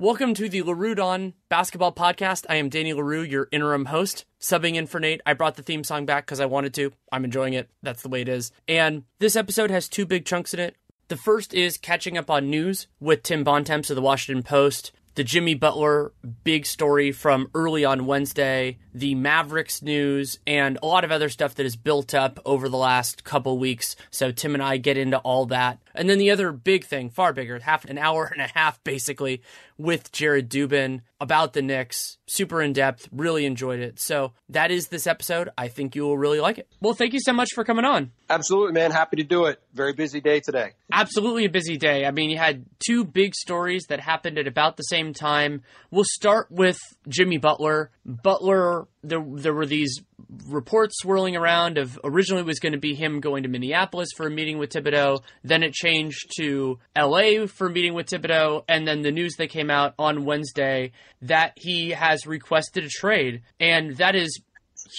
Welcome to the LaRue Dawn Basketball Podcast. I am Danny Leroux, your interim host, subbing in for Nate. I brought the theme song back because I wanted to. I'm enjoying it. That's the way it is. And this episode has two big chunks in it. The first is catching up on news with Tim Bontemps of the Washington Post the Jimmy Butler big story from early on Wednesday, the Mavericks news, and a lot of other stuff that has built up over the last couple weeks. So Tim and I get into all that. And then the other big thing, far bigger, half an hour and a half basically with Jared Dubin about the Knicks. Super in depth, really enjoyed it. So that is this episode. I think you will really like it. Well, thank you so much for coming on. Absolutely, man. Happy to do it. Very busy day today. Absolutely a busy day. I mean, you had two big stories that happened at about the same time. We'll start with Jimmy Butler. Butler, there there were these reports swirling around of originally was going to be him going to Minneapolis for a meeting with Thibodeau. Then it changed to LA for a meeting with Thibodeau. And then the news that came out on Wednesday that he has requested a trade. And that is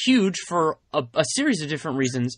huge for a, a, series of different reasons.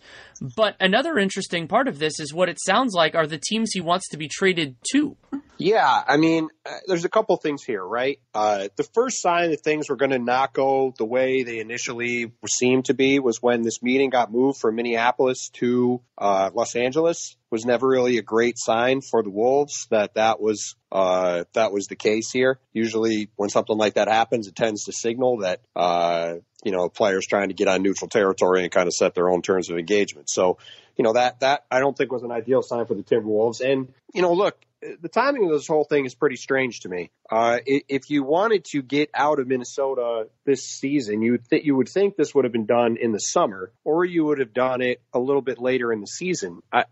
But another interesting part of this is what it sounds like are the teams he wants to be traded to. Yeah, I mean, uh, there's a couple things here, right? Uh, the first sign that things were going to not go the way they initially seemed to be was when this meeting got moved from Minneapolis to uh, Los Angeles. Was never really a great sign for the Wolves that that was uh, that was the case here. Usually, when something like that happens, it tends to signal that uh, you know players trying to get on neutral territory and kind of set their own terms of engagement. So, you know that that I don't think was an ideal sign for the Timberwolves. And you know, look, the timing of this whole thing is pretty strange to me. Uh, if you wanted to get out of Minnesota this season, you th- you would think this would have been done in the summer, or you would have done it a little bit later in the season. I,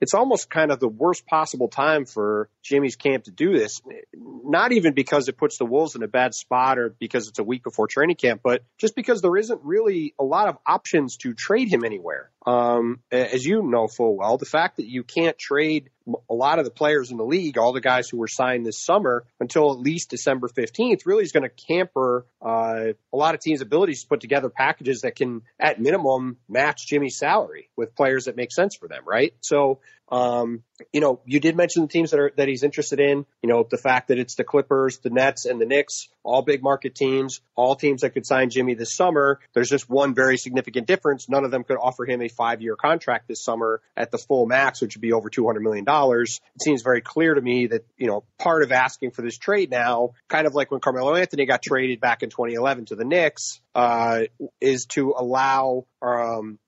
it's almost kind of the worst possible time for Jimmy's camp to do this. Not even because it puts the Wolves in a bad spot or because it's a week before training camp, but just because there isn't really a lot of options to trade him anywhere. Um, as you know full well, the fact that you can't trade a lot of the players in the league, all the guys who were signed this summer until at least December 15th, really is going to camper uh, a lot of teams' abilities to put together packages that can, at minimum, match Jimmy's salary with players that make sense for them, right? So um, you know, you did mention the teams that are that he's interested in. You know, the fact that it's the Clippers, the Nets, and the Knicks, all big market teams, all teams that could sign Jimmy this summer. There's just one very significant difference. None of them could offer him a five-year contract this summer at the full max, which would be over two hundred million dollars. It seems very clear to me that you know part of asking for this trade now, kind of like when Carmelo Anthony got traded back in 2011 to the Knicks, uh, is to allow um,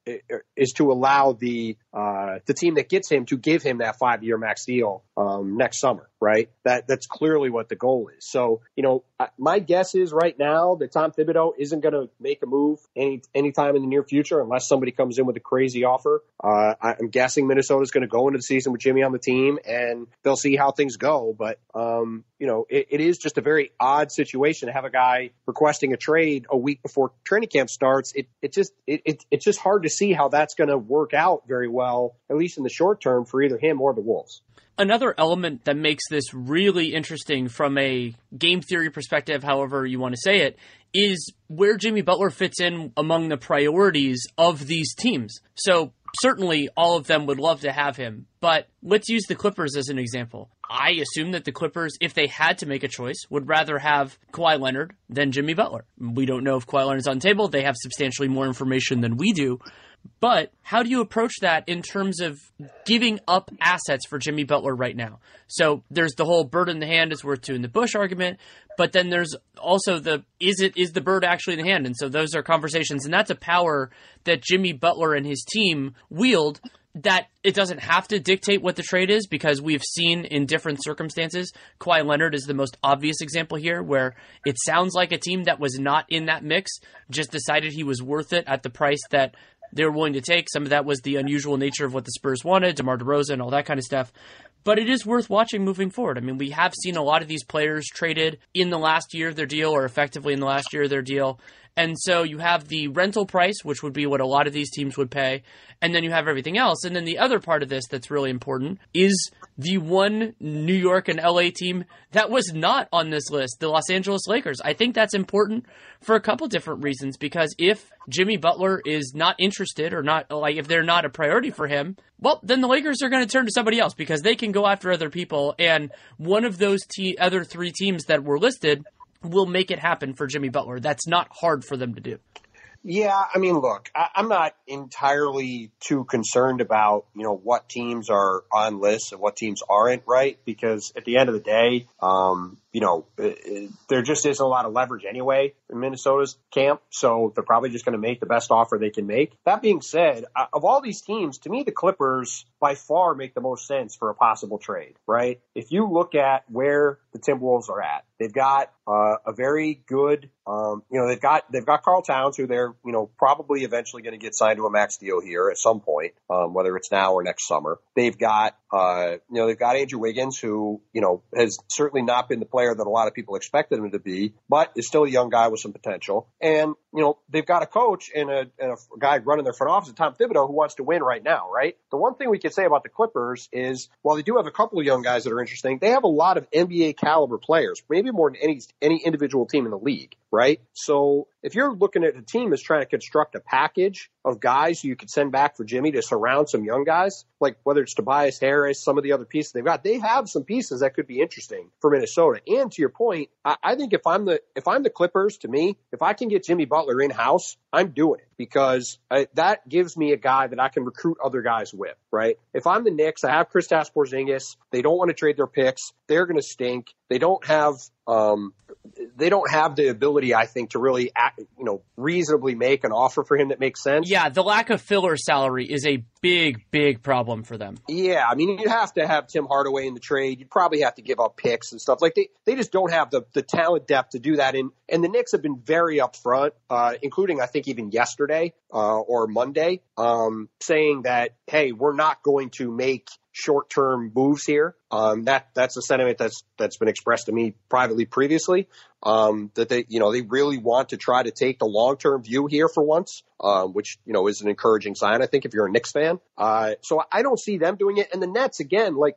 is to allow the uh, the team that gets him to give him that five year max deal um, next summer, right? That that's clearly what the goal is. So you know, my guess is right now that Tom Thibodeau isn't going to make a move any anytime in the near future unless somebody comes in with a crazy offer. Uh, I'm guessing Minnesota's going to go into the season with Jimmy on the team, and they'll see how things go. But um, you know, it, it is just a very odd situation to have a guy requesting a trade a week before training camp starts. It it just it, it it's just hard to see how that's going to work out very well, at least in the short term, for either him or the Wolves. Another element that makes this really interesting from a game theory perspective, however you want to say it, is where Jimmy Butler fits in among the priorities of these teams. So certainly all of them would love to have him, but let's use the Clippers as an example. I assume that the Clippers, if they had to make a choice, would rather have Kawhi Leonard than Jimmy Butler. We don't know if Kawhi Leonard's on the table. They have substantially more information than we do. But how do you approach that in terms of giving up assets for Jimmy Butler right now? So there's the whole bird in the hand is worth two in the bush argument, but then there's also the is it is the bird actually in the hand? And so those are conversations, and that's a power that Jimmy Butler and his team wield that it doesn't have to dictate what the trade is because we've seen in different circumstances. Kawhi Leonard is the most obvious example here, where it sounds like a team that was not in that mix just decided he was worth it at the price that they were willing to take. Some of that was the unusual nature of what the Spurs wanted, DeMar DeRozan, and all that kind of stuff. But it is worth watching moving forward. I mean, we have seen a lot of these players traded in the last year of their deal or effectively in the last year of their deal. And so you have the rental price, which would be what a lot of these teams would pay, and then you have everything else. And then the other part of this that's really important is the one New York and LA team that was not on this list, the Los Angeles Lakers. I think that's important for a couple different reasons because if Jimmy Butler is not interested or not like if they're not a priority for him, well, then the Lakers are going to turn to somebody else because they can go after other people and one of those te- other three teams that were listed will make it happen for Jimmy Butler. That's not hard for them to do. Yeah, I mean, look, I, am not entirely too concerned about you know what teams are on lists and what teams aren't, right? Because at the end of the day, um, you know, there just isn't a lot of leverage anyway in Minnesota's camp, so they're probably just going to make the best offer they can make. That being said, uh, of all these teams, to me, the Clippers by far make the most sense for a possible trade, right? If you look at where the Timberwolves are at, they've got uh, a very good, um, you know, they've got they've got Karl Towns, who they're you know probably eventually going to get signed to a max deal here at some point, um, whether it's now or next summer. They've got, uh, you know, they've got Andrew Wiggins, who you know has certainly not been the player that a lot of people expected him to be, but is still a young guy with some potential. And, you know, they've got a coach and a, and a guy running their front office, Tom Thibodeau, who wants to win right now, right? The one thing we could say about the Clippers is while they do have a couple of young guys that are interesting, they have a lot of NBA caliber players, maybe more than any, any individual team in the league right? So if you're looking at a team that's trying to construct a package of guys you could send back for Jimmy to surround some young guys, like whether it's Tobias Harris, some of the other pieces they've got, they have some pieces that could be interesting for Minnesota. And to your point, I, I think if I'm the if I'm the Clippers, to me, if I can get Jimmy Butler in house, I'm doing it because I, that gives me a guy that I can recruit other guys with, right? If I'm the Knicks, I have Kristaps Porzingis. They don't want to trade their picks. They're going to stink. They don't have um, they don't have the ability, I think, to really, act, you know, reasonably make an offer for him that makes sense. Yeah, the lack of filler salary is a big, big problem for them. Yeah, I mean, you'd have to have Tim Hardaway in the trade. You'd probably have to give up picks and stuff. Like they, they just don't have the the talent depth to do that. And and the Knicks have been very upfront, uh, including I think even yesterday uh, or Monday, um, saying that hey, we're not going to make short term moves here. Um, that that's a sentiment that's that's been expressed to me privately previously. Um, that they you know they really want to try to take the long term view here for once, um, which you know is an encouraging sign. I think if you're a Knicks fan, uh, so I don't see them doing it. And the Nets again, like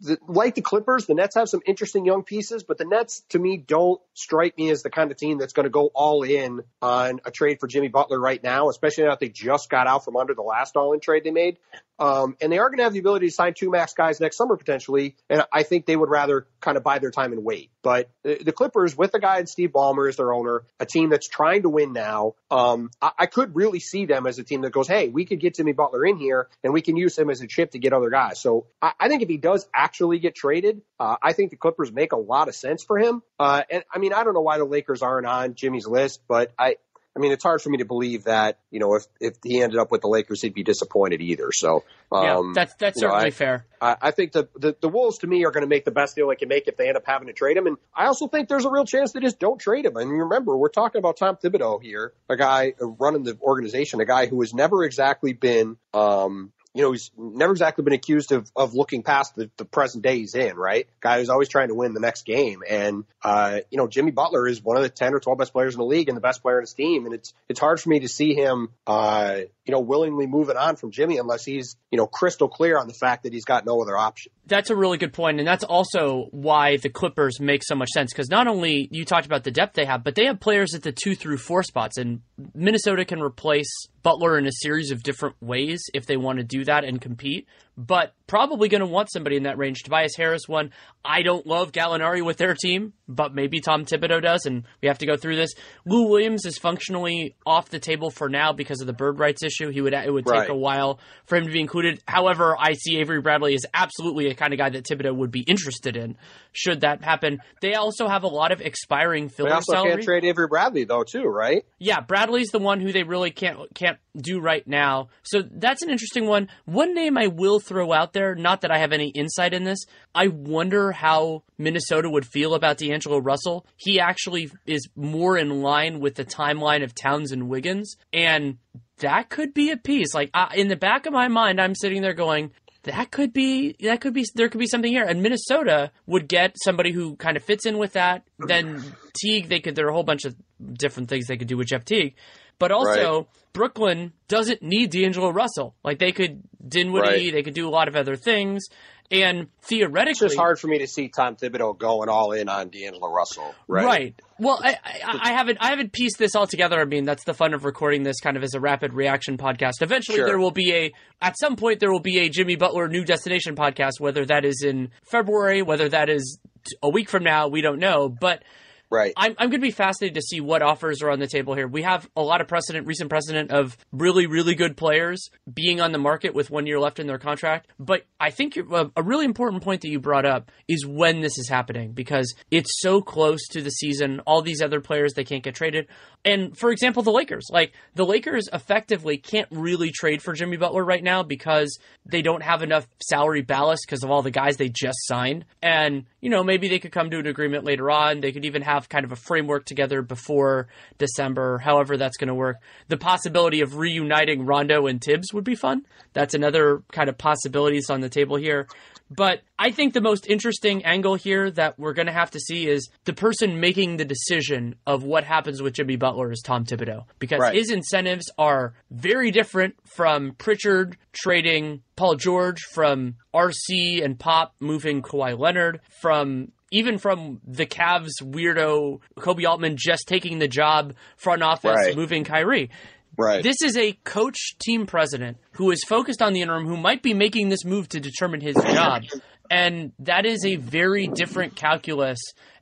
the, like the Clippers, the Nets have some interesting young pieces, but the Nets to me don't strike me as the kind of team that's going to go all in on a trade for Jimmy Butler right now, especially now that they just got out from under the last all in trade they made. Um, and they are going to have the ability to sign two max guys next summer potentially. And I think they would rather kind of buy their time and wait. But the, the Clippers, with the guy and Steve Ballmer as their owner, a team that's trying to win now, um, I, I, could really see them as a team that goes, hey, we could get Jimmy Butler in here and we can use him as a chip to get other guys. So I, I think if he does actually get traded, uh, I think the Clippers make a lot of sense for him. Uh, and I mean, I don't know why the Lakers aren't on Jimmy's list, but I, I mean, it's hard for me to believe that you know if if he ended up with the Lakers, he'd be disappointed either. So um, yeah, that's that's certainly know, I, fair. I, I think the, the, the Wolves to me are going to make the best deal they can make if they end up having to trade him, and I also think there's a real chance they just don't trade him. And remember, we're talking about Tom Thibodeau here, a guy running the organization, a guy who has never exactly been um, you know, he's never exactly been accused of, of looking past the, the present day he's in, right? Guy who's always trying to win the next game. And, uh, you know, Jimmy Butler is one of the 10 or 12 best players in the league and the best player in his team. And it's, it's hard for me to see him, uh, you know, willingly moving on from Jimmy unless he's, you know, crystal clear on the fact that he's got no other option. That's a really good point, and that's also why the Clippers make so much sense. Because not only you talked about the depth they have, but they have players at the two through four spots, and Minnesota can replace Butler in a series of different ways if they want to do that and compete but probably going to want somebody in that range. Tobias Harris, one. I don't love Gallinari with their team, but maybe Tom Thibodeau does, and we have to go through this. Lou Williams is functionally off the table for now because of the bird rights issue. He would it would take right. a while for him to be included. However, I see Avery Bradley is absolutely a kind of guy that Thibodeau would be interested in should that happen. They also have a lot of expiring filler they also salary. can't trade Avery Bradley though, too, right? Yeah, Bradley's the one who they really can't can't do right now. So that's an interesting one. One name I will throw out there, not that I have any insight in this, I wonder how Minnesota would feel about D'Angelo Russell. He actually is more in line with the timeline of Towns and Wiggins, and that could be a piece. Like uh, in the back of my mind, I'm sitting there going, that could be that could be there could be something here. And Minnesota would get somebody who kind of fits in with that. Then Teague, they could there are a whole bunch of different things they could do with Jeff Teague. But also, right. Brooklyn doesn't need D'Angelo Russell. Like they could Dinwiddie, right. they could do a lot of other things. And theoretically, it's just hard for me to see Tom Thibodeau going all in on D'Angelo Russell. Right. Right. Well, I, I, I, haven't I haven't pieced this all together. I mean, that's the fun of recording this kind of as a rapid reaction podcast. Eventually, sure. there will be a at some point there will be a Jimmy Butler new destination podcast. Whether that is in February, whether that is a week from now, we don't know. But Right. I'm, I'm going to be fascinated to see what offers are on the table here. We have a lot of precedent, recent precedent of really, really good players being on the market with one year left in their contract. But I think a, uh, a really important point that you brought up is when this is happening because it's so close to the season. All these other players, they can't get traded. And for example, the Lakers, like the Lakers effectively can't really trade for Jimmy Butler right now because they don't have enough salary ballast because of all the guys they just signed. And, you know, maybe they could come to an agreement later on. They could even have kind of a framework together before December, however that's going to work. The possibility of reuniting Rondo and Thibs would be fun. That's another kind of possibilities on the table here. But I think the most interesting angle here that we're going to have to see is the person making the decision of what happens with Jimmy Butler is Tom Thibodeau because right. his incentives are very different from Pritchard trading Paul George, from RC and Pop moving Kawhi Leonard, from even from the Cavs weirdo Koby Altman just taking the job front office right. moving Kyrie. Right. This is a coach team president who is focused on the interim who might be making this move to determine his job. And that is a very different calculus.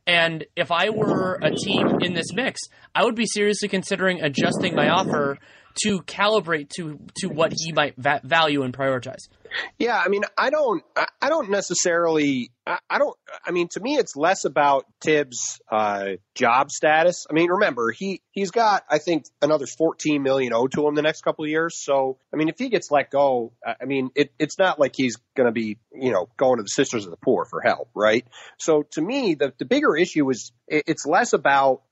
And if I were a team in this mix, I would be seriously considering adjusting my offer to calibrate to to what he might va- value and prioritize. Yeah, I mean, I don't, I don't necessarily, I don't, I mean, to me, it's less about Thibs' uh, job status. I mean, remember, he, he's got, I think, another 14 million owed to him the next couple of years. So, I mean, if he gets let go, I mean, it, it's not like he's going to be, you know, going to the Sisters of the Poor for help, right? So to me, the, the bigger issue is it's less about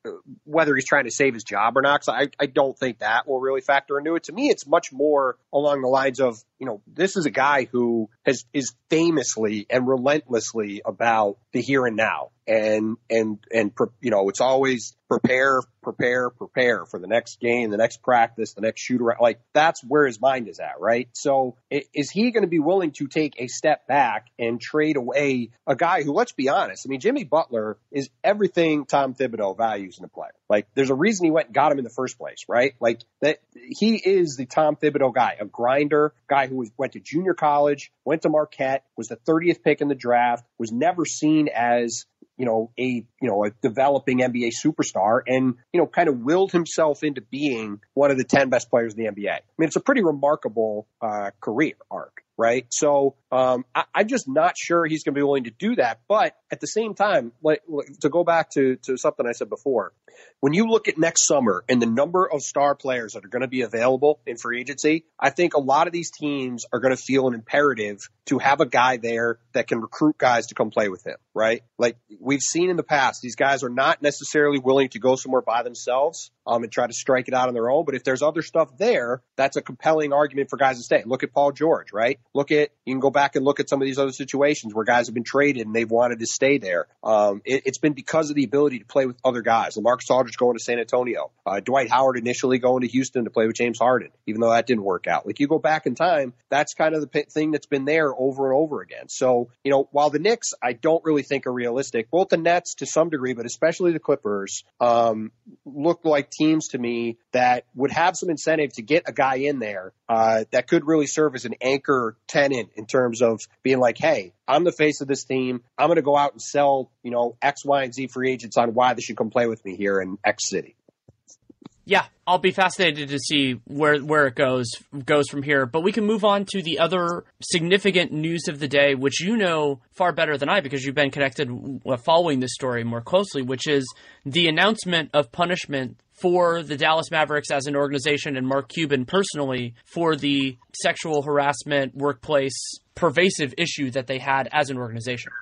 whether he's trying to save his job or not. Cause I, I don't think that will really factor into it. To me, it's much more along the lines of, you know, this is a guy who has is famously and relentlessly about the here and now and and and you know it's always prepare prepare prepare for the next game the next practice the next shoot around like that's where his mind is at right? So is he going to be willing to take a step back and trade away a guy who let's be honest i mean jimmy butler is everything tom thibodeau values in a player. Like there's a reason he went and got him in the first place right? Like that he is the tom thibodeau guy a grinder guy who was, went to junior college went to marquette was the 30th pick in the draft was never seen as you know, a, you know, a developing NBA superstar and, you know, kind of willed himself into being one of the 10 best players in the NBA. I mean, it's a pretty remarkable uh, career arc right? So um, I, am just not sure he's going to be willing to do that. But at the same time, like, to go back to, to something I said before, when you look at next summer and the number of star players that are going to be available in free agency, I think a lot of these teams are going to feel an imperative to have a guy there that can recruit guys to come play with him, right? Like we've seen in the past, these guys are not necessarily willing to go somewhere by themselves um, and try to strike it out on their own. But if there's other stuff there, that's a compelling argument for guys to stay. Look at Paul George, right? Look at you can go back and look at some of these other situations where guys have been traded and they've wanted to stay there. Um, it, has been because of the ability to play with other guys. LaMarcus Aldridge going to San Antonio, uh, Dwight Howard initially going to Houston to play with James Harden, even though that didn't work out. Like you go back in time, that's kind of the p- thing that's been there over and over again. So you know, while the Knicks I don't really think are realistic, both the Nets to some degree, but especially the Clippers, um, look like teams to me that would have some incentive to get a guy in there uh, that could really serve as an anchor tenant in terms of being like, hey, I'm the face of this team. I'm going to go out and sell, you know, X, Y, and Z free agents on why they should come play with me here in X city. Yeah, I'll be fascinated to see where where it goes goes from here. But we can move on to the other significant news of the day, which you know far better than I because you've been connected uh, following this story more closely, which is the announcement of punishment for the Dallas Mavericks as an organization and Mark Cuban personally for the sexual harassment workplace pervasive issue that they had as an organization.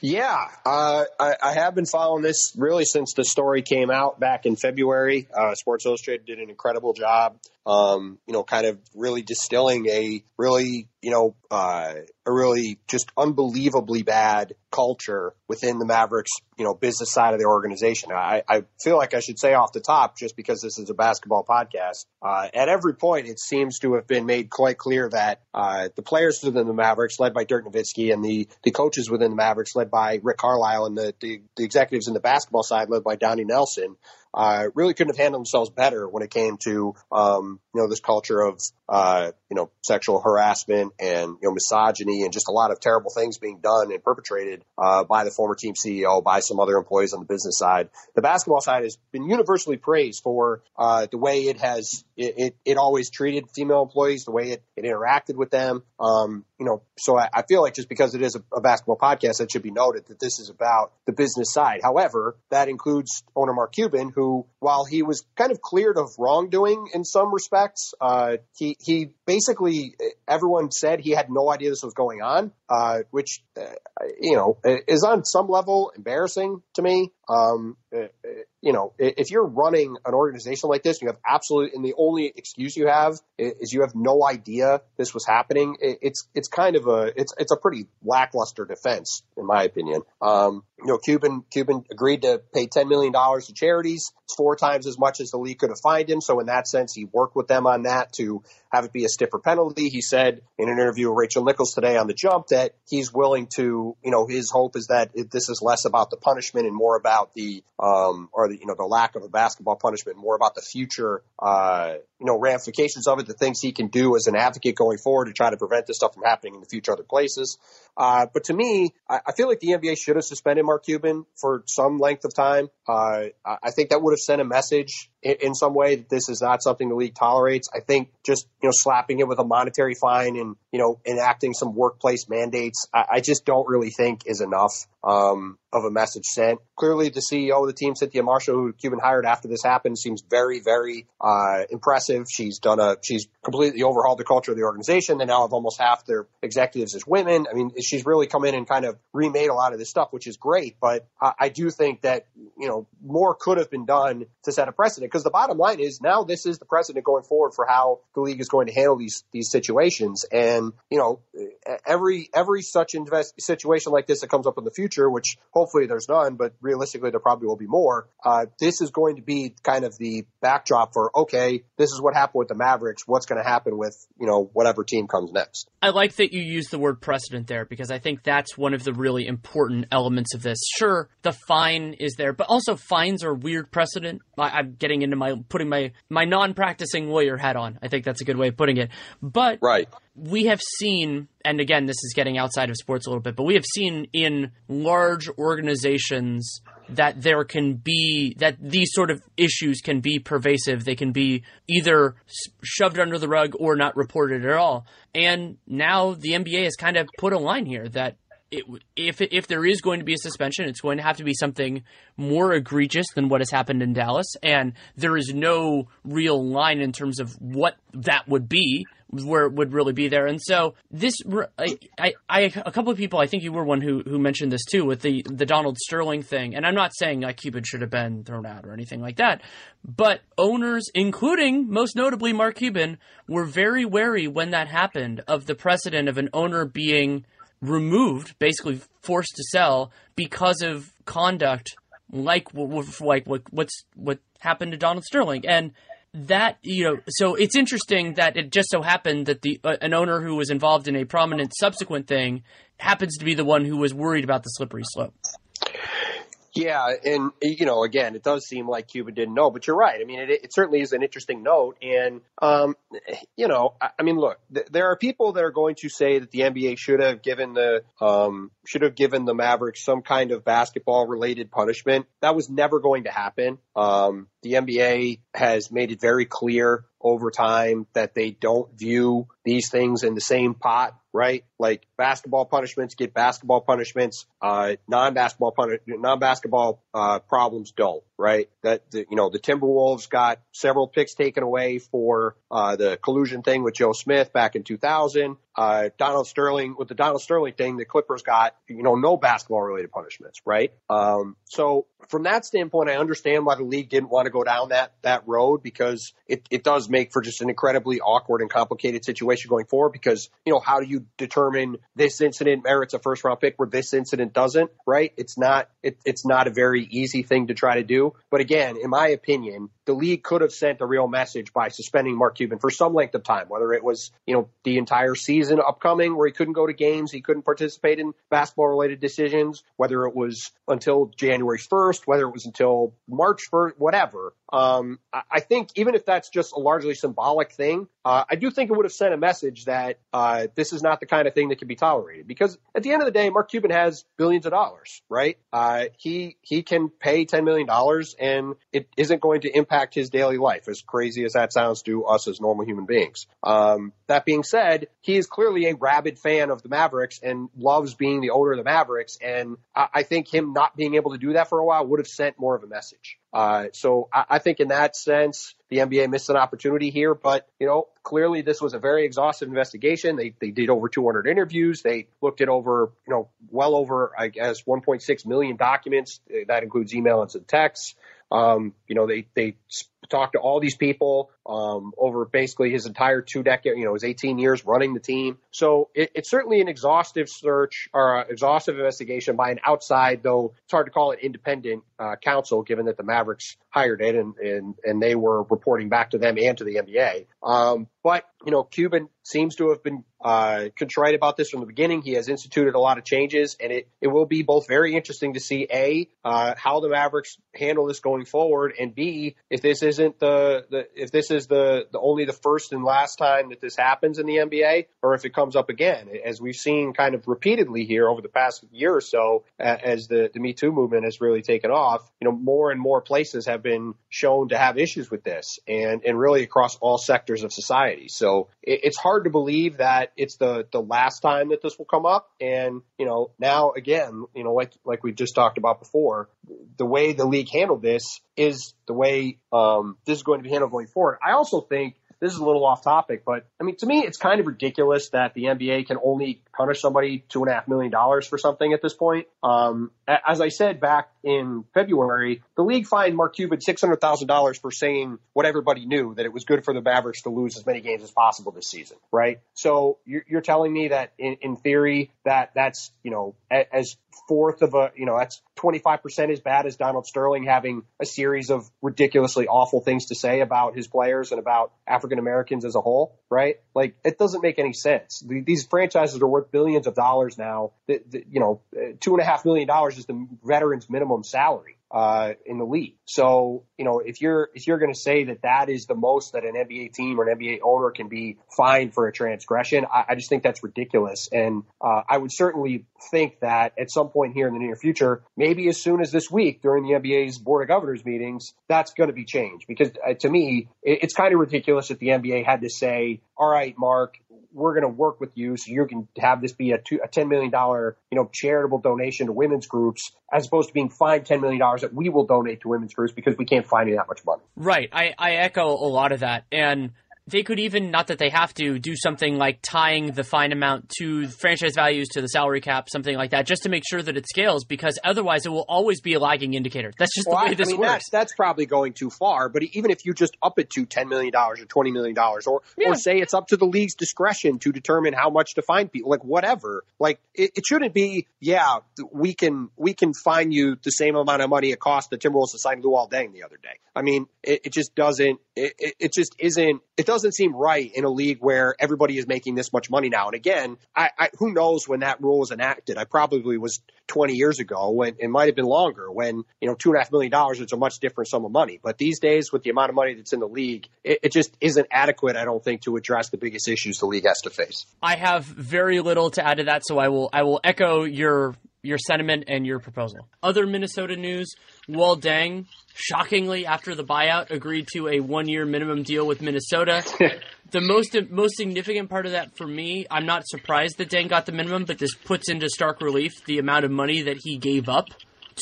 Yeah, uh, I, I, have been following this really since the story came out back in February. Uh, Sports Illustrated did an incredible job um, you know, kind of really distilling a really, you know, uh, a really just unbelievably bad culture within the Mavericks, you know, business side of the organization. I, I feel like I should say off the top, just because this is a basketball podcast, uh, at every point it seems to have been made quite clear that uh, the players within the Mavericks, led by Dirk Nowitzki, and the the coaches within the Mavericks, led by Rick Carlisle, and the the, the executives in the basketball side, led by Donnie Nelson, uh, really couldn't have handled themselves better when it came to um, you know this culture of uh, you know sexual harassment and you know misogyny and just a lot of terrible things being done and perpetrated uh, by the former team CEO, by some other employees on the business side. The basketball side has been universally praised for uh, the way it has it, it, it, always treated female employees, the way it, it interacted with them. Um, you know, so I, I, feel like just because it is a, a basketball podcast, it should be noted that this is about the business side. However, that includes owner Mark Cuban, who, while he was kind of cleared of wrongdoing in some respects, uh, he he basically everyone said he had no idea this was going on, uh, which uh, you know is on some level embarrassing to me. Um, uh, uh, you know, if you're running an organization like this, you have absolutely, and the only excuse you have is you have no idea this was happening. It's it's kind of a it's it's a pretty lackluster defense, in my opinion. Um, you know, Cuban Cuban agreed to pay ten million dollars to charities. Four times as much as the league could have fined him. So in that sense, he worked with them on that to have it be a stiffer penalty. He said in an interview with Rachel Nichols today on the Jump that he's willing to, you know, his hope is that this is less about the punishment and more about the um, or the you know the lack of a basketball punishment, more about the future, uh, you know, ramifications of it, the things he can do as an advocate going forward to try to prevent this stuff from happening in the future other places. Uh, but to me, I, I, feel like the NBA should have suspended Mark Cuban for some length of time. Uh, I think that would have sent a message in, in, some way that this is not something the league tolerates. I think just you know slapping it with a monetary fine and you know enacting some workplace mandates, I, I just don't really think is enough um, of a message sent. Clearly, the CEO of the team, Cynthia Marshall, who Cuban hired after this happened, seems very, very uh, impressive. She's done a she's completely overhauled the culture of the organization. They now have almost half their executives as women. I mean, she's really come in and kind of remade a lot of this stuff, which is great. But I, I do think that you know more could have been done to set a precedent. Because the bottom line is now this is the precedent going forward for how the league is going to handle these these situations. And you know, every every such invest situation like this that comes up in the future, which hopefully there's none, but realistically there probably will be more. Uh, this is going to be kind of the backdrop for okay, this is what happened with the Mavericks. What's going to happen with you know whatever team comes next? I like that you use the word precedent there because I think that's one of the really important elements of this. Sure, the fine is there, but also fines are weird precedent. I, am getting into my putting my my non-practicing lawyer hat on. I think that's a good way of putting it. But right we have seen, and again, this is getting outside of sports a little bit, but we have seen in large organizations that there can be that these sort of issues can be pervasive. They can be either shoved under the rug or not reported at all. And now the NBA has kind of put a line here that it, if if there is going to be a suspension, it's going to have to be something more egregious than what has happened in Dallas, and there is no real line in terms of what that would be, where it would really be there. And so this, I, I, I, a couple of people, I think you were one who who mentioned this too with the the Donald Sterling thing, and I'm not saying like Cuban should have been thrown out or anything like that, but owners, including most notably Mark Cuban, were very wary when that happened of the precedent of an owner being removed, basically forced to sell because of conduct like like what what's what happened to Donald Sterling and that you know so it's interesting that it just so happened that the uh, an owner who was involved in a prominent subsequent thing happens to be the one who was worried about the slippery slope. Yeah, and you know, again, it does seem like Cuban didn't know, but you're right. I mean, it, it certainly is an interesting note, and um, you know, I, I mean, look, th- there are people that are going to say that the NBA should have given the um, should have given the Mavericks some kind of basketball related punishment. That was never going to happen. Um, the NBA has made it very clear over time that they don't view these things in the same pot, right? Like basketball punishments get basketball punishments, uh, non-basketball punish, non-basketball, uh, problems don't, right? That, the, you know, the Timberwolves got several picks taken away for, uh, the collusion thing with Joe Smith back in 2000. Uh, Donald Sterling, with the Donald Sterling thing, the Clippers got, you know, no basketball related punishments, right? Um, so from that standpoint, I understand why the league didn't want to go down that, that road because it, it does make for just an incredibly awkward and complicated situation going forward because, you know, how do you determine this incident merits a first round pick where this incident doesn't, right? It's not, it, it's not a very easy thing to try to do. But again, in my opinion, the league could have sent a real message by suspending Mark Cuban for some length of time, whether it was, you know, the entire season upcoming where he couldn't go to games, he couldn't participate in basketball related decisions, whether it was until January 1st, whether it was until March 1st, whatever. Um, I think even if that's just a largely symbolic thing, uh, I do think it would have sent a message that uh, this is not the kind of thing that can be tolerated. Because at the end of the day, Mark Cuban has billions of dollars, right? Uh, he he can pay ten million dollars, and it isn't going to impact his daily life. As crazy as that sounds to us as normal human beings. Um, that being said, he is clearly a rabid fan of the Mavericks and loves being the owner of the Mavericks. And I, I think him not being able to do that for a while would have sent more of a message. Uh, so I, I think in that sense, the NBA missed an opportunity here, but you know, clearly this was a very exhaustive investigation. They they did over 200 interviews. They looked at over you know well over I guess 1.6 million documents. That includes email and texts. Um, you know, they they talked to all these people um, over basically his entire two decade, you know, his 18 years running the team. So it, it's certainly an exhaustive search or exhaustive investigation by an outside, though it's hard to call it independent uh, counsel, given that the Mavericks hired it and, and and they were reporting back to them and to the NBA. Um, but you know, Cuban seems to have been uh, contrite about this from the beginning. He has instituted a lot of changes, and it, it will be both very interesting to see a uh, how the Mavericks handle this going forward, and b if this isn't the, the if this is the, the only the first and last time that this happens in the NBA, or if it comes up again, as we've seen kind of repeatedly here over the past year or so, as the the Me Too movement has really taken off. You know, more and more places have been shown to have issues with this, and and really across all sectors of society. So it, it's hard to believe that it's the the last time that this will come up. And you know, now again, you know, like like we just talked about before, the way the league handled this is the way um, this is going to be handled going forward. I also think this is a little off topic, but I mean, to me, it's kind of ridiculous that the NBA can only punish somebody two and a half million dollars for something at this point. Um, as I said back in February, the league fined Mark Cuban six hundred thousand dollars for saying what everybody knew that it was good for the Mavericks to lose as many games as possible this season, right? So you're, telling me that in, theory that that's you know as fourth of a you know that's 25% as bad as Donald Sterling having a series of ridiculously awful things to say about his players and about African Americans as a whole, right? Like it doesn't make any sense. These franchises are worth billions of dollars now. You know, two and a half million dollars is the veterans minimum salary uh, in the league. So, you know, if you're if you're going to say that that is the most that an NBA team or an NBA owner can be fined for a transgression, I, I just think that's ridiculous. And uh, I would certainly think that at some point here in the near future, maybe as soon as this week during the NBA's board of governors meetings, that's going to be changed. Because uh, to me, it, it's kind of ridiculous that the NBA had to say, "All right, Mark, we're going to work with you so you can have this be a, two, a $10 million, you know, charitable donation to women's groups as opposed to being fined $10 million that we will donate to women's groups because we can't find you that much money. Right. I, I echo a lot of that. And they could even not that they have to do something like tying the fine amount to franchise values to the salary cap, something like that, just to make sure that it scales. Because otherwise, it will always be a lagging indicator. That's just well, the way I, this I mean, works. That's, that's, probably going too far. But even if you just up it to ten million dollars or twenty million dollars, or yeah. or say it's up to the league's discretion to determine how much to fine people, like whatever. Like it, it shouldn't be. Yeah, we can we can fine you the same amount of money it cost the Timberwolves to sign Luol Deng the other day. I mean, it, it just doesn't. It, it just isn't. It doesn't seem right in a league where everybody is making this much money now. And again, I, I, who knows when that rule was enacted? I probably was 20 years ago when it might have been longer when, you know, two and a half million dollars is a much different sum of money. But these days with the amount of money that's in the league, it, it just isn't adequate, I don't think, to address the biggest issues the league has to face. I have very little to add to that, so I will, I will echo your your sentiment and your proposal. Other Minnesota news: Luol Deng, shockingly, after the buyout, agreed to a one-year minimum deal with Minnesota. the most most significant part of that for me, I'm not surprised that Deng got the minimum, but this puts into stark relief the amount of money that he gave up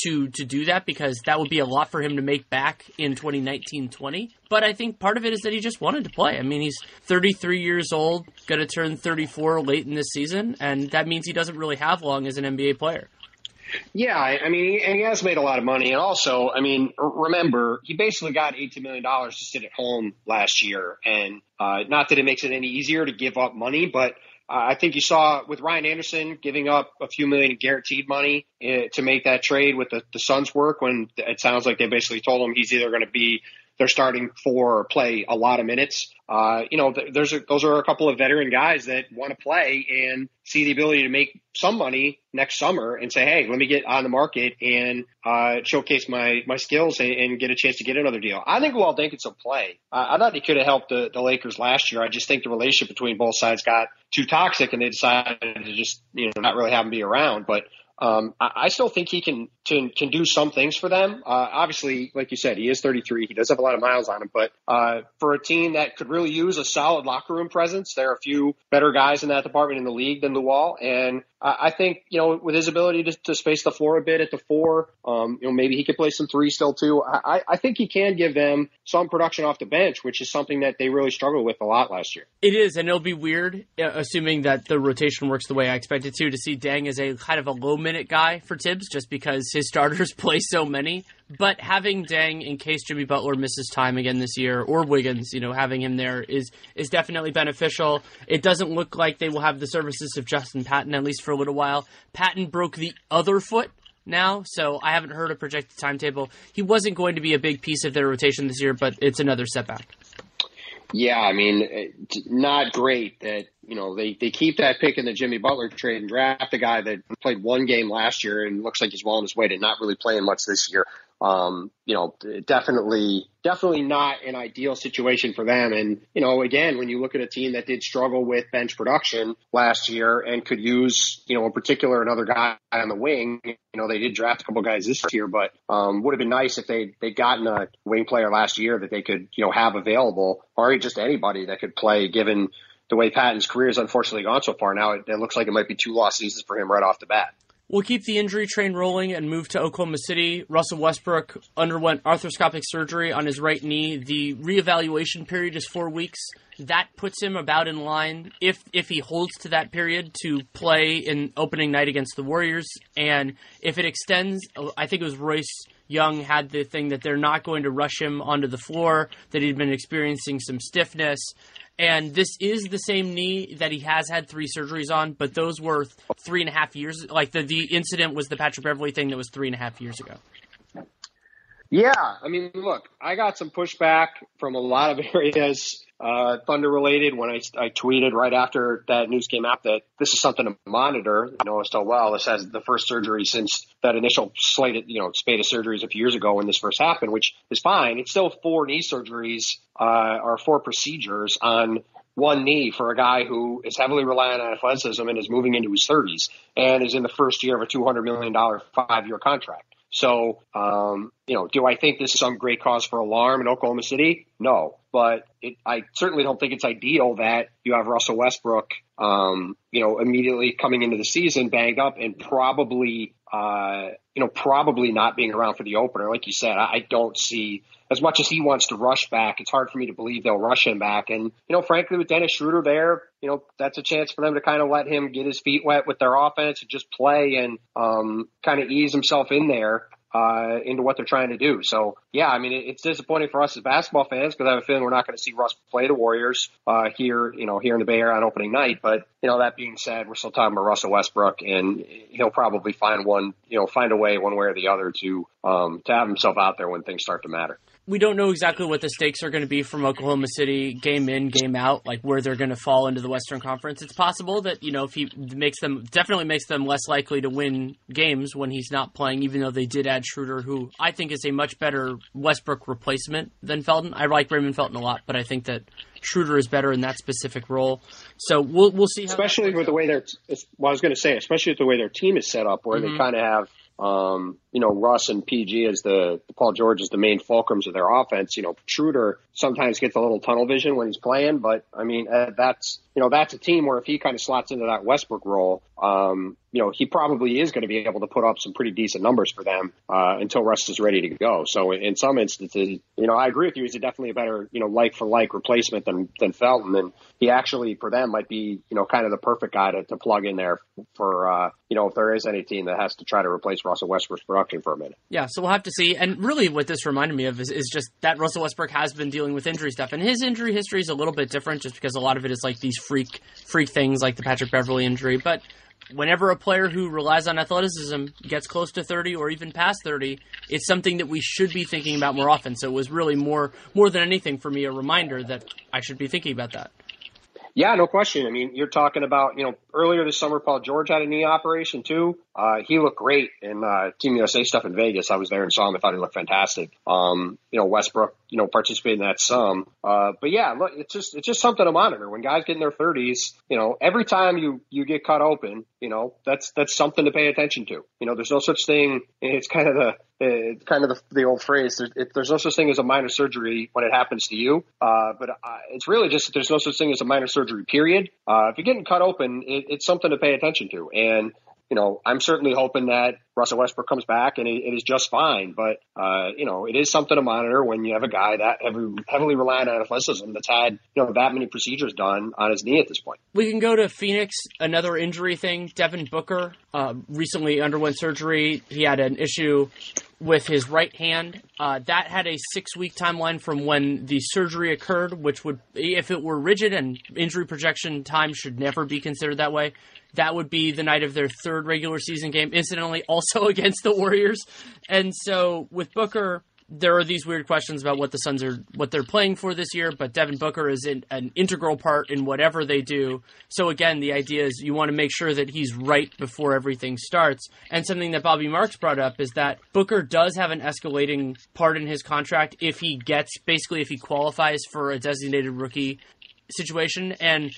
to to do that because that would be a lot for him to make back in 2019-20. But I think part of it is that he just wanted to play. I mean, he's 33 years old, going to turn 34 late in this season, and that means he doesn't really have long as an NBA player. Yeah, I mean, and he has made a lot of money, and also, I mean, remember he basically got eighteen million dollars to sit at home last year, and uh, not that it makes it any easier to give up money, but uh, I think you saw with Ryan Anderson giving up a few million in guaranteed money uh, to make that trade with the, the Suns work when it sounds like they basically told him he's either going to be they're starting for or play a lot of minutes. Uh, you know, th- there's a, those are a couple of veteran guys that want to play and see the ability to make some money next summer and say, hey, let me get on the market and uh, showcase my my skills and, and, get a chance to get another deal. I think Deng will play. Uh, I thought he could have helped the, the Lakers last year. I just think the relationship between both sides got too toxic and they decided to just you know not really have him be around. But um, I, I, still think he can, can, can do some things for them. Uh, obviously, like you said, he is 33. He does have a lot of miles on him, but uh, for a team that could really use a solid locker room presence, there are a few better guys in that department in the league than Luol, and I think, you know, with his ability to, to space the floor a bit at the four, um, you know, maybe he could play some three still too. I, I think he can give them some production off the bench, which is something that they really struggled with a lot last year. It is, and it'll be weird, uh, assuming that the rotation works the way I expect it to, to see Deng as a kind of a low minute guy for Thibs, just because his starters play so many. But having Deng in case Jimmy Butler misses time again this year, or Wiggins, you know, having him there is is definitely beneficial. It doesn't look like they will have the services of Justin Patton at least for a little while. Patton broke the other foot now, so I haven't heard a projected timetable. He wasn't going to be a big piece of their rotation this year, but it's another setback. Yeah, I mean, uh, not great that you know they they keep that pick in the Jimmy Butler trade and draft a guy that played one game last year and looks like he's well on his way to not really playing much this year um, you know, definitely, definitely not an ideal situation for them. And, you know, again, when you look at a team that did struggle with bench production last year and could use, you know, in particular another guy on the wing, you know, they did draft a couple guys this year, but, um, would have been nice if they, they'd gotten a wing player last year that they could, you know, have available or just anybody that could play given the way Patton's career has unfortunately gone so far. Now it, it looks like it might be two lost seasons for him right off the bat. We'll keep the injury train rolling and move to Oklahoma City. Russell Westbrook underwent arthroscopic surgery on his right knee. The reevaluation period is four weeks. That puts him about in line, if if he holds to that period, to play in opening night against the Warriors. And if it extends, I think it was Royce Young had the thing that they're not going to rush him onto the floor, that he'd been experiencing some stiffness. And this is the same knee that he has had three surgeries on, but those were three and a half years. Like the, the incident was the Patrick Beverley thing that was three and a half years ago. Yeah, I mean, look, I got some pushback from a lot of areas uh, Thunder related when I, I tweeted right after that news came out that this is something to monitor. I know so well. This has the first surgery since that initial slate, you know, spate of surgeries a few years ago when this first happened, which is fine. It's still four knee surgeries uh, or four procedures on one knee for a guy who is heavily reliant on athleticism and is moving into his 30s and is in the first year of a $200 million five year contract. So, um, you know, do I think this is some great cause for alarm in Oklahoma City? No, but it, I certainly don't think it's ideal that you have Russell Westbrook, um, you know, immediately coming into the season banged up and probably, uh, you know, probably not being around for the opener. Like you said, I, I don't see as much as he wants to rush back. It's hard for me to believe they'll rush him back. And you know, frankly, with Dennis Schroeder there, you know, that's a chance for them to kind of let him get his feet wet with their offense and just play and um, kind of ease himself in there uh, into what they're trying to do. So yeah, I mean, it, it's disappointing for us as basketball fans because I have a feeling we're not going to see Russ play the Warriors uh, here, you know, here in the Bay Area on opening night. But you know, that being said, we're still talking about Russell Westbrook, and he'll probably find one, you know, find a way one way or the other to um, to have himself out there when things start to matter we don't know exactly what the stakes are going to be from Oklahoma City game in, game out, like where they're going to fall into the Western Conference. It's possible that, you know, if he makes them, definitely makes them less likely to win games when he's not playing, even though they did add Schroeder, who I think is a much better Westbrook replacement than Felton. I like Raymond Felton a lot, but I think that Schroeder is better in that specific role. So we'll, we'll see. especially with the way they're, well, I was going to say, especially with the way their team is set up, where mm-hmm. they kind of have, um, you know, Russ and PG as the Paul George is the main fulcrums of their offense. You know, Schroeder sometimes gets a little tunnel vision when he's playing. But I mean, uh, that's you know that's a team where if he kind of slots into that Westbrook role, um, you know, he probably is going to be able to put up some pretty decent numbers for them uh, until Russ is ready to go. So in some instances, you know, I agree with you. He's definitely a better, you know, like for like replacement than than Felton, and he actually for them might be, you know, kind of the perfect guy to, to plug in there for, uh, you know, if there is any team that has to try to replace Russell Westbrook's production for a minute. Yeah, so we'll have to see. And really, what this reminded me of is, is just that Russell Westbrook has been dealing with injury stuff, and his injury history is a little bit different, just because a lot of it is like these freak freak things, like the Patrick Beverley injury, but whenever a player who relies on athleticism gets close to 30 or even past 30, it's something that we should be thinking about more often. So it was really more more than anything for me a reminder that I should be thinking about that. Yeah, no question. I mean, you're talking about, you know, earlier this summer, Paul George had a knee operation too. Uh, he looked great in uh, Team USA stuff in Vegas. I was there and saw him. I thought he looked fantastic. Um, you know, Westbrook, you know, participated in that some. Uh, but yeah, look, it's just it's just something to monitor. When guys get in their 30s, you know, every time you you get cut open, you know, that's that's something to pay attention to. You know, there's no such thing. It's kind of the it's kind of the, the old phrase. There's, there's no such thing as a minor surgery when it happens to you. Uh, but uh, it's really just that there's no such thing as a minor surgery. Period. Uh, if you're getting cut open, it, it's something to pay attention to. And you know, I'm certainly hoping that Russell Westbrook comes back and it, it is just fine. But, uh, you know, it is something to monitor when you have a guy that heavily, heavily reliant on athleticism that's had, you know, that many procedures done on his knee at this point. We can go to Phoenix, another injury thing. Devin Booker uh, recently underwent surgery. He had an issue with his right hand. Uh, that had a six week timeline from when the surgery occurred, which would, if it were rigid and injury projection time should never be considered that way, that would be the night of their third regular season game, incidentally, also against the Warriors. And so with Booker, there are these weird questions about what the Suns are what they're playing for this year, but Devin Booker is in, an integral part in whatever they do. So again, the idea is you want to make sure that he's right before everything starts. And something that Bobby Marks brought up is that Booker does have an escalating part in his contract if he gets basically if he qualifies for a designated rookie situation and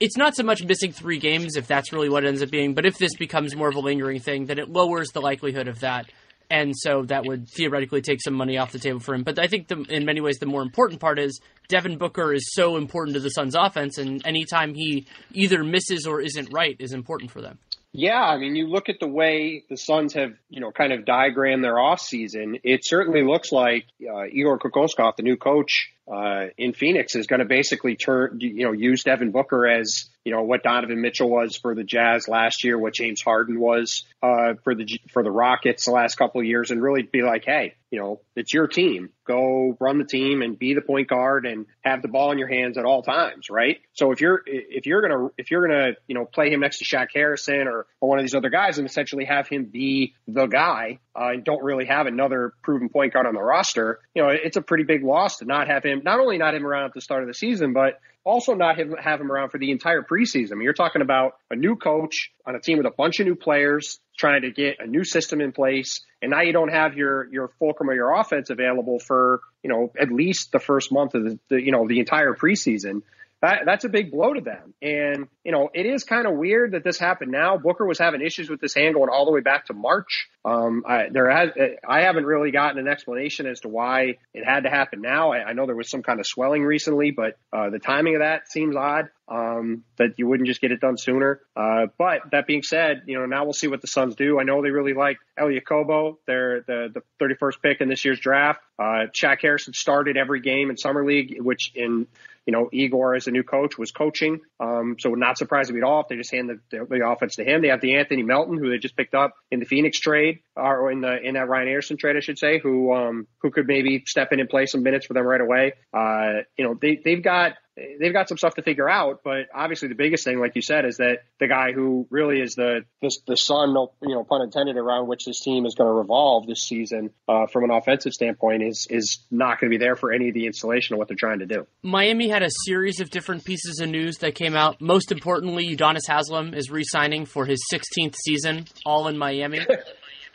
it's not so much missing three games if that's really what it ends up being, but if this becomes more of a lingering thing, then it lowers the likelihood of that. And so that would theoretically take some money off the table for him. But I think the, in many ways the more important part is Devin Booker is so important to the Suns offense, and anytime he either misses or isn't right is important for them. Yeah, I mean, you look at the way the Suns have, you know, kind of diagrammed their offseason, it certainly looks like uh, Igor Kokoskov, the new coach, uh, in Phoenix is going to basically turn, you know, use Devin Booker as, you know, what Donovan Mitchell was for the Jazz last year, what James Harden was, uh, for the, for the Rockets the last couple of years and really be like, Hey, you know, it's your team. Go run the team and be the point guard and have the ball in your hands at all times, right? So if you're if you're gonna if you're gonna you know play him next to Shaq Harrison or, or one of these other guys and essentially have him be the guy uh, and don't really have another proven point guard on the roster, you know, it's a pretty big loss to not have him not only not him around at the start of the season, but also not have, have him around for the entire preseason. I mean, you're talking about a new coach on a team with a bunch of new players trying to get a new system in place. And now you don't have your, your fulcrum or your offense available for, you know, at least the first month of the, the you know, the entire preseason that, that's a big blow to them. And, you know, it is kind of weird that this happened now. Booker was having issues with this hand going all the way back to March. Um, I, there has, I haven't really gotten an explanation as to why it had to happen now. I, I know there was some kind of swelling recently, but, uh, the timing of that seems odd. Um, that you wouldn't just get it done sooner. Uh, but that being said, you know, now we'll see what the Suns do. I know they really like Elie Okobo. They're the, the 31st pick in this year's draft. Uh, Shaq Harrison started every game in summer league, which in, you know, Igor as a new coach was coaching. Um, so not surprising at all if they just hand the, the, the, offense to him. They have De'Anthony Melton, who they just picked up in the Phoenix trade, or in the in that Ryan Anderson trade, I should say, who um, who could maybe step in and play some minutes for them right away. Uh, you know, they they've got they've got some stuff to figure out. But obviously, the biggest thing, like you said, is that the guy who really is the the, the sun, you know, pun intended, around which this team is going to revolve this season uh, from an offensive standpoint is is not going to be there for any of the installation of what they're trying to do. Miami had a series of different pieces of news that came out. Most importantly, Udonis Haslem is re-signing for his 16th season, all in Miami.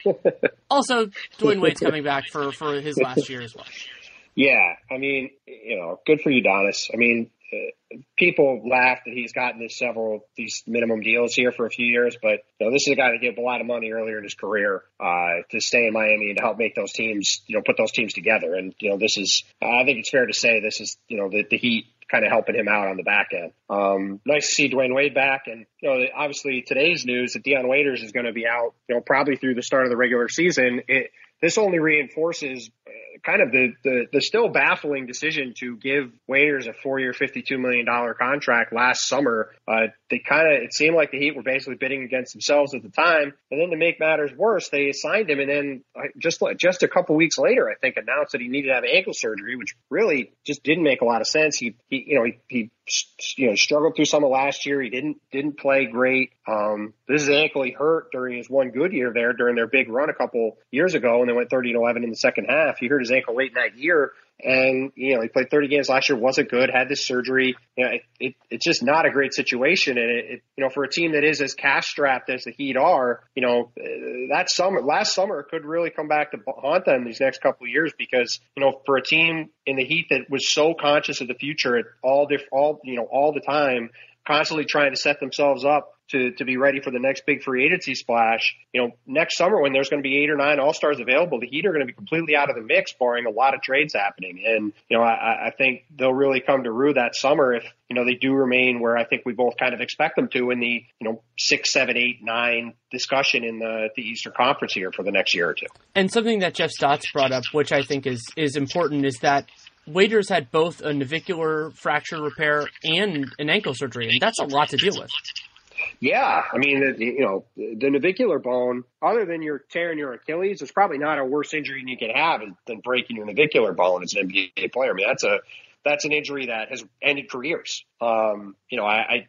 also, Dwyane Wade's coming back for for his last year as well. Yeah, I mean, you know, good for you, Udonis. I mean, uh, people laugh that he's gotten this several these minimum deals here for a few years, but you know, this is a guy that gave a lot of money earlier in his career uh, to stay in Miami and to help make those teams, you know, put those teams together. And you know, this is I think it's fair to say this is you know the, the Heat kind of helping him out on the back end. Um, nice to see Dwyane Wade back, and you know, obviously today's news that Dion Waiters is going to be out, you know, probably through the start of the regular season. It, this only reinforces uh, kind of the, the, the still baffling decision to give Waiters a four year, $52 million contract last summer. Uh, they kind of, it seemed like the Heat were basically bidding against themselves at the time. And then to make matters worse, they signed him. And then just, just a couple weeks later, I think announced that he needed to have ankle surgery, which really just didn't make a lot of sense. He, he you know, he, he you know struggled through some of last year. He didn't didn't play great. Um, this is ankle he hurt during his one good year there during their big run a couple years ago, and they went 30 and 11 in the second half. He hurt his ankle late in that year, and you know he played 30 games last year, wasn't good, had this surgery. You know, it, it, it's just not a great situation, and it, it, you know for a team that is as cash strapped as the Heat are, you know uh, that summer last summer could really come back to haunt them these next couple of years because you know for a team in the Heat that was so conscious of the future at all diff, all you know all the time, constantly trying to set themselves up to, to be ready for the next big free agency splash. You know, next summer when there's going to be eight or nine All Stars available, the Heat are going to be completely out of the mix, barring a lot of trades happening. And you know, I, I think they'll really come to rue that summer if you know they do remain where I think we both kind of expect them to in the you know six, seven, eight, nine discussion in the the Eastern Conference here for the next year or two. And something that Jeff Stotts brought up, which I think is is important, is that Waiters had both a navicular fracture repair and an ankle surgery, and that's a lot to deal with. Yeah, I mean, you know, the navicular bone, other than you're tearing your Achilles, is probably not a worse injury you could have than breaking your navicular bone as an NBA player. I mean, that's a that's an injury that has ended careers. Um, you know, I, I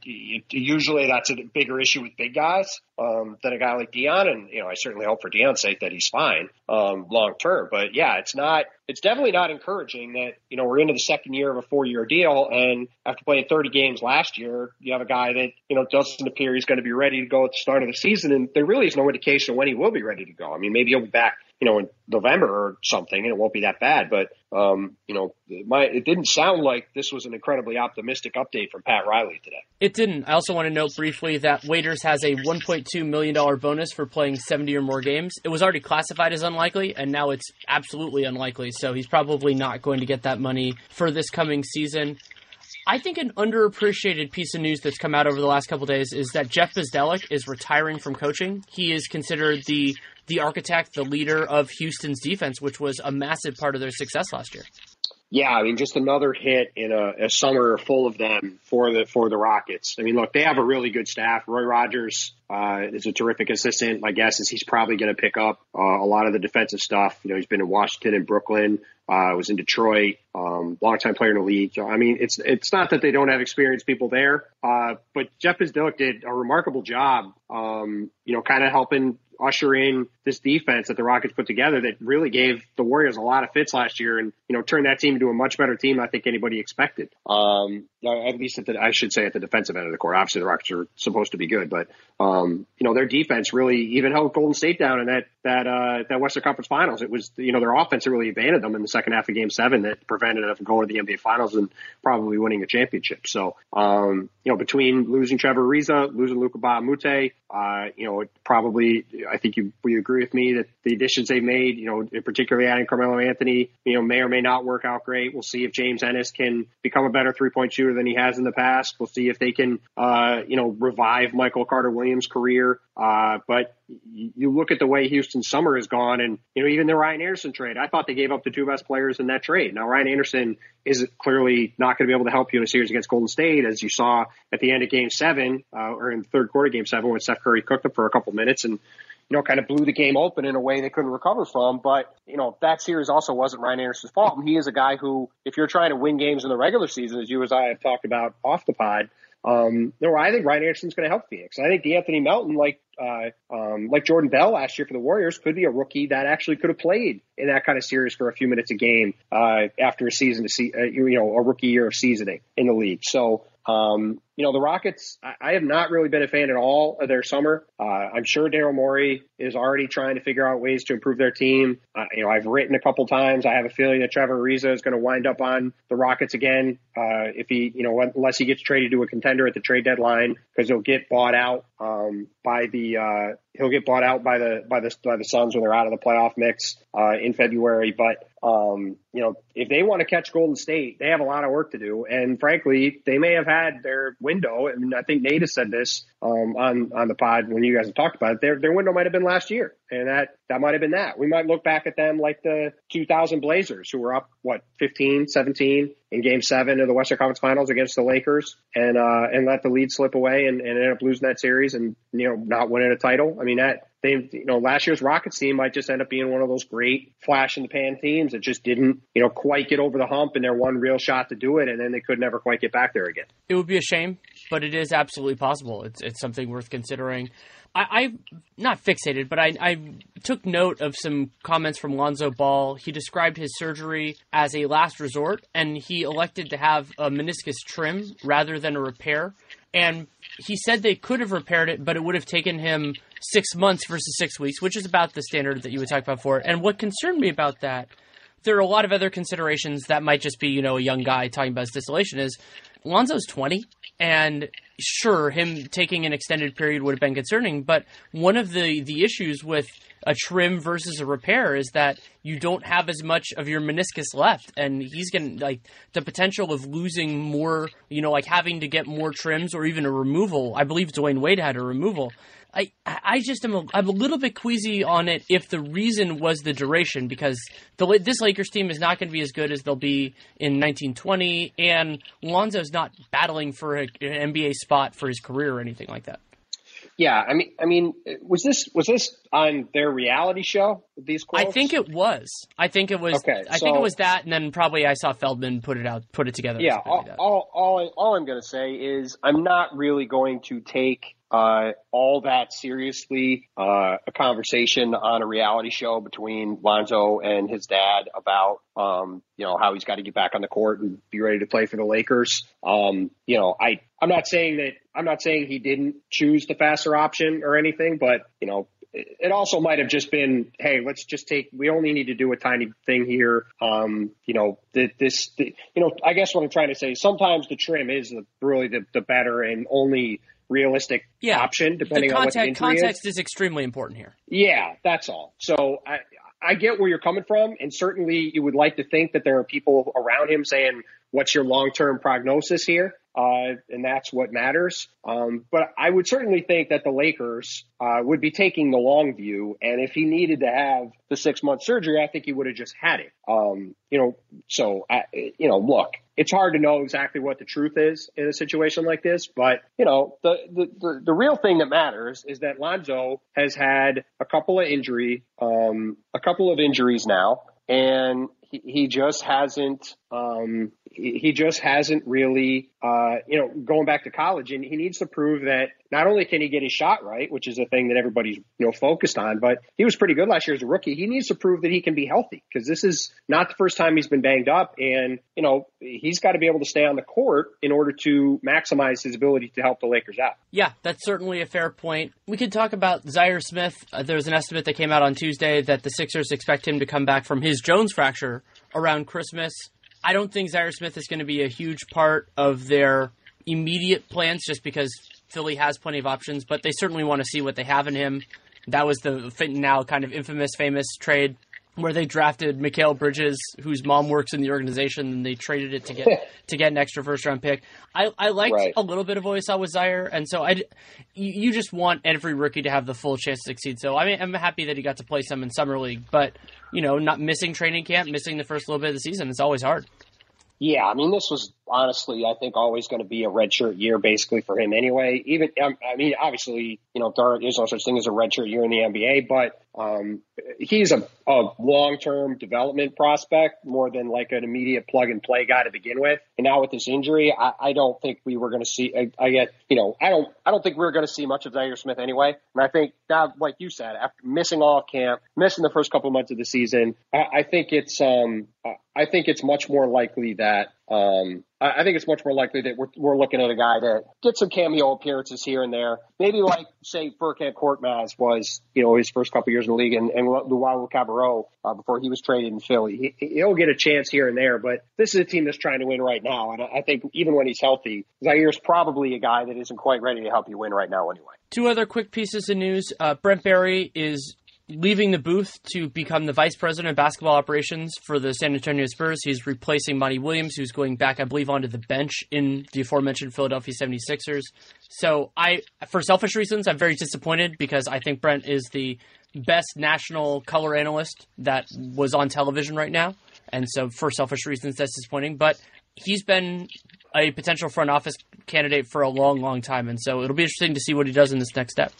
usually that's a bigger issue with big guys um, than a guy like Dion, and you know, I certainly hope for Dion's sake that he's fine um, long term. But yeah, it's not. It's definitely not encouraging that you know we're into the second year of a four year deal, and after playing 30 games last year, you have a guy that you know doesn't appear he's going to be ready to go at the start of the season, and there really is no indication when he will be ready to go. I mean, maybe he'll be back you know, in November or something, and it won't be that bad. But um, you know, my it didn't sound like this was an incredibly optimistic update from Pat Riley today. It didn't. I also want to note briefly that Waiters has a 1.2 million dollar bonus for playing 70 or more games. It was already classified as unlikely, and now it's absolutely unlikely. So he's probably not going to get that money for this coming season. I think an underappreciated piece of news that's come out over the last couple days is that Jeff Bzdelik is retiring from coaching. He is considered the the architect, the leader of Houston's defense, which was a massive part of their success last year. Yeah, I mean, just another hit in a, a, summer full of them for the for the Rockets. I mean, look, they have a really good staff. Roy Rogers uh, is a terrific assistant. My guess is he's probably going to pick up uh, a lot of the defensive stuff. You know, he's been in Washington and Brooklyn. Uh, was in Detroit, um, longtime player in the league. So, I mean, it's it's not that they don't have experienced people there, uh, but Jeff Bzdelik did a remarkable job. Um, you know, kind of helping usher in this defense that the Rockets put together that really gave the Warriors a lot of fits last year and, you know, turned that team into a much better team than I think anybody expected. Um, at least at the, I should say at the defensive end of the court. Obviously the Rockets are supposed to be good, but, um, you know, their defense really even held Golden State down in that, that, uh, that Western Conference finals. It was, you know, their offense that really abandoned them in the second half of game seven that prevented them from going to the NBA finals and probably winning a championship. So, um, you know, between losing Trevor Ariza, losing Luca Mbah a uh, you know, probably, I think you, we agree with me that the additions they've made, you know, particularly adding Carmelo Anthony, you know, may or may not work out great. We'll see if James Ennis can become a better three point shooter than he has in the past. We'll see if they can, uh, you know, revive Michael Carter Williams' career. Uh, but you look at the way Houston's summer has gone, and you know even the Ryan Anderson trade. I thought they gave up the two best players in that trade. Now Ryan Anderson is clearly not going to be able to help you in a series against Golden State, as you saw at the end of Game Seven uh, or in the third quarter, Game Seven, when Steph Curry cooked them for a couple minutes and you know, kind of blew the game open in a way they couldn't recover from. But, you know, that series also wasn't Ryan Anderson's fault. And he is a guy who, if you're trying to win games in the regular season, as you as I have talked about off the pod, um, no, I think Ryan Anderson's going to help Phoenix. I think De'Anthony Melton, like uh, um, like Jordan Bell last year for the Warriors, could be a rookie that actually could have played in that kind of series for a few minutes a game uh, after a season to see, uh, you know, a rookie year of seasoning in the league. So um, you know, the Rockets, I, have not really been a fan at all of their summer. Uh, I'm sure Daryl Morey is already trying to figure out ways to improve their team. Uh, you know, I've written a couple times. I have a feeling that Trevor Ariza is going to wind up on the Rockets again uh, if he, you know, unless he gets traded to a contender at the trade deadline because he'll get bought out um, by the uh, he'll get bought out by the by the by the Suns when they're out of the playoff mix uh, in February. But um, you know, if they want to catch Golden State, they have a lot of work to do. And frankly, they may have had their window. Mean, I think Nate has said this um, on on the pod when you guys have talked about it. Their their window might have been last year, and that that might have been that. We might look back at them like the 2000 Blazers, who were up what 15, 17 in Game Seven of the Western Conference Finals against the Lakers, and uh, and let the lead slip away and, and end up losing that series and you know not winning a title. I mean that they, you know, last year's Rockets team might just end up being one of those great flash in the pan teams that just didn't, you know, quite get over the hump in their one real shot to do it, and then they could never quite get back there again. It would be a shame, but it is absolutely possible. It's it's something worth considering. I, am not fixated, but I, I, took note of some comments from Lonzo Ball. He described his surgery as a last resort, and he elected to have a meniscus trim rather than a repair. And he said they could have repaired it, but it would have taken him six months versus six weeks, which is about the standard that you would talk about for it. And what concerned me about that, there are a lot of other considerations that might just be, you know, a young guy talking about his distillation is Lonzo's 20, and sure, him taking an extended period would have been concerning, but one of the, the issues with a trim versus a repair is that you don't have as much of your meniscus left and he's going to like the potential of losing more you know like having to get more trims or even a removal. I believe Dwyane Wade had a removal I, I just am a, I'm a little bit queasy on it if the reason was the duration because the this Lakers team is not going to be as good as they'll be in 1920 and Lonzo's not battling for a, an NBA spot for his career or anything like that. Yeah, I mean, I mean, was this was this on their reality show? These quotes? I think it was. I think it was. Okay, I so, think it was that, and then probably I saw Feldman put it out, put it together. Yeah, all, all, all, all I'm going to say is I'm not really going to take uh, all that seriously. Uh, a conversation on a reality show between Lonzo and his dad about, um, you know, how he's got to get back on the court and be ready to play for the Lakers. Um, you know, I, I'm not saying that, I'm not saying he didn't choose the faster option or anything, but, you know, it also might have just been, hey, let's just take. We only need to do a tiny thing here. Um, you know, this, the, you know, I guess what I'm trying to say. Sometimes the trim is the, really the, the better and only realistic yeah. option, depending context, on what the context is. is extremely important here. Yeah, that's all. So I, I get where you're coming from, and certainly you would like to think that there are people around him saying, "What's your long-term prognosis here?" Uh, and that's what matters. Um, but I would certainly think that the Lakers uh, would be taking the long view, and if he needed to have the six-month surgery, I think he would have just had it. Um, you know, so I, you know, look, it's hard to know exactly what the truth is in a situation like this, but you know, the, the, the, the real thing that matters is that Lonzo has had a couple of injury, um, a couple of injuries now, and he, he just hasn't um, he just hasn't really, uh, you know, going back to college, and he needs to prove that not only can he get his shot right, which is a thing that everybody's you know focused on, but he was pretty good last year as a rookie. He needs to prove that he can be healthy because this is not the first time he's been banged up, and you know he's got to be able to stay on the court in order to maximize his ability to help the Lakers out. Yeah, that's certainly a fair point. We could talk about Zhaire Smith. Uh, there was an estimate that came out on Tuesday that the Sixers expect him to come back from his Jones fracture around Christmas. I don't think Zhaire Smith is going to be a huge part of their immediate plans just because Philly has plenty of options, but they certainly want to see what they have in him. That was the now kind of infamous, famous trade where they drafted Mikal Bridges, whose mom works in the organization, and they traded it to get to get an extra first round pick. I, I liked right. a little bit of what I saw with Zhaire, and so I, you, you just want every rookie to have the full chance to succeed. So I mean, I'm happy that he got to play some in summer league, but you know, not missing training camp, missing the first little bit of the season, it's always hard. Yeah, I mean, this was honestly, I think, always going to be a redshirt year basically for him anyway. Even, um, I mean, obviously, you know, there is no such thing as a redshirt year in the NBA, but um, he's a, a long term development prospect more than like an immediate plug and play guy to begin with. And now with this injury, I, I don't think we were going to see. I, I, get, you know, I don't, I don't think we are going to see much of Zhaire Smith anyway. And I think that, like you said, after missing all of camp, missing the first couple months of the season, I, I think it's, um, I think it's much more likely that Um, I, I think it's much more likely that we're, we're looking at a guy that get some cameo appearances here and there. Maybe like, say, Furkan Korkmaz was, you know, his first couple years in the league and, and Luwawu-Cabarrot uh, before he was traded in Philly. He, he'll get a chance here and there, but this is a team that's trying to win right now. And I, I think even when he's healthy, Zhaire's probably a guy that isn't quite ready to help you win right now anyway. Two other quick pieces of news. Uh, Brent Barry is leaving the booth to become the vice president of basketball operations for the San Antonio Spurs. He's replacing Monty Williams, who's going back, I believe, onto the bench in the aforementioned Philadelphia 76ers. So I, for selfish reasons, I'm very disappointed because I think Brent is the best national color analyst that was on television right now. And so for selfish reasons, that's disappointing. But he's been a potential front office candidate for a long, long time. And so it'll be interesting to see what he does in this next step.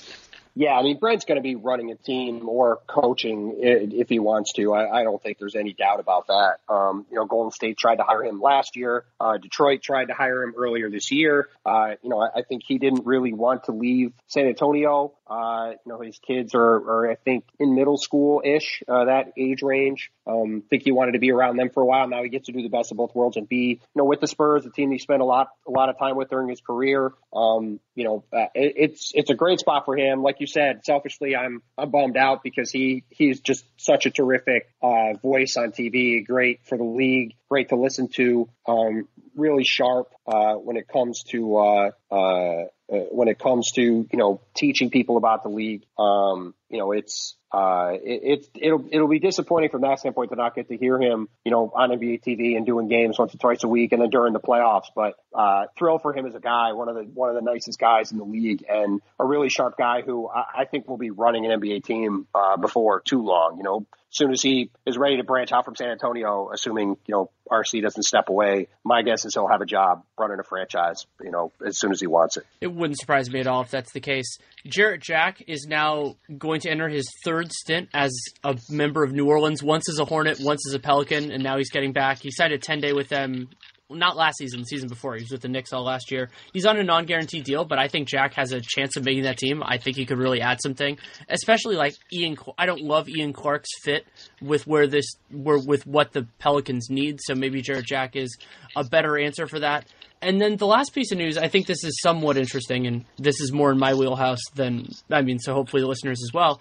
Yeah, I mean, Brent's going to be running a team or coaching if he wants to. I, I don't think there's any doubt about that. Um, you know, Golden State tried to hire him last year. Uh, Detroit tried to hire him earlier this year. Uh, you know, I, I think he didn't really want to leave San Antonio. Uh, you know, his kids are, are I think, in middle school ish, uh, that age range. Um, think he wanted to be around them for a while. Now he gets to do the best of both worlds and be, you know, with the Spurs, the team he spent a lot, a lot of time with during his career. Um, you know, uh, it, it's, it's a great spot for him. Like you said, selfishly, I'm, I'm bummed out because he, he's just such a terrific, uh, voice on TV. Great for the league, great to listen to. Um, really sharp, uh, when it comes to, uh, uh, uh, when it comes to you know teaching people about the league. Um, you know, it's uh, it, it will it'll be disappointing from that standpoint to not get to hear him, you know, on NBA TV and doing games once or twice a week, and then during the playoffs. But uh, thrill for him as a guy, one of the one of the nicest guys in the league, and a really sharp guy who I, I think will be running an NBA team uh, before too long. You know, soon as he is ready to branch out from San Antonio, assuming you know RC doesn't step away, my guess is he'll have a job running a franchise. You know, as soon as he wants it. It wouldn't surprise me at all if that's the case. Jarrett Jack is now going to enter his third stint as a member of New Orleans. Once as a Hornet, once as a Pelican, and now he's getting back. He signed a ten day with them not last season, the season before. He was with the Knicks all last year. He's on a non-guaranteed deal, but I think Jack has a chance of making that team. I think he could really add something, especially like Ian. I don't love Ian Clark's fit with where this, where with what the Pelicans need. So maybe Jarrett Jack is a better answer for that. And then the last piece of news, I think this is somewhat interesting, and this is more in my wheelhouse than I mean. So hopefully the listeners as well.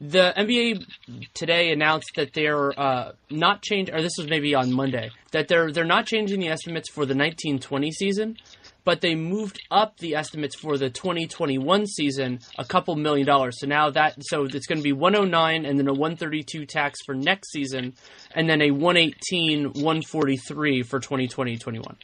The NBA today announced that they're uh, not changing, or this was maybe on Monday, that they're they're not changing the estimates for the 1920 season, but they moved up the estimates for the 2021 season a couple million dollars. So now that so it's going to be 109 and then a 132 tax for next season, and then a 118 143 for 2020 21.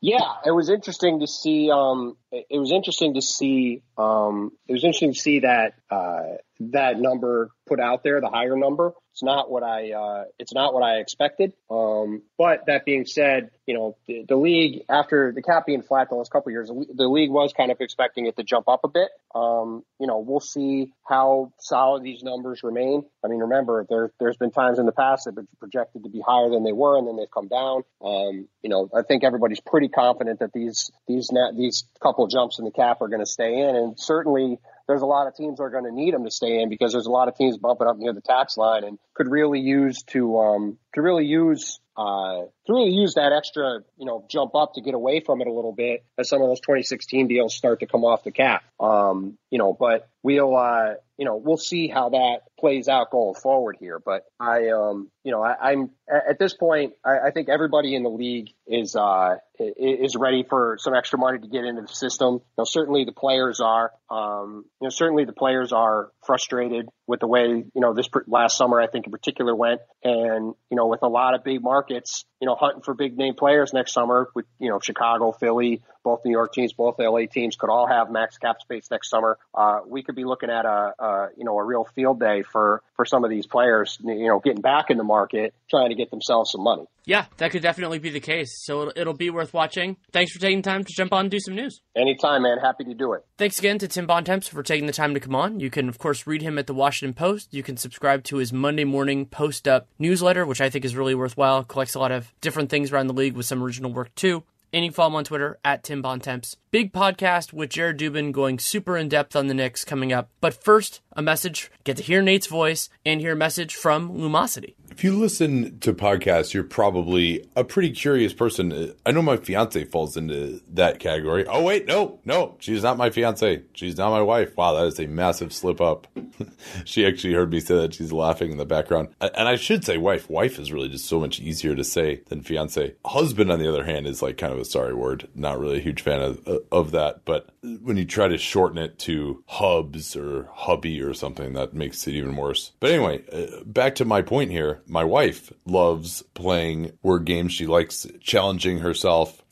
Yeah, it was interesting to see. Um, it was interesting to see. Um, it was interesting to see that uh, that number put out there, the higher number. It's not what I uh, it's not what I expected. Um, but that being said, you know the, the, league after the cap being flat the last couple years, the league was kind of expecting it to jump up a bit. Um, you know we'll see how solid these numbers remain. I mean, remember there there's been times in the past that been projected to be higher than they were, and then they've come down. Um, you know I think everybody's pretty confident that these these these couple jumps in the cap are going to stay in, and certainly there's a lot of teams that are going to need him to stay in because there's a lot of teams bumping up near the tax line and could really use to um, could really use uh, to really use that extra, you know, jump up to get away from it a little bit as some of those 2016 deals start to come off the cap. Um, you know, but we'll, uh, you know, we'll see how that plays out going forward here. But I, um, you know, I, am at this point, I, I, think everybody in the league is, uh, is ready for some extra money to get into the system. You know, certainly the players are, um, you know, certainly the players are frustrated with the way, you know, this last summer, I think in particular went. And, you know, with a lot of big markets, you know, hunting for big name players next summer with, you know, Chicago, Philly, both New York teams, both LA teams could all have max cap space next summer. Uh, we could be looking at a, a, you know, a real field day for, for some of these players, you know, getting back in the market, trying to get themselves some money. Yeah, that could definitely be the case. So it'll, it'll be worth watching. Thanks for taking time to jump on and do some news. Anytime, man. Happy to do it. Thanks again to Tim Bontemps for taking the time to come on. You can, of course, read him at the Washington Post. You can subscribe to his Monday morning post up newsletter, which I think is really worthwhile. Collects a lot of different things around the league with some original work, too. And you can follow him on Twitter at Tim Bontemps. Big podcast with Jared Dubin going super in depth on the Knicks coming up. But first, a message. Get to hear Nate's voice and hear a message from Lumosity. If you listen to podcasts, you're probably a pretty curious person. I know my fiance falls into that category. Oh, wait, no, no, she's not my fiance. She's not my wife. Wow, that is a massive slip up. she actually heard me say that. She's laughing in the background. And I should say wife. Wife is really just so much easier to say than fiance. Husband, on the other hand, is like kind of a sorry word. Not really a huge fan of, of that. But when you try to shorten it to hubs or hubby or something, that makes it even worse. But anyway, uh, back to my point here my wife loves playing word games. She likes challenging herself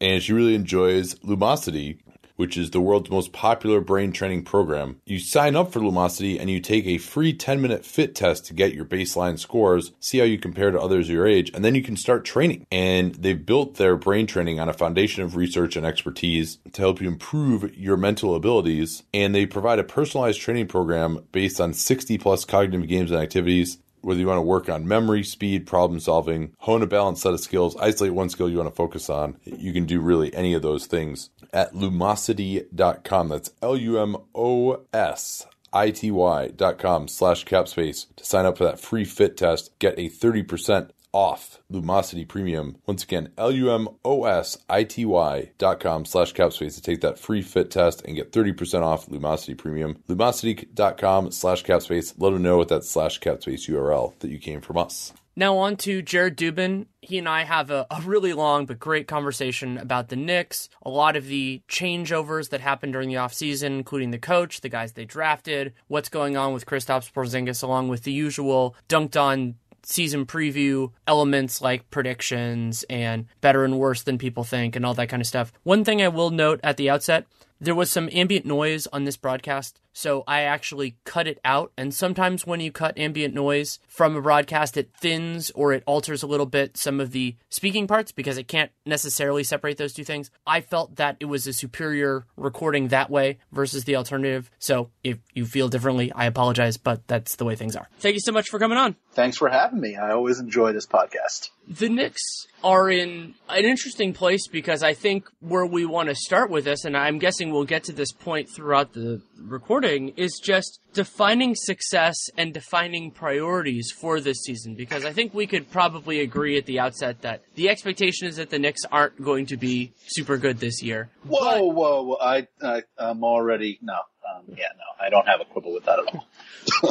and she really enjoys Lumosity, which is the world's most popular brain training program. You sign up for Lumosity and you take a free 10 minute fit test to get your baseline scores, see how you compare to others your age, and then you can start training. And they've built their brain training on a foundation of research and expertise to help you improve your mental abilities. And they provide a personalized training program based on 60 plus cognitive games and activities whether you want to work on memory, speed, problem solving, hone a balanced set of skills, isolate one skill you want to focus on, you can do really any of those things at lumosity.com. That's L U M O S I T Y.com slash capspace to sign up for that free fit test. Get a 30% off Lumosity Premium. Once again, L-U-M-O-S-I-T-Y dot com slash capspace to take that free fit test and get 30% off Lumosity Premium. Lumosity.com slash capspace. Let them know with that slash capspace URL that you came from us. Now on to Jared Dubin. He and I have a, a, really long but great conversation about the Knicks, a lot of the changeovers that happened during the offseason, including the coach, the guys they drafted, what's going on with Kristaps Porzingis, along with the usual Dunc'd On season preview elements like predictions and better and worse than people think and all that kind of stuff. One thing I will note at the outset there was some ambient noise on this broadcast, so I actually cut it out. And sometimes when you cut ambient noise from a broadcast, it thins or it alters a little bit some of the speaking parts because it can't necessarily separate those two things. I felt that it was a superior recording that way versus the alternative. So if you feel differently, I apologize, but that's the way things are. Thank you so much for coming on. Thanks for having me. I always enjoy this podcast. The Knicks are in an interesting place because I think where we want to start with this, and I'm guessing we'll get to this point throughout the recording, is just defining success and defining priorities for this season. Because I think we could probably agree at the outset that the expectation is that the Knicks aren't going to be super good this year. Whoa, whoa, whoa! I, I I'm already no. Um, yeah, no, I don't have a quibble with that at all.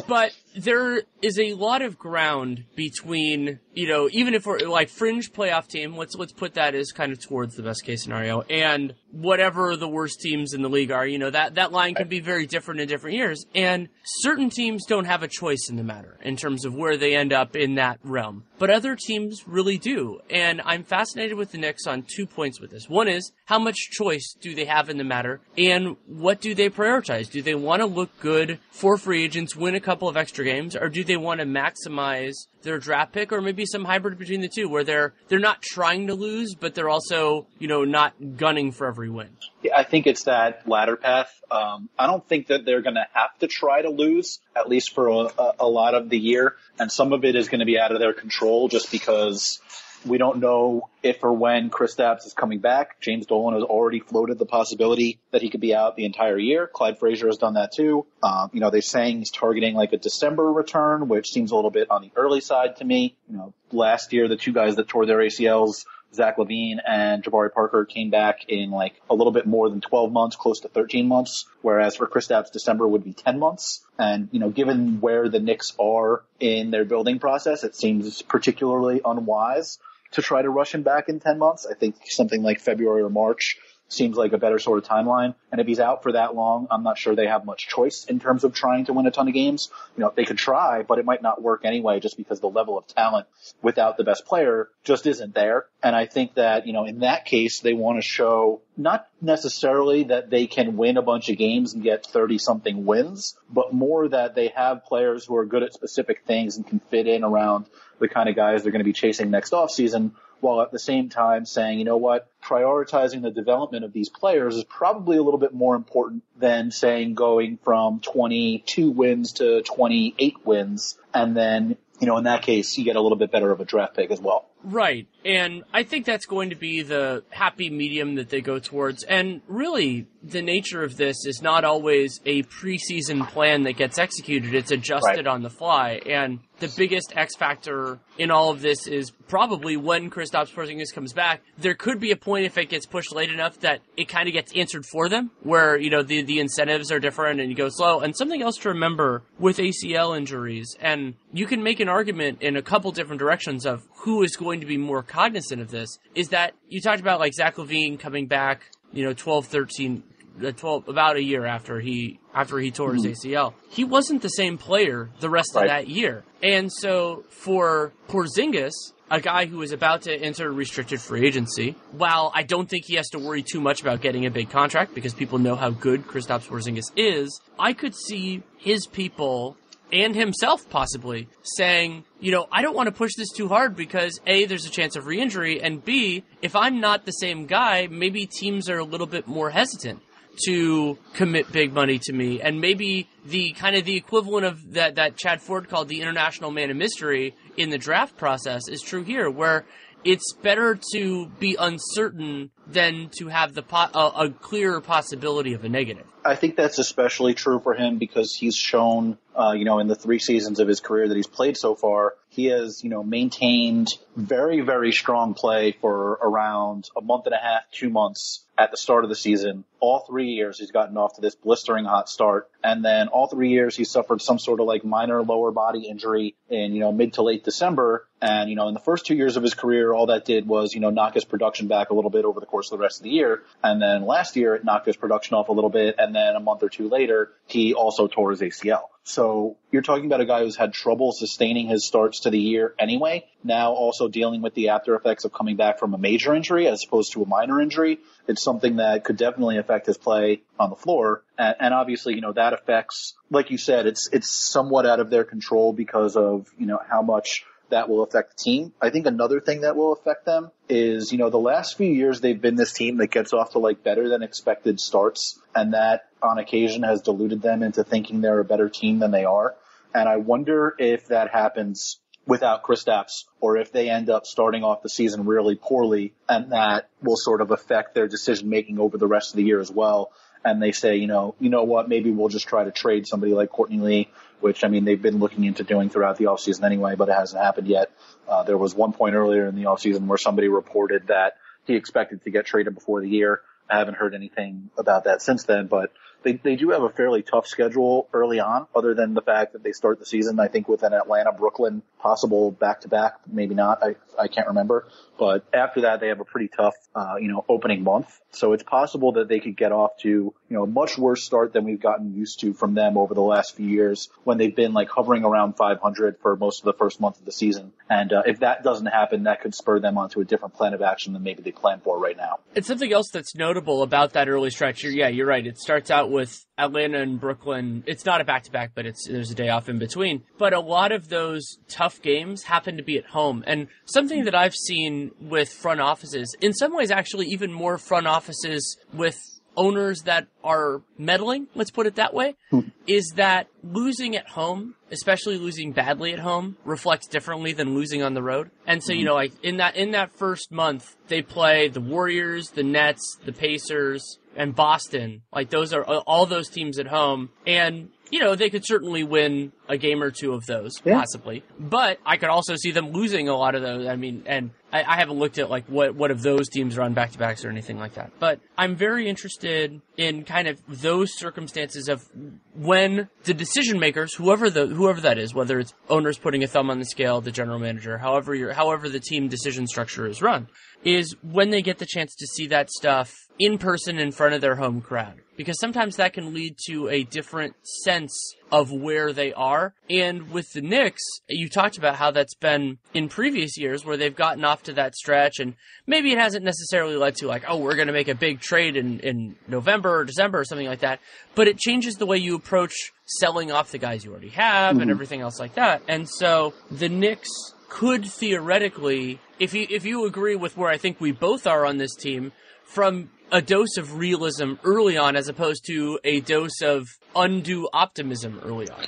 but there is a lot of ground between, you know, even if we're like fringe playoff team, let's let's put that as kind of towards the best case scenario, and whatever the worst teams in the league are, you know, that that line can be very different in different years, and certain teams don't have a choice in the matter in terms of where they end up in that realm, but other teams really do, and I'm fascinated with the Knicks on two points with this. One is how much choice do they have in the matter, and what do they prioritize? Do they want to look good for free agents, win a couple of extra games, or do they want to maximize their draft pick, or maybe some hybrid between the two, where they're they're not trying to lose, but they're also you know not gunning for every win? Yeah, I think it's that latter path. Um, I don't think that they're going to have to try to lose at least for a, a lot of the year, and some of it is going to be out of their control just because we don't know if or when Chris Kristaps is coming back. James Dolan has already floated the possibility that he could be out the entire year. Clyde Frazier has done that too. Um, you know, they're saying he's targeting like a December return, which seems a little bit on the early side to me. You know, last year the two guys that tore their ACLs Zach LaVine and Jabari Parker came back in like a little bit more than 12 months, close to 13 months, whereas for Kristaps, December would be 10 months. And, you know, given where the Knicks are in their building process, it seems particularly unwise to try to rush him back in 10 months. I think something like February or March seems like a better sort of timeline. And if he's out for that long, I'm not sure they have much choice in terms of trying to win a ton of games. You know, they could try, but it might not work anyway just because the level of talent without the best player just isn't there. And I think that, you know, in that case, they want to show not necessarily that they can win a bunch of games and get 30 something wins, but more that they have players who are good at specific things and can fit in around the kind of guys they're going to be chasing next offseason while at the same time saying, you know what, prioritizing the development of these players is probably a little bit more important than saying going from 22 wins to 28 wins. And then, you know, in that case, you get a little bit better of a draft pick as well. Right. And I think that's going to be the happy medium that they go towards. And really, the nature of this is not always a preseason plan that gets executed. It's adjusted Right. on the fly. And the biggest X factor in all of this is probably when Kristaps Porzingis comes back. There could be a point if it gets pushed late enough that it kind of gets answered for them, where you know the the incentives are different and you go slow. And something else to remember with ACL injuries, and you can make an argument in a couple different directions of who is going to be more cognizant of this. Is that you talked about like Zach LaVine coming back, you know, 12, 13 uh, 12 about a year after he after he tore his ACL. He wasn't the same player the rest Right. of that year. And so for Porzingis, a guy who is about to enter restricted free agency, while I don't think he has to worry too much about getting a big contract because people know how good Kristaps Porzingis is, I could see his people and himself possibly saying, you know, I don't want to push this too hard because A, there's a chance of re-injury, and B, if I'm not the same guy, maybe teams are a little bit more hesitant to commit big money to me. And maybe the kind of the equivalent of that, that Chad Ford called the international man of mystery in the draft process is true here, where it's better to be uncertain than to have the po- a, a clearer possibility of a negative. I think that's especially true for him because he's shown, uh, you know, in the three seasons of his career that he's played so far, he has, you know, maintained very, very strong play for around a month and a half, two months at the start of the season. All three years he's gotten off to this blistering hot start. And then all three years he suffered some sort of like minor lower body injury in, you know, mid to late December. And, you know, in the first two years of his career, all that did was, you know, knock his production back a little bit over the course of the rest of the year. And then last year it knocked his production off a little bit. And then a month or two later, he also tore his ACL. So you're talking about a guy who's had trouble sustaining his starts to the year anyway. Now also dealing with the after effects of coming back from a major injury as opposed to a minor injury. It's something that could definitely affect his play on the floor. And, and obviously, you know, that affects, like you said, it's, it's somewhat out of their control because of, you know, how much that will affect the team. I think another thing that will affect them is, you know, the last few years they've been this team that gets off to like better than expected starts and that on occasion has deluded them into thinking they're a better team than they are. And I wonder if that happens without Kristaps or if they end up starting off the season really poorly and that will sort of affect their decision making over the rest of the year as well. And they say, you know, you know what, maybe we'll just try to trade somebody like Courtney Lee, which I mean, they've been looking into doing throughout the offseason anyway, but it hasn't happened yet. Uh, there was one point earlier in the offseason where somebody reported that he expected to get traded before the year. I haven't heard anything about that since then, but they, they do have a fairly tough schedule early on, other than the fact that they start the season, I think, with an Atlanta, Brooklyn possible back to back, maybe not. I, I can't remember. But after that, they have a pretty tough, uh, you know, opening month. So it's possible that they could get off to, you know, a much worse start than we've gotten used to from them over the last few years when they've been like hovering around 500 for most of the first month of the season. And, uh, if that doesn't happen, that could spur them onto a different plan of action than maybe they plan for right now. And something else that's notable about that early stretch, yeah, you're right. It starts out with Atlanta and Brooklyn. It's not a back to back, but it's there's a day off in between. But a lot of those tough games happen to be at home. And something that I've seen with front offices, in some ways, actually even more front offices with owners that are meddling, let's put it that way, hmm. is that losing at home, especially losing badly at home, reflects differently than losing on the road. And so, you hmm. know, like in that in that first month, they play the Warriors, the Nets, the Pacers, and Boston. Like those are all those teams at home. And you know, they could certainly win a game or two of those, Yeah. possibly. But I could also see them losing a lot of those. I mean, and I, I haven't looked at like what what of those teams on back to backs or anything like that. But I'm very interested in kind of those circumstances of when the decision makers, whoever the whoever that is, whether it's owners putting a thumb on the scale, the general manager, however your however the team decision structure is run, is when they get the chance to see that stuff in person in front of their home crowd. Because sometimes that can lead to a different sense of where they are. And with the Knicks, you talked about how that's been in previous years where they've gotten off to that stretch and maybe it hasn't necessarily led to like, oh, we're going to make a big trade in, in November or December or something like that. But it changes the way you approach selling off the guys you already have and mm-hmm. everything else like that. And so the Knicks could theoretically, if you if you agree with where I think we both are on this team, from a dose of realism early on as opposed to a dose of undue optimism early on.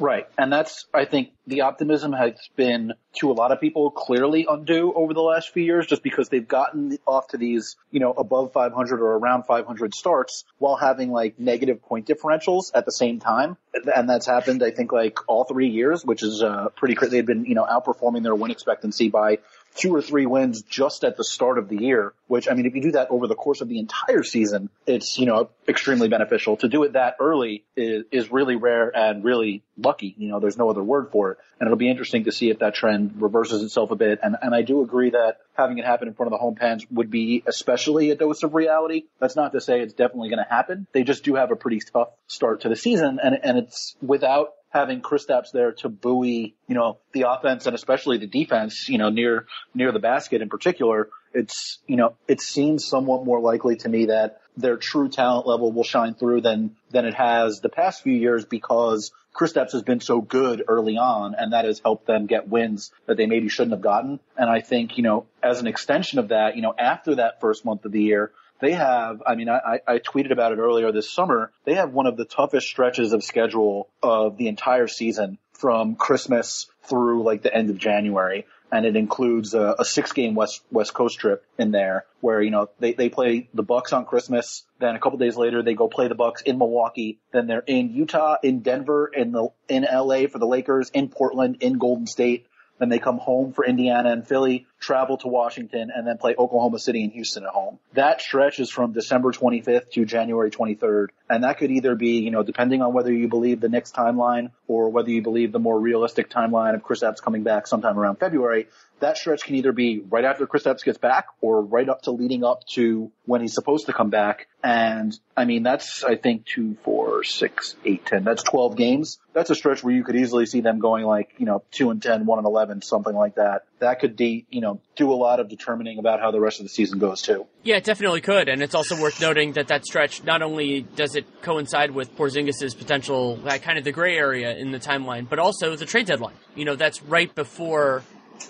Right. And that's, I think, the optimism has been to a lot of people clearly undue over the last few years just because they've gotten off to these, you know, above 500 or around 500 starts while having like negative point differentials at the same time. And that's happened, I think, like all three years, which is, uh, pretty crazy. They've been, you know, outperforming their win expectancy by two or three wins just at the start of the year, which, I mean, if you do that over the course of the entire season, it's, you know, extremely beneficial. To do it that early is, is really rare and really lucky. You know, there's no other word for it. And it'll be interesting to see if that trend reverses itself a bit. And, and I do agree that having it happen in front of the home fans would be especially a dose of reality. That's not to say it's definitely going to happen. They just do have a pretty tough start to the season and, and it's without having Kristaps there to buoy, you know, the offense and especially the defense, you know, near, near the basket in particular, it's, you know, it seems somewhat more likely to me that their true talent level will shine through than, than it has the past few years because Kristaps has been so good early on and that has helped them get wins that they maybe shouldn't have gotten. And I think, you know, as an extension of that, you know, after that first month of the year, they have, I mean, I, I tweeted about it earlier this summer. They have one of the toughest stretches of schedule of the entire season from Christmas through like the end of January. And it includes a, a six game West, West Coast trip in there where, you know, they, they play the Bucks on Christmas. Then a couple days later, they go play the Bucks in Milwaukee. Then they're in Utah, in Denver, in the, in LA for the Lakers, in Portland, in Golden State. Then they come home for Indiana and Philly, travel to Washington, and then play Oklahoma City and Houston at home. That stretch is from December 25th to January 23rd. And that could either be, you know, depending on whether you believe the Knicks timeline or whether you believe the more realistic timeline of Kristaps coming back sometime around February, that stretch can either be right after Kristaps gets back or right up to leading up to when he's supposed to come back. And I mean, that's, I think two, four, six, eight, ten. That's 12 games. That's a stretch where you could easily see them going like, you know, two and 10, one and 11, something like that. That could be, you know, do a lot of determining about how the rest of the season goes too. Yeah, it definitely could. And it's also worth noting that that stretch, not only does it coincide with Porzingis' potential, like, kind of the gray area in the timeline, but also the trade deadline. You know, that's right before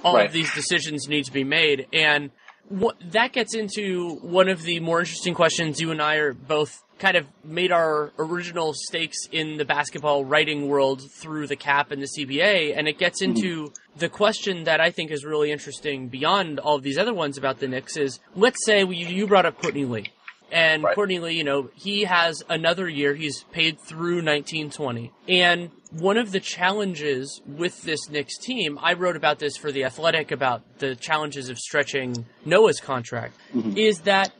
all Right. of these decisions need to be made. And what, that gets into one of the more interesting questions you and I are both kind of made our original stakes in the basketball writing world through the cap and the CBA. And it gets hmm. into the question that I think is really interesting beyond all of these other ones about the Knicks is, let's say you, you brought up Courtney Lee. And Right. Courtney Lee, you know, he has another year. He's paid through 1920. And one of the challenges with this Knicks team, I wrote about this for The Athletic about the challenges of stretching Noah's contract, mm-hmm. is that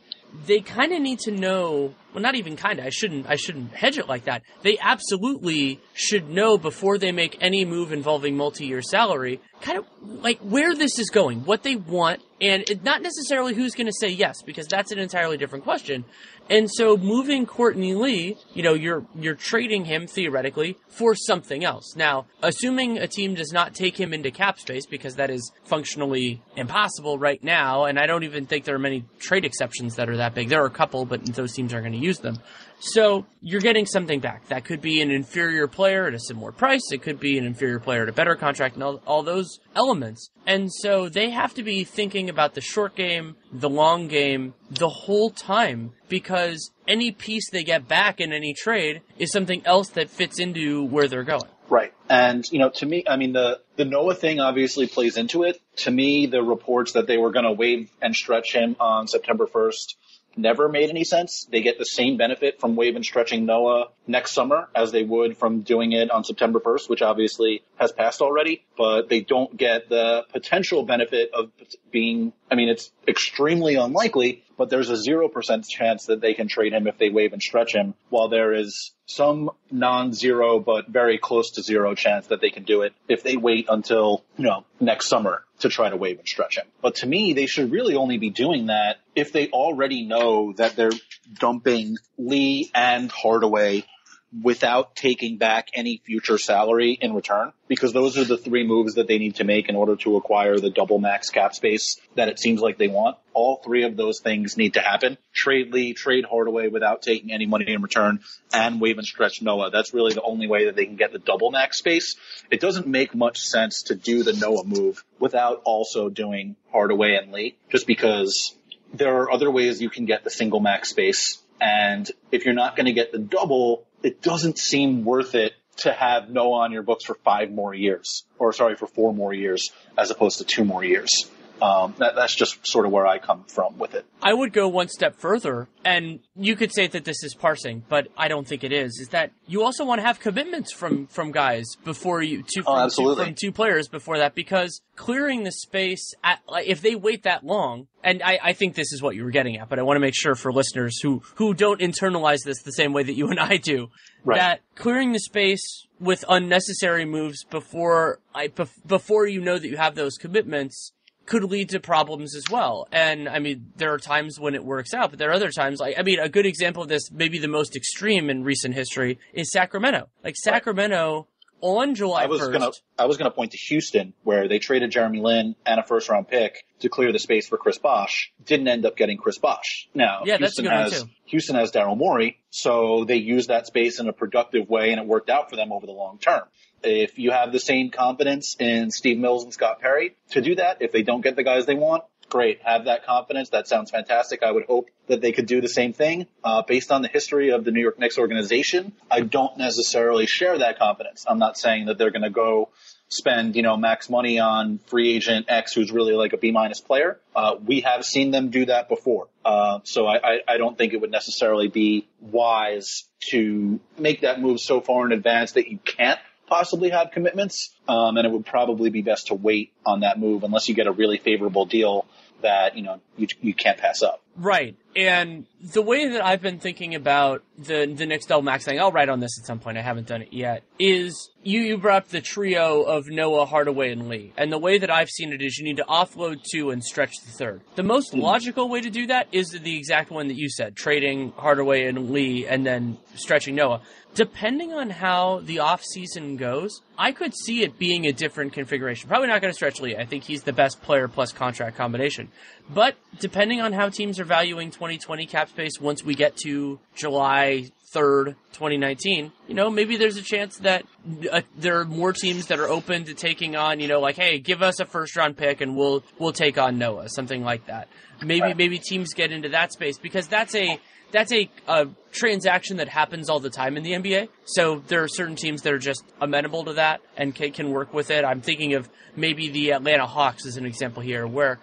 they kind of need to know well not even kind of i shouldn't i shouldn't hedge it like that they absolutely should know before they make any move involving multi-year salary kind of like where this is going what they want and it, not necessarily who's going to say yes because that's an entirely different question and so moving Courtney Lee, you know, you're you're trading him theoretically for something else. Now, assuming a team does not take him into cap space because that is functionally impossible right now, and I don't even think there are many trade exceptions that are that big. There are a couple, but those teams aren't going to use them. So you're getting something back. That could be an inferior player at a similar price. It could be an inferior player at a better contract and all, all those elements. And so they have to be thinking about the short game, the long game, the whole time because any piece they get back in any trade is something else that fits into where they're going. Right. And, you know, to me, I mean, the, the Noah thing obviously plays into it. To me, the reports that they were going to waive and stretch him on September 1st never made any sense. They get the same benefit from waive and stretching Noah next summer as they would from doing it on September 1st, which obviously has passed already, but they don't get the potential benefit of being, I mean, it's extremely unlikely, but there's a 0% chance that they can trade him if they waive and stretch him, while there is some non-zero but very close to zero chance that they can do it if they wait until, you know, next summer to try to waive and stretch him. But to me, they should really only be doing that if they already know that they're dumping Lee and Hardaway without taking back any future salary in return because those are the three moves that they need to make in order to acquire the double max cap space that it seems like they want. All three of those things need to happen. Trade Lee, trade Hardaway without taking any money in return and waive and stretch Noah. That's really the only way that they can get the double max space. It doesn't make much sense to do the Noah move without also doing Hardaway and Lee just because there are other ways you can get the single max space. And if you're not going to get the double, it doesn't seem worth it to have Noah on your books for five more years, or sorry, for four more years, as opposed to two more years. Um, that, that's just sort of where I come from with it. I would go one step further, and you could say that this is parsing, but I don't think it is. Is that you also want to have commitments from from guys before you to Oh, from, two, from two players before that because clearing the space at like if they wait that long, and I, I think this is what you were getting at, but I want to make sure for listeners who who don't internalize this the same way that you and I do, Right. that clearing the space with unnecessary moves before I bef- before you know that you have those commitments could lead to problems as well. And I mean, there are times when it works out, but there are other times like, I mean, a good example of this, maybe the most extreme in recent history is Sacramento. Like Sacramento on July I was 1st. gonna I was gonna point to Houston where they traded Jeremy Lin and a first round pick to clear the space for Chris Bosh. Didn't end up getting Chris Bosh. Now Yeah, Houston has. Houston has Daryl Morey, so they used that space in a productive way and it worked out for them over the long term. If you have the same confidence in Steve Mills and Scott Perry to do that, if they don't get the guys they want, great. Have that confidence. That sounds fantastic. I would hope that they could do the same thing. Uh, based on the history of the New York Knicks organization, I don't necessarily share that confidence. I'm not saying that they're going to go spend, you know, max money on free agent X who's really like a B minus player. Uh, we have seen them do that before. Uh, so I, I, I don't think it would necessarily be wise to make that move so far in advance that you can't possibly have commitments. Um, and it would probably be best to wait on that move unless you get a really favorable deal that, you know, you, you can't pass up. Right. And the way that I've been thinking about the the Knicks double max thing, I'll write on this at some point. I haven't done it yet. Is you you brought up the trio of Noah, Hardaway, and Lee, and the way that I've seen it is you need to offload two and stretch the third. The most hmm. logical way to do that is the exact one that you said: trading Hardaway and Lee, and then stretching Noah. Depending on how the off season goes, I could see it being a different configuration. Probably not going to stretch Lee. I think he's the best player plus contract combination. But depending on how teams are valuing 2020 cap space once we get to July 3rd, 2019, you know, maybe there's a chance that uh, there are more teams that are open to taking on, you know, like, hey, give us a first round pick and we'll we'll take on Noah, something like that. Maybe maybe teams get into that space because that's a that's a, a transaction that happens all the time in the NBA. So there are certain teams that are just amenable to that and can, can work with it. I'm thinking of maybe the Atlanta Hawks as an example here, where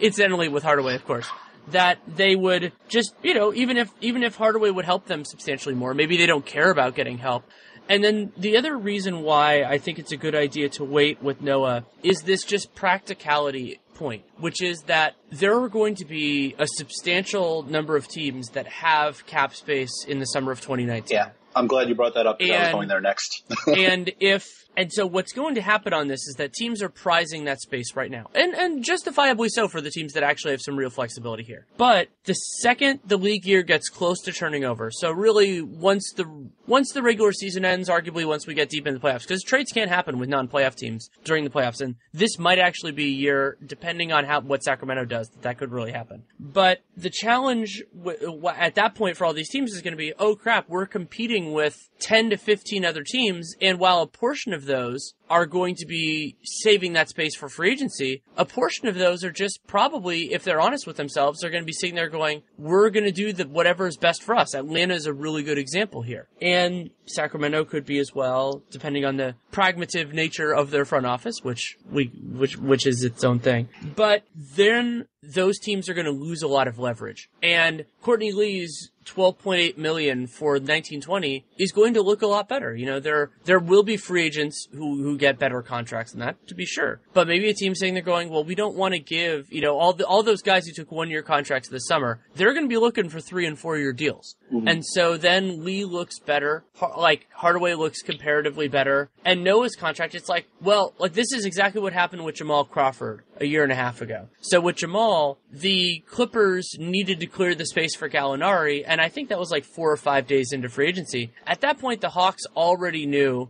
incidentally with Hardaway, of course, that they would just, you know, even if even if Hardaway would help them substantially more, maybe they don't care about getting help. And then the other reason why I think it's a good idea to wait with Noah is this just practicality point, which is that there are going to be a substantial number of teams that have cap space in the summer of 2019. Yeah. I'm glad you brought that up because I was going there next. and if and so what's going to happen on this is that teams are prizing that space right now. And and justifiably so for the teams that actually have some real flexibility here. But the second the league year gets close to turning over, so really once the once the regular season ends, arguably once we get deep into the playoffs, because trades can't happen with non-playoff teams during the playoffs, and this might actually be a year, depending on how what Sacramento does, that that could really happen. But the challenge w- at that point for all these teams is going to be, oh crap, we're competing with 10 to 15 other teams, and while a portion of those are going to be saving that space for free agency, a portion of those are just probably, if they're honest with themselves, they're going to be sitting there going, we're going to do the whatever is best for us. Atlanta is a really good example here. And Sacramento could be as well, depending on the pragmative nature of their front office, which we, which, which is its own thing. But then those teams are going to lose a lot of leverage. And Courtney Lee's 12.8 million for 1920 is going to look a lot better. You know, there there will be free agents who who get better contracts than that, to be sure. But maybe a team saying they're going, well, we don't want to give, you know, all the all those guys who took one year contracts this summer, they're going to be looking for three and four year deals. Mm-hmm. And so then Lee looks better, like Hardaway looks comparatively better, and Noah's contract, it's like, well, like this is exactly what happened with Jamal Crawford a year and a half ago. So with Jamal, the Clippers needed to clear the space for Gallinari, and I think that was like four or five days into free agency. At that point, the Hawks already knew,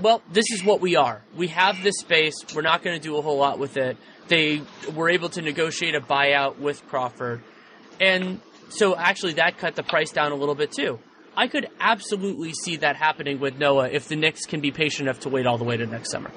well, this is what we are. We have this space. We're not going to do a whole lot with it. They were able to negotiate a buyout with Crawford. And so actually that cut the price down a little bit too. I could absolutely see that happening with Noah if the Knicks can be patient enough to wait all the way to next summer.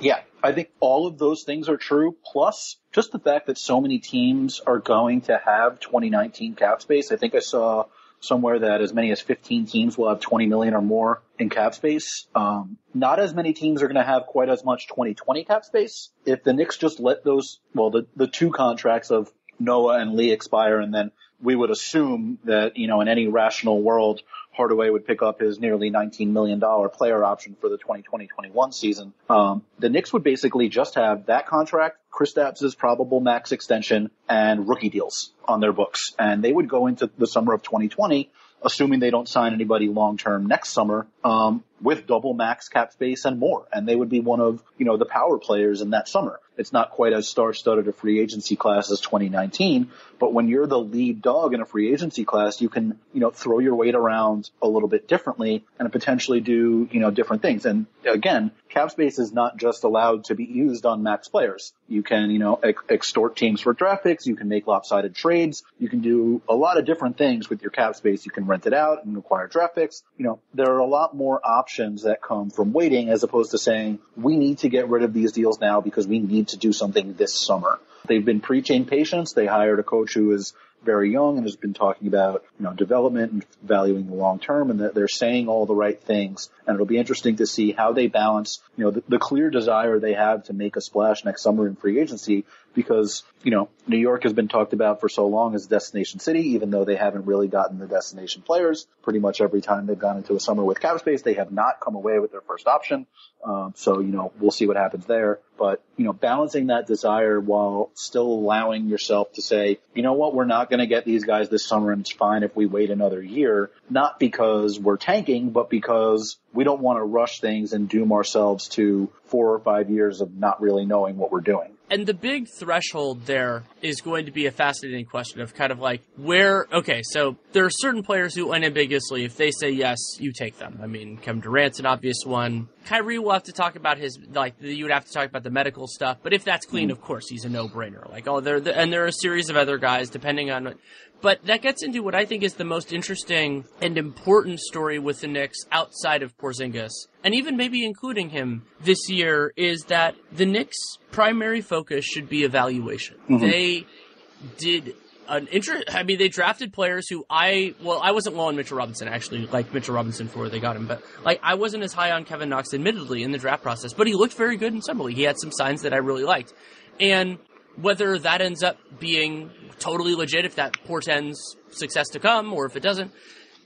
Yeah, I think all of those things are true. Plus, just the fact that so many teams are going to have 2019 cap space. I think I saw somewhere that as many as 15 teams will have 20 million or more in cap space. Um, not as many teams are going to have quite as much 2020 cap space. If the Knicks just let those, well, the, the two contracts of Noah and Lee expire and then we would assume that, you know, in any rational world, Hardaway would pick up his nearly $19 million player option for the 2020-21 season. Um, the Knicks would basically just have that contract, Kristaps' probable max extension, and rookie deals on their books. And they would go into the summer of 2020 assuming they don't sign anybody long term next summer, um, with double max cap space and more. And they would be one of, you know, the power players in that summer. It's not quite as star studded a free agency class as 2019, but when you're the lead dog in a free agency class, you can, you know, throw your weight around a little bit differently and potentially do, you know, different things. And again, cap space is not just allowed to be used on max players. You can, you know, ex- extort teams for draft picks. You can make lopsided trades. You can do a lot of different things with your cap space. You can rent it out and acquire draft picks. You know, there are a lot more options that come from waiting as opposed to saying, we need to get rid of these deals now because we need to do something this summer. They've been preaching patience. They hired a coach who is very young and has been talking about, you know, development and valuing the long term and that they're saying all the right things. And it'll be interesting to see how they balance, you know, the, the clear desire they have to make a splash next summer in free agency because, you know, New York has been talked about for so long as a destination city, even though they haven't really gotten the destination players. Pretty much every time they've gone into a summer with cap space, they have not come away with their first option. Um, so, you know, we'll see what happens there. But, you know, balancing that desire while still allowing yourself to say, you know what, we're not going to get these guys this summer and it's fine if we wait another year. Not because we're tanking, but because we don't want to rush things and doom ourselves to four or five years of not really knowing what we're doing. And the big threshold there is going to be a fascinating question of kind of like where, okay, so there are certain players who unambiguously, if they say yes, you take them. I mean, Kevin Durant's an obvious one. Kyrie will have to talk about his, like, you would have to talk about the medical stuff, but if that's clean, mm-hmm. of course, he's a no-brainer. Like, oh, there, and there are a series of other guys, depending on but that gets into what I think is the most interesting and important story with the Knicks outside of Porzingis, and even maybe including him this year, is that the Knicks' primary focus should be evaluation. Mm-hmm. They did an interest. I mean, they drafted players who I well, I wasn't low on Mitchell Robinson. actually like Mitchell Robinson before they got him, but like I wasn't as high on Kevin Knox, admittedly, in the draft process. But he looked very good in summer league. He had some signs that I really liked, and whether that ends up being totally legit if that portends success to come or if it doesn't.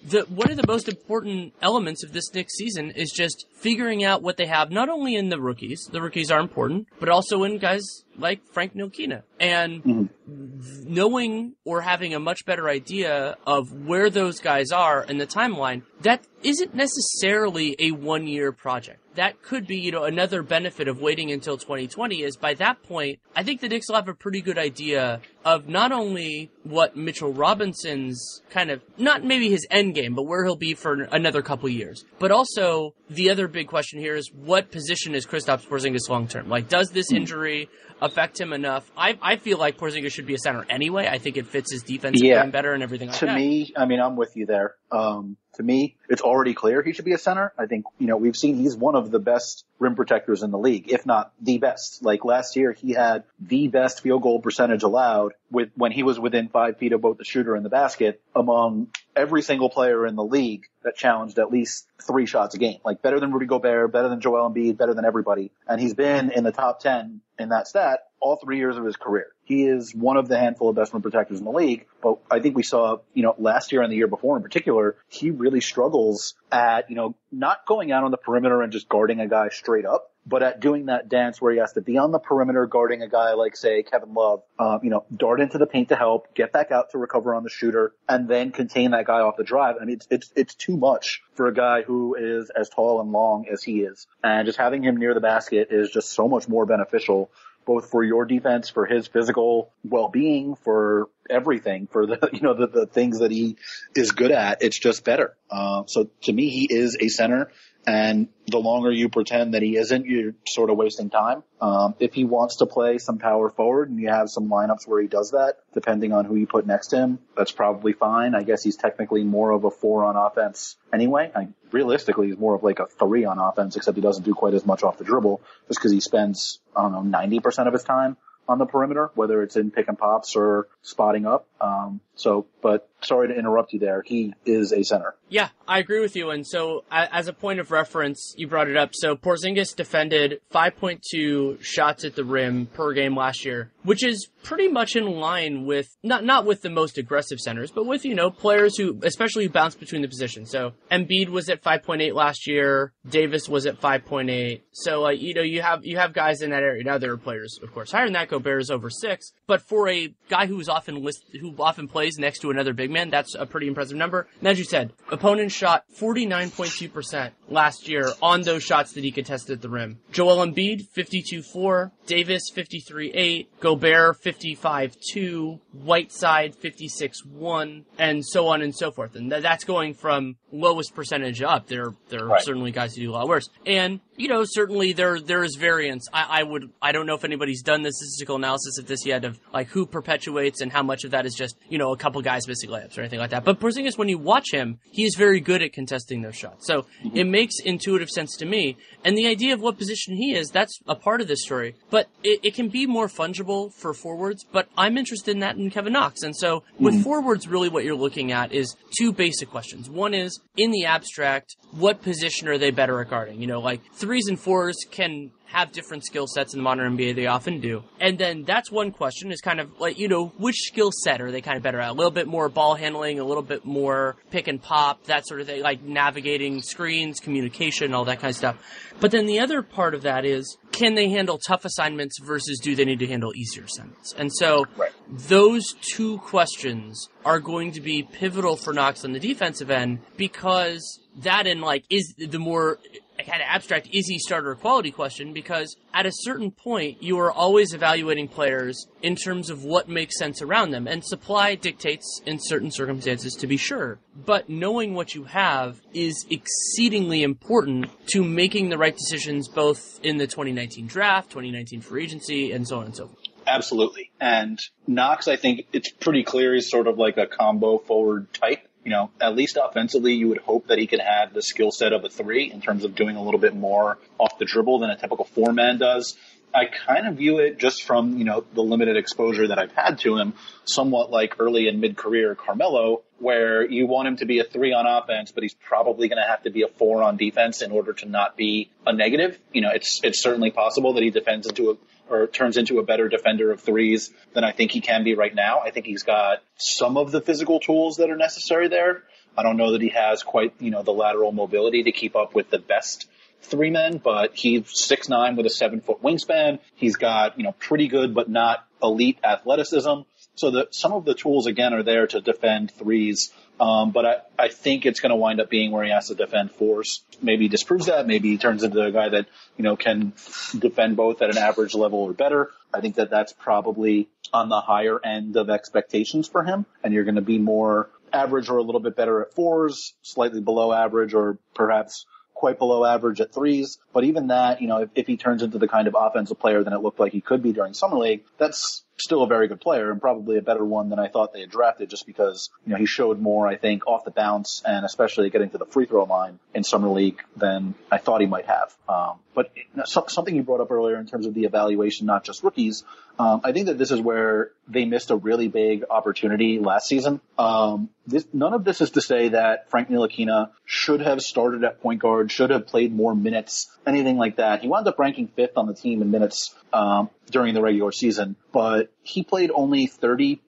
The, one of the most important elements of this next season is just figuring out what they have, not only in the rookies, the rookies are important, but also in guys like Frank Ntilikina. And mm-hmm. knowing or having a much better idea of where those guys are in the timeline, that isn't necessarily a one year project. That could be, you know, another benefit of waiting until 2020 is by that point, I think the Knicks will have a pretty good idea of not only what Mitchell Robinson's kind of, not maybe his end game, but where he'll be for another couple years, but also the other big question here is what position is Kristaps Porzingis long term? Like, does this hmm. injury affect him enough? I I feel like Porzingis should be a center anyway. I think it fits his defense yeah. better and everything like to that. To me, I mean, I'm with you there. Um, to me, it's already clear he should be a center. I think, you know, we've seen he's one of the best rim protectors in the league, if not the best. Like last year, he had the best field goal percentage allowed with when he was within five feet of both the shooter and the basket among every single player in the league that challenged at least three shots a game. Like better than Rudy Gobert, better than Joel Embiid, better than everybody. And he's been in the top 10 in that stat all three years of his career. He is one of the handful of best rim protectors in the league. But I think we saw, you know, last year and the year before in particular, he really struggles at, you know, not going out on the perimeter and just guarding a guy straight up, but at doing that dance where he has to be on the perimeter guarding a guy like say Kevin Love, um, you know, dart into the paint to help, get back out to recover on the shooter, and then contain that guy off the drive. I mean, it's it's it's too much for a guy who is as tall and long as he is, and just having him near the basket is just so much more beneficial. Both for your defense, for his physical well-being, for everything, for the you know the, the things that he is good at, it's just better. Uh, so to me, he is a center and the longer you pretend that he isn't, you're sort of wasting time. Um, if he wants to play some power forward and you have some lineups where he does that, depending on who you put next to him, that's probably fine. I guess he's technically more of a four on offense anyway. I, realistically, he's more of like a three on offense, except he doesn't do quite as much off the dribble just because he spends, I don't know, 90% of his time on the perimeter, whether it's in pick and pops or spotting up. Um, so, but sorry to interrupt you there. He is a center. Yeah, I agree with you. And so, as a point of reference, you brought it up. So Porzingis defended 5.2 shots at the rim per game last year, which is pretty much in line with not not with the most aggressive centers, but with you know players who especially bounce between the positions. So Embiid was at 5.8 last year. Davis was at 5.8. So uh, you know you have you have guys in that area. Now there are players, of course, higher than that. Gobert is over six. But for a guy who's often list who often plays next to another big man, that's a pretty impressive number. And as you said, opponents shot 49.2 percent last year on those shots that he contested at the rim. Joel Embiid, 52-4, Davis 53.8, Gobert 55.2, Whiteside 56-1, and so on and so forth. And th- that's going from lowest percentage up. There, there are right. certainly guys who do a lot worse. And you know, certainly there there is variance. I, I would I don't know if anybody's done the statistical analysis of this yet of like who perpetuates and how much of that is just you know a couple guys missing layups or anything like that. But Porzingis, when you watch him, he is very good at contesting those shots. So mm-hmm. it makes intuitive sense to me. And the idea of what position he is, that's a part of this story. But it, it can be more fungible for forwards. But I'm interested in that in Kevin Knox. And so with mm-hmm. forwards, really what you're looking at is two basic questions. One is in the abstract, what position are they better at guarding? You know, like threes and fours can have different skill sets in the modern NBA. They often do. And then that's one question is kind of like, you know, which skill set are they kind of better at? A little bit more ball handling, a little bit more pick and pop, that sort of thing, like navigating screens, communication, all that kind of stuff. But then the other part of that is, can they handle tough assignments versus do they need to handle easier assignments? And so right. those two questions are going to be pivotal for Knox on the defensive end because that and like is the more kind of abstract is he starter quality question because at a certain point you are always evaluating players in terms of what makes sense around them and supply dictates in certain circumstances to be sure. But knowing what you have is exceedingly important to making the right decisions both in the 2019 draft 2019 free agency and so on and so forth. Absolutely. And Knox, I think it's pretty clear he's sort of like a combo forward type you know, at least offensively, you would hope that he could have the skill set of a three in terms of doing a little bit more off the dribble than a typical four man does. I kind of view it just from, you know, the limited exposure that I've had to him, somewhat like early and mid career Carmelo, where you want him to be a three on offense, but he's probably going to have to be a four on defense in order to not be a negative. You know, it's, it's certainly possible that he defends into a, or turns into a better defender of threes than I think he can be right now. I think he's got some of the physical tools that are necessary there. I don't know that he has quite, you know, the lateral mobility to keep up with the best three men, but he's six nine with a seven foot wingspan. He's got, you know, pretty good but not elite athleticism. So that some of the tools again are there to defend threes. Um, but I, I think it's going to wind up being where he has to defend fours. Maybe he disproves that. Maybe he turns into a guy that, you know, can defend both at an average level or better. I think that that's probably on the higher end of expectations for him. And you're going to be more average or a little bit better at fours, slightly below average or perhaps quite below average at threes. But even that, you know, if, if he turns into the kind of offensive player that it looked like he could be during summer league, that's still a very good player and probably a better one than I thought they had drafted just because, you know, he showed more, I think, off the bounce and especially getting to the free throw line in summer league than I thought he might have. Um, but something you brought up earlier in terms of the evaluation, not just rookies, um, I think that this is where they missed a really big opportunity last season. Um, this, none of this is to say that Frank Ntilikina should have started at point guard, should have played more minutes, anything like that. He wound up ranking fifth on the team in minutes um, during the regular season, but he played only 32%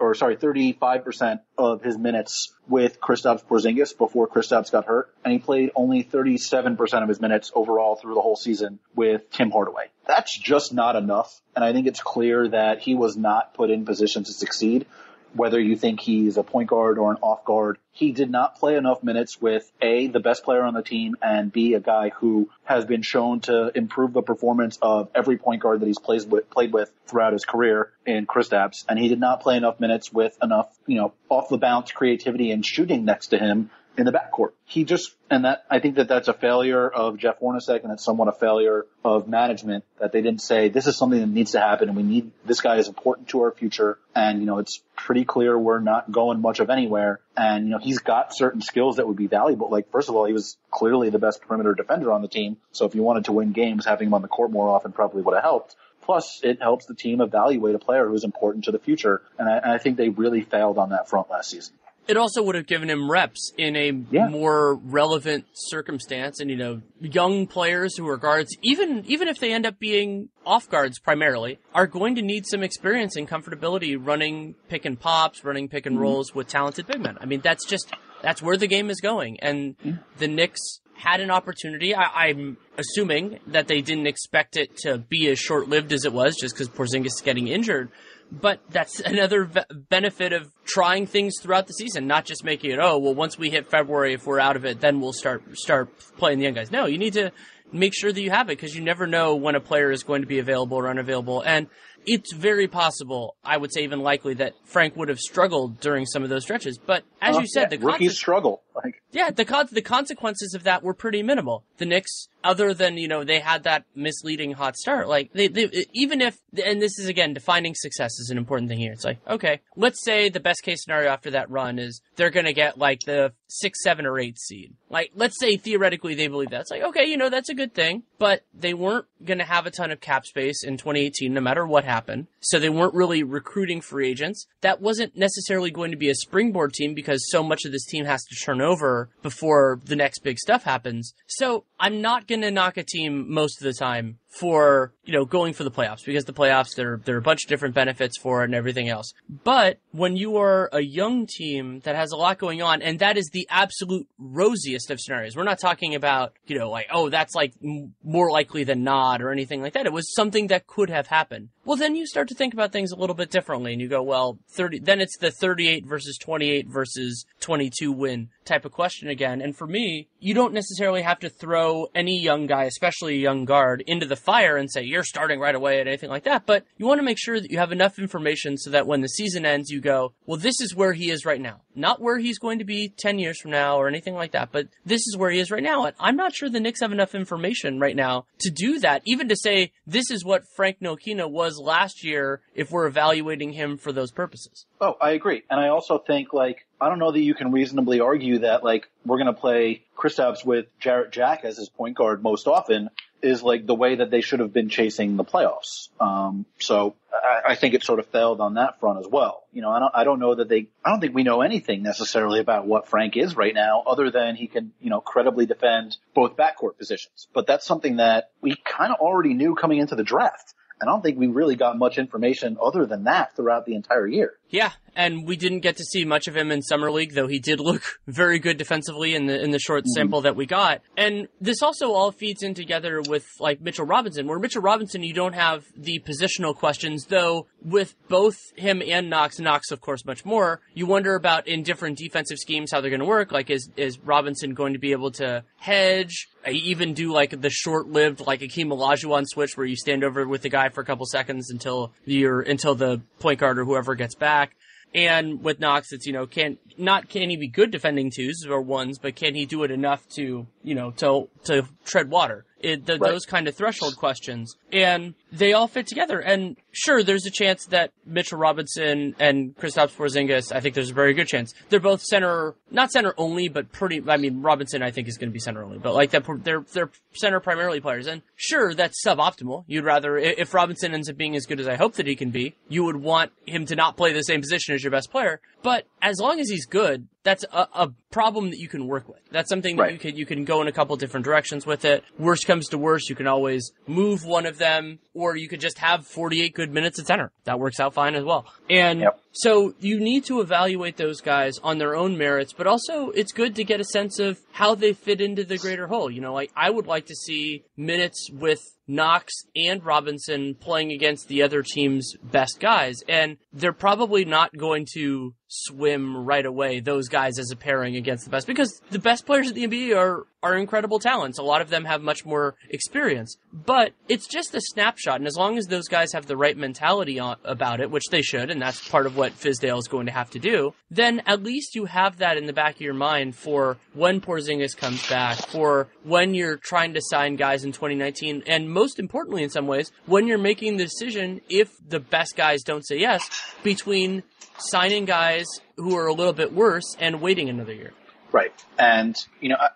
or sorry, 35% of his minutes with Kristaps Porzingis before Kristaps got hurt, and he played only 37% of his minutes overall through the whole season with Tim Hardaway. That's just not enough, and I think it's clear that he was not put in position to succeed whether you think he's a point guard or an off guard. He did not play enough minutes with A, the best player on the team, and B, a guy who has been shown to improve the performance of every point guard that he's plays with, played with throughout his career in Kristaps. And he did not play enough minutes with enough, you know, off the bounce creativity and shooting next to him in the backcourt. He just, and that, I think that that's a failure of Jeff Hornacek and it's somewhat a failure of management that they didn't say this is something that needs to happen and we need, this guy is important to our future. And, you know, it's pretty clear we're not going much of anywhere. And, you know, he's got certain skills that would be valuable. Like, first of all, he was clearly the best perimeter defender on the team. So if you wanted to win games, having him on the court more often probably would have helped. Plus, it helps the team evaluate a player who's important to the future. And I, and I think they really failed on that front last season. It also would have given him reps in a Yeah. more relevant circumstance, and you know, young players who are guards, even even if they end up being off guards primarily, are going to need some experience and comfortability running pick and pops, running pick and mm-hmm. rolls with talented big men. I mean, that's just that's where the game is going, and the Knicks had an opportunity. I, I'm assuming that they didn't expect it to be as short lived as it was, just because Porzingis is getting injured. But that's another v- benefit of trying things throughout the season, not just making it. Oh, well, once we hit February, if we're out of it, then we'll start start playing the young guys. No, you need to make sure that you have it because you never know when a player is going to be available or unavailable. And it's very possible, I would say even likely, that Frank would have struggled during some of those stretches. But as Uh, you said, yeah, the rookies conse- struggle. Like, yeah, the con- the consequences of that were pretty minimal. The Knicks, other than you know they had that misleading hot start, like they, they even if and this is again defining success is an important thing here. It's like okay, let's say the best case scenario after that run is they're gonna get like the six, seven, or eight seed. Like let's say theoretically they believe that. It's like okay, you know that's a good thing, but they weren't gonna have a ton of cap space in 2018, no matter what happened. So they weren't really recruiting free agents. That wasn't necessarily going to be a springboard team because so much of this team has to turn over before the next big stuff happens. So I'm not going to knock a team most of the time for, you know, going for the playoffs because the playoffs, there, there are a bunch of different benefits for it and everything else. But when you are a young team that has a lot going on, and that is the absolute rosiest of scenarios, we're not talking about, you know, like, oh, that's like m- more likely than not or anything like that. It was something that could have happened. Well, then you start to think about things a little bit differently and you go, well, 30, then it's the 38 versus 28 versus 22 win type of question again. And for me, you don't necessarily have to throw any young guy, especially a young guard, into the fire and say, you're starting right away and anything like that. But you want to make sure that you have enough information so that when the season ends, you go, well, this is where he is right now. Not where he's going to be 10 years from now or anything like that, but this is where he is right now. And I'm not sure the Knicks have enough information right now to do that, even to say this is what Frank Ntilikina was last year if we're evaluating him for those purposes. Oh, I agree. And I also think like I don't know that you can reasonably argue that like we're gonna play Kristaps with Jarrett Jack as his point guard most often is like the way that they should have been chasing the playoffs. Um, so I, I think it sort of failed on that front as well. You know, I don't I don't know that they I don't think we know anything necessarily about what Frank is right now, other than he can you know credibly defend both backcourt positions. But that's something that we kind of already knew coming into the draft. I don't think we really got much information other than that throughout the entire year. Yeah, and we didn't get to see much of him in summer league, though he did look very good defensively in the in the short sample that we got. And this also all feeds in together with like Mitchell Robinson, where Mitchell Robinson you don't have the positional questions, though with both him and Knox, Knox of course much more. You wonder about in different defensive schemes how they're going to work. Like is is Robinson going to be able to hedge? uh, Even do like the short-lived like Akeem Olajuwon switch where you stand over with the guy for a couple seconds until you're until the point guard or whoever gets back. And with Knox, it's you know can not can he be good defending twos or ones, but can he do it enough to you know to to tread water? It, the, Right. Those kind of threshold questions, and they all fit together. And sure, there's a chance that Mitchell Robinson and Kristaps Porzingis. I think there's a very good chance they're both center, not center only, but pretty. I mean, Robinson I think is going to be center only, but like that they're they're center primarily players. And sure, that's suboptimal. You'd rather if Robinson ends up being as good as I hope that he can be, you would want him to not play the same position as your best player. But as long as he's good, that's a, a problem that you can work with. That's something that Right. you can you can go in a couple different directions with it. Worst comes to worst, you can always move one of them, or you could just have 48 good minutes at center. That works out fine as well. And Yep. So you need to evaluate those guys on their own merits, but also it's good to get a sense of how they fit into the greater whole. You know, like I would like to see minutes with Knox and Robinson playing against the other team's best guys, and they're probably not going to swim right away those guys as a pairing against the best because the best players in the NBA are are incredible talents. A lot of them have much more experience, but it's just a snapshot. And as long as those guys have the right mentality on, about it, which they should, and that's part of what Fizdale is going to have to do, then at least you have that in the back of your mind for when Porzingis comes back, for when you're trying to sign guys in 2019, and most importantly, in some ways, when you're making the decision if the best guys don't say yes between signing guys who are a little bit worse and waiting another year. Right. And, you know, I,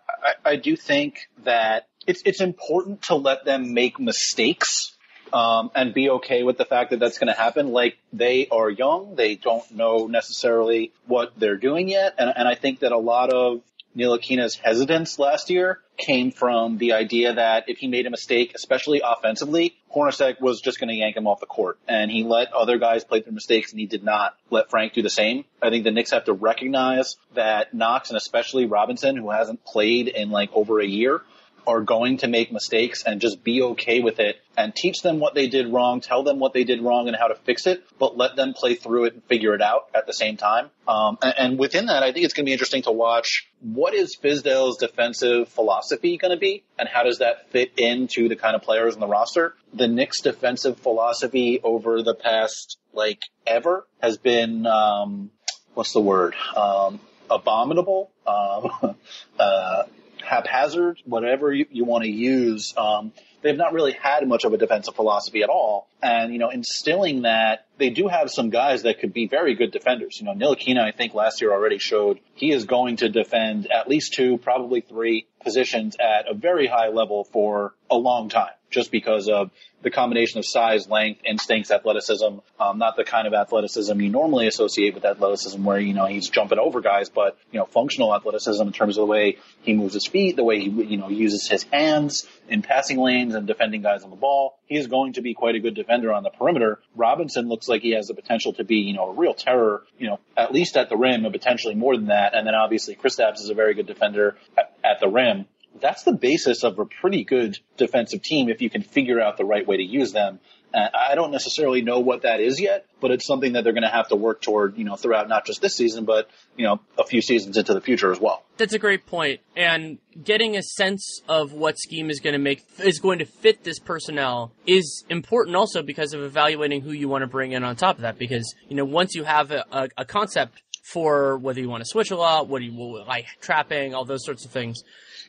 I, I do think that it's, it's important to let them make mistakes um, and be okay with the fact that that's going to happen. Like they are young, they don't know necessarily what they're doing yet, and, and I think that a lot of Ntilikina's hesitance last year came from the idea that if he made a mistake, especially offensively, Hornacek was just going to yank him off the court. And he let other guys play their mistakes and he did not let Frank do the same. I think the Knicks have to recognize that Knox and especially Robinson, who hasn't played in like over a year, are going to make mistakes and just be okay with it and teach them what they did wrong, tell them what they did wrong and how to fix it, but let them play through it and figure it out at the same time. Um, and, and, within that, I think it's going to be interesting to watch what is Fizdale's defensive philosophy going to be and how does that fit into the kind of players in the roster. The Knicks defensive philosophy over the past, like, ever has been, um, what's the word? Um, abominable. Um, uh, haphazard, whatever you, you want to use. Um, they've not really had much of a defensive philosophy at all. And, you know, instilling that they do have some guys that could be very good defenders. You know, Ntilikina, I think last year already showed he is going to defend at least two, probably three positions at a very high level for a long time just because of the combination of size, length, instincts, athleticism. Um, not the kind of athleticism you normally associate with athleticism, where you know he's jumping over guys, but you know functional athleticism in terms of the way he moves his feet, the way he you know uses his hands in passing lanes and defending guys on the ball. He is going to be quite a good defender on the perimeter. Robinson looks like he has the potential to be you know a real terror, you know at least at the rim, and potentially more than that. And then obviously Kristaps is a very good defender at, at the rim that's the basis of a pretty good defensive team if you can figure out the right way to use them. Uh, I don't necessarily know what that is yet, but it's something that they're going to have to work toward, you know, throughout not just this season, but, you know, a few seasons into the future as well. That's a great point. And getting a sense of what scheme is going to make, is going to fit this personnel is important also because of evaluating who you want to bring in on top of that. Because, you know, once you have a, a, a concept for whether you want to switch a lot, what do you like trapping, all those sorts of things,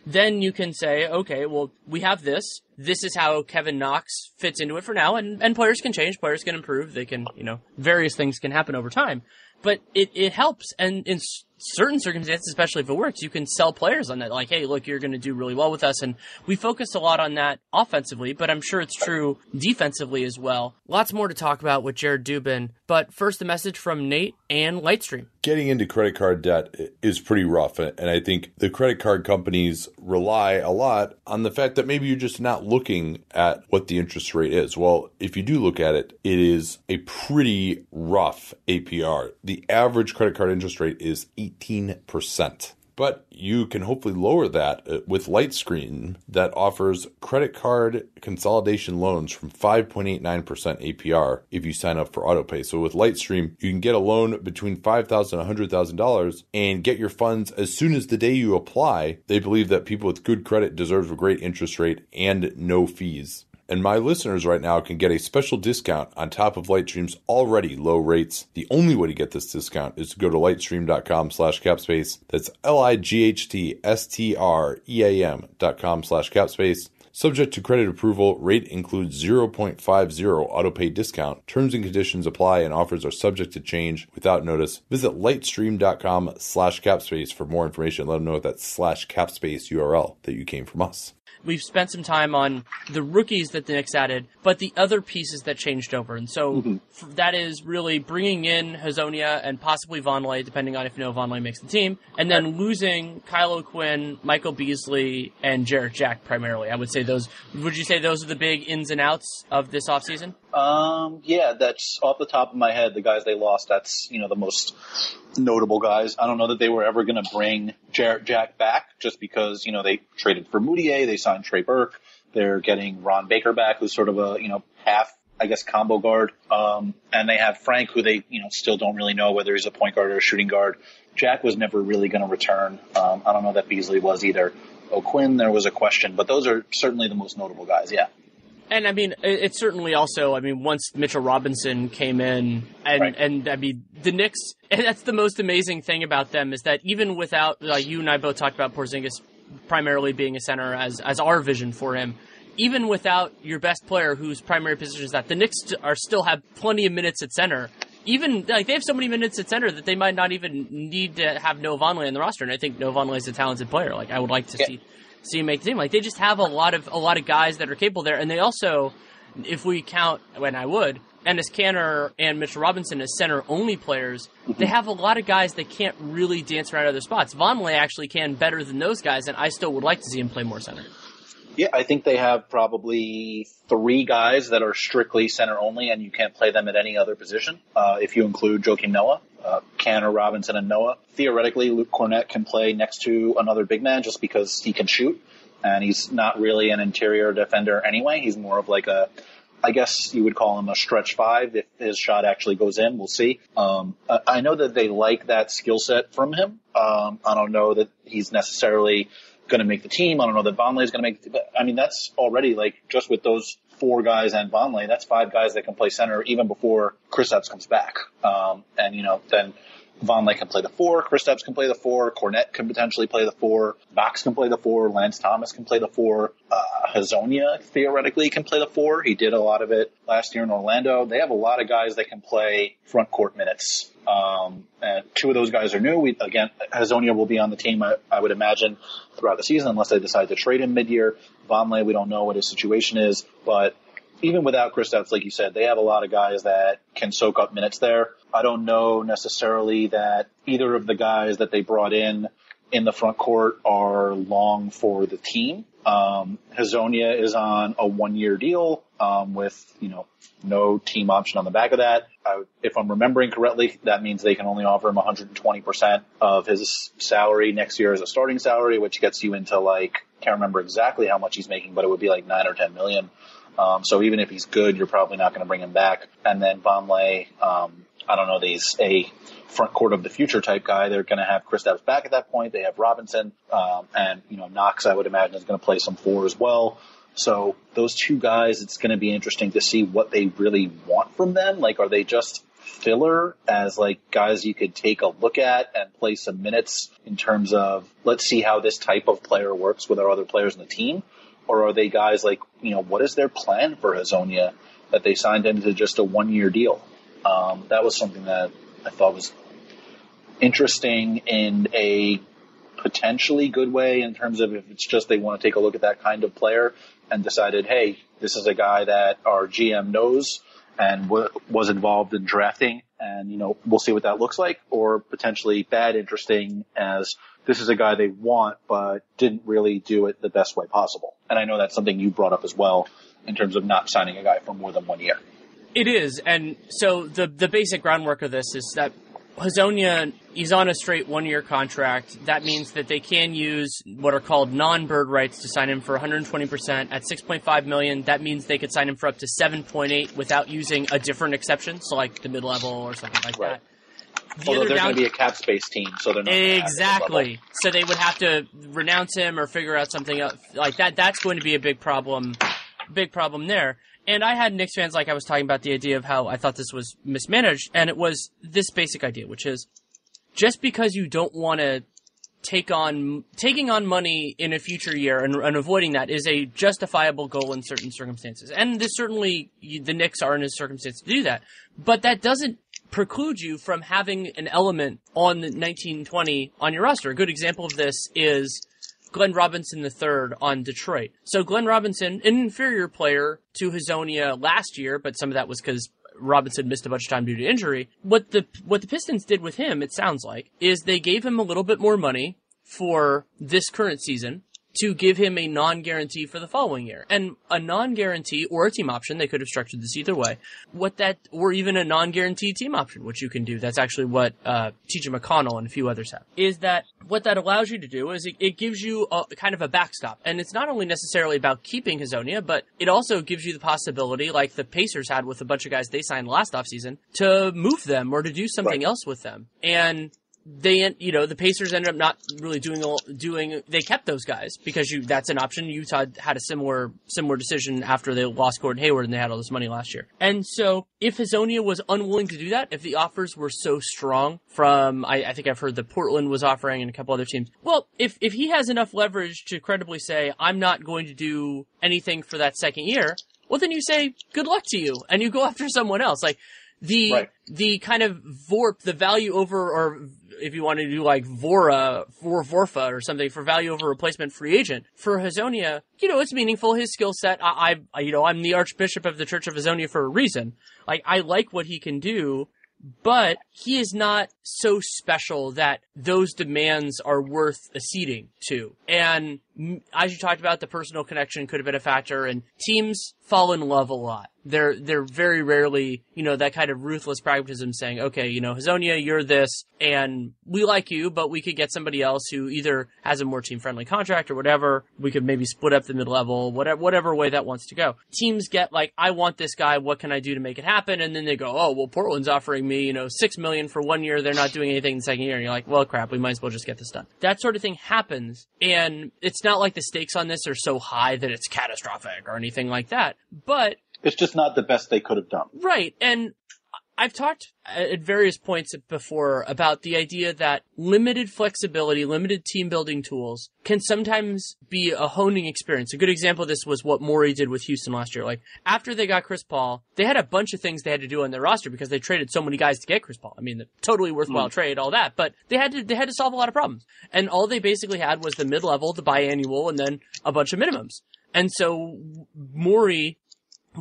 then you can say, okay, well, we have this. This is how Kevin Knox fits into it for now, and, and players can change, players can improve, they can, you know, various things can happen over time. But it, it helps, and in certain circumstances, especially if it works, you can sell players on that. Like, hey, look, you're going to do really well with us. And we focused a lot on that offensively, but I'm sure it's true defensively as well. Lots more to talk about with Jared Dubin. But first, a message from Nate and Lightstream. Getting into credit card debt is pretty rough. And I think the credit card companies rely a lot on the fact that maybe you're just not looking at what the interest rate is. Well, if you do look at it, it is a pretty rough APR. The average credit card interest rate is 18%. But you can hopefully lower that uh, with Lightstream that offers credit card consolidation loans from 5.89% APR if you sign up for AutoPay. So with Lightstream, you can get a loan between $5,000 and $100,000 and get your funds as soon as the day you apply. They believe that people with good credit deserve a great interest rate and no fees. And my listeners right now can get a special discount on top of Lightstream's already low rates. The only way to get this discount is to go to lightstream.com slash capspace. That's L-I-G-H-T-S-T-R-E-A-M dot com slash capspace. Subject to credit approval, rate includes 0.50 autopay discount. Terms and conditions apply and offers are subject to change without notice. Visit lightstream.com slash capspace for more information. Let them know that slash capspace URL that you came from us. We've spent some time on the rookies that the Knicks added, but the other pieces that changed over. And so mm-hmm. that is really bringing in Hezonja and possibly Vonleh, depending on if you know Vonleh makes the team, and then losing Kyle O'Quinn, Michael Beasley, and Jarrett Jack primarily. I would say those, would you say those are the big ins and outs of this offseason? Um, yeah, that's off the top of my head, the guys they lost, that's, you know, the most notable guys. I don't know that they were ever going to bring Jack back just because, you know, they traded for Mudiay, they signed Trey Burke, they're getting Ron Baker back, who's sort of a, you know, half, I guess, combo guard. Um, and they have Frank, who they, you know, still don't really know whether he's a point guard or a shooting guard. Jack was never really going to return. Um, I don't know that Beasley was either. O'Quinn, there was a question, but those are certainly the most notable guys, yeah. And I mean, it's certainly also, I mean, once Mitchell Robinson came in, and, right. and I mean, the Knicks, and that's the most amazing thing about them is that even without, like you and I both talked about Porzingis primarily being a center as, as our vision for him, even without your best player whose primary position is that, the Knicks are still have plenty of minutes at center. Even, like, they have so many minutes at center that they might not even need to have Noah Vonleh in the roster, and I think Noah Vonleh is a talented player. Like, I would like to yeah. see see him make the team. Like they just have a lot of a lot of guys that are capable there, and they also if we count, when I would, Enes Kanter and Mitchell Robinson as center only players, they mhm. have a lot of guys that can't really dance around other spots. Vonleh actually can better than those guys, and I still would like to see him play more center. Yeah, I think they have probably three guys that are strictly center only, and you can't play them at any other position. Uh, if you include Joakim Noah, uh, Kanter, Robinson, and Noah. Theoretically, Luke Kornet can play next to another big man just because he can shoot, and he's not really an interior defender anyway. He's more of like a I guess you would call him a stretch five if his shot actually goes in. We'll see. Um, I know that they like that skill set from him. Um, I don't know that he's necessarily going to make the team. I don't know that Vonleh is going to make. The, I mean, that's already like just with those four guys and Vonleh, that's five guys that can play center even before Kristaps comes back. Um, and you know, then Vonleh can play the four, Kristaps can play the four, Kornet can potentially play the four, Knox can play the four, Lance Thomas can play the four, uh, Hezonja theoretically can play the four. He did a lot of it last year in Orlando. They have a lot of guys that can play front court minutes. Um, and two of those guys are new. We, again, Hezonja will be on the team, I, I would imagine, throughout the season unless they decide to trade him mid-year. Vonleh, we don't know what his situation is, but even without Kristaps, like you said, they have a lot of guys that can soak up minutes there. I don't know necessarily that either of the guys that they brought in in the front court are long for the team. Um, Hezonja is on a one year deal, um, with, you know, no team option on the back of that. I, if I'm remembering correctly, that means they can only offer him 120% of his salary next year as a starting salary, which gets you into like, can't remember exactly how much he's making, but it would be like nine or 10 million. Um, so even if he's good, you're probably not going to bring him back. And then Vonleh, um, I don't know, he's a front court of the future type guy. They're going to have Kristaps back at that point. They have Robinson, um, and you know Knox. I would imagine is going to play some four as well. So those two guys, it's going to be interesting to see what they really want from them. Like, are they just filler as like guys you could take a look at and play some minutes in terms of let's see how this type of player works with our other players in the team? Or are they guys like, you know, what is their plan for Hezonja that they signed him to just a one year deal? Um, that was something that I thought was interesting in a potentially good way in terms of if it's just they want to take a look at that kind of player and decided, hey, this is a guy that our GM knows and w- was involved in drafting and, you know, we'll see what that looks like or potentially bad interesting as this is a guy they want but didn't really do it the best way possible. And I know that's something you brought up as well in terms of not signing a guy for more than one year. It is, and so the the basic groundwork of this is that Hezonja he's on a straight one year contract. That means that they can use what are called non bird rights to sign him for 120 percent at 6.5 million. That means they could sign him for up to 7.8 without using a different exception, so like the mid level or something like Right. that. The Although they're down- going to be a cap space team, so they're not gonna have that level. Exactly. So they would have to renounce him or figure out something else like that. That's going to be a big problem, big problem there. And I had Knicks fans like I was talking about the idea of how I thought this was mismanaged, and it was this basic idea, which is just because you don't want to take on taking on money in a future year and, and avoiding that is a justifiable goal in certain circumstances. And this certainly the Knicks are in a circumstance to do that, but that doesn't preclude you from having an element on the 1920 on your roster. A good example of this is Glenn Robinson III on Detroit. So Glenn Robinson, an inferior player to Hezonja last year, but some of that was because Robinson missed a bunch of time due to injury. What the what the Pistons did with him, it sounds like, is they gave him a little bit more money for this current season to give him a non-guarantee for the following year. And a non-guarantee or a team option, they could have structured this either way. What that, or even a non-guaranteed team option, which you can do. That's actually what, uh, TJ McConnell and a few others have. Is that what that allows you to do is it, it gives you a kind of a backstop. And it's not only necessarily about keeping Hezonja, but it also gives you the possibility, like the Pacers had with a bunch of guys they signed last offseason, to move them or to do something Right. else with them. And they, you know, the Pacers ended up not really doing all, doing. They kept those guys because you that's an option. Utah had a similar similar decision after they lost Gordon Hayward and they had all this money last year. And so, if Hezonja was unwilling to do that, if the offers were so strong from, I, I think I've heard that Portland was offering and a couple other teams. Well, if if he has enough leverage to credibly say, I'm not going to do anything for that second year, well, then you say, good luck to you, and you go after someone else. Like the Right. the kind of VORP, the value over or if you want to do like Vora for Vorfa or something for value over replacement free agent for Hezonja, you know, it's meaningful. His skill set, I, I, you know, I'm the Archbishop of the Church of Hezonja for a reason. Like, I like what he can do, but he is not so special that those demands are worth acceding to. And as you talked about, the personal connection could have been a factor, and teams fall in love a lot. They're they're very rarely, you know, that kind of ruthless pragmatism saying, okay, you know, Hezonja, you're this, and we like you, but we could get somebody else who either has a more team friendly contract or whatever. We could maybe split up the mid level, whatever whatever way that wants to go. Teams get like, I want this guy. What can I do to make it happen? And then they go, oh, well, Portland's offering me, you know, six million for one year. They're not doing anything in the second year. And you're like, well, crap, we might as well just get this done. That sort of thing happens, and it's not like the stakes on this are so high that it's catastrophic or anything like that. But it's just not the best they could have done. Right. And I've talked at various points before about the idea that limited flexibility, limited team building tools can sometimes be a honing experience. A good example of this was what Morey did with Houston last year. Like after they got Chris Paul, they had a bunch of things they had to do on their roster because they traded so many guys to get Chris Paul. I mean, the totally worthwhile mm. trade, all that, but they had to they had to solve a lot of problems. And all they basically had was the mid level, the biannual, and then a bunch of minimums. And so Morey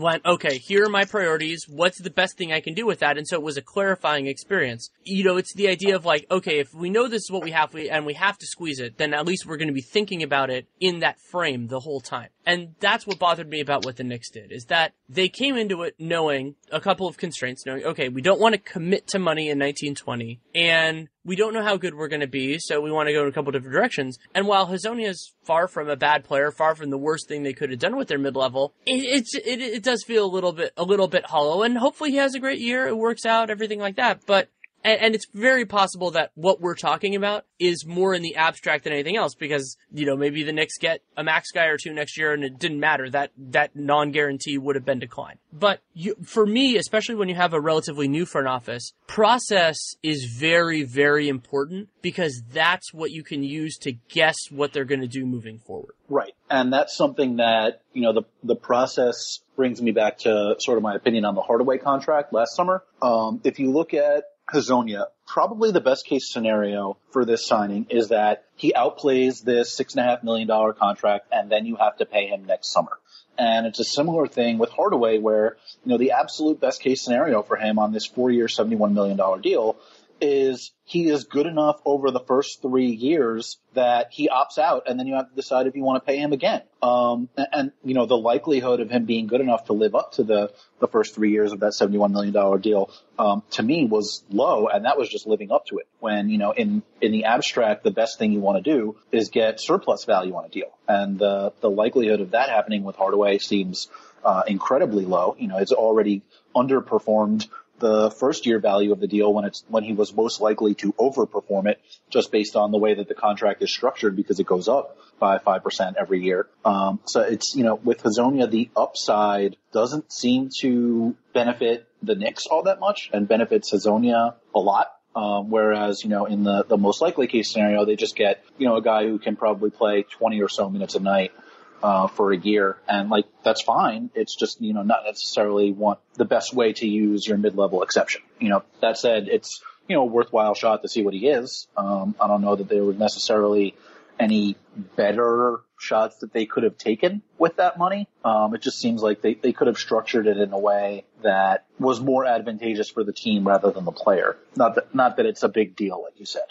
went, okay, here are my priorities. What's the best thing I can do with that? And so it was a clarifying experience. You know, it's the idea of like, okay, if we know this is what we have we, and we have to squeeze it, then at least we're going to be thinking about it in that frame the whole time. And that's what bothered me about what the Knicks did, is that they came into it knowing a couple of constraints, knowing, okay, we don't want to commit to money in 1920, and we don't know how good we're going to be, so we want to go in a couple different directions. And while Hezonja is far from a bad player, far from the worst thing they could have done with their mid-level, it, it's, it, it does feel a little bit, a little bit hollow, and hopefully he has a great year, it works out, everything like that, but and, and, it's very possible that what we're talking about is more in the abstract than anything else because, you know, maybe the Knicks get a max guy or two next year and it didn't matter. That, that non-guarantee would have been declined. But you, for me, especially when you have a relatively new front office, process is very, very important because that's what you can use to guess what they're going to do moving forward. Right. And that's something that, you know, the, the process brings me back to sort of my opinion on the Hardaway contract last summer. Um, if you look at Hezonja, probably the best case scenario for this signing is that he outplays this six and a half million dollar contract and then you have to pay him next summer. And it's a similar thing with Hardaway where, you know, the absolute best case scenario for him on this four year, $71 million deal is he is good enough over the first three years that he opts out and then you have to decide if you want to pay him again. Um, and, and, you know, the likelihood of him being good enough to live up to the, the first three years of that $71 million deal, um, to me was low and that was just living up to it. When, you know, in, in the abstract, the best thing you want to do is get surplus value on a deal. And the, the likelihood of that happening with Hardaway seems, uh, incredibly low. You know, it's already underperformed the first year value of the deal when it's when he was most likely to overperform it just based on the way that the contract is structured because it goes up by five percent every year. Um, so it's you know with Hezonja the upside doesn't seem to benefit the Knicks all that much and benefits Hezonja a lot. Um, whereas, you know, in the, the most likely case scenario, they just get, you know, a guy who can probably play 20 or so minutes a night uh, for a year, and like that's fine. It's just you know not necessarily want the best way to use your mid-level exception. You know that said, it's you know a worthwhile shot to see what he is. Um, I don't know that there was necessarily any better shots that they could have taken with that money. Um, it just seems like they, they could have structured it in a way that was more advantageous for the team rather than the player. Not that, not that it's a big deal, like you said.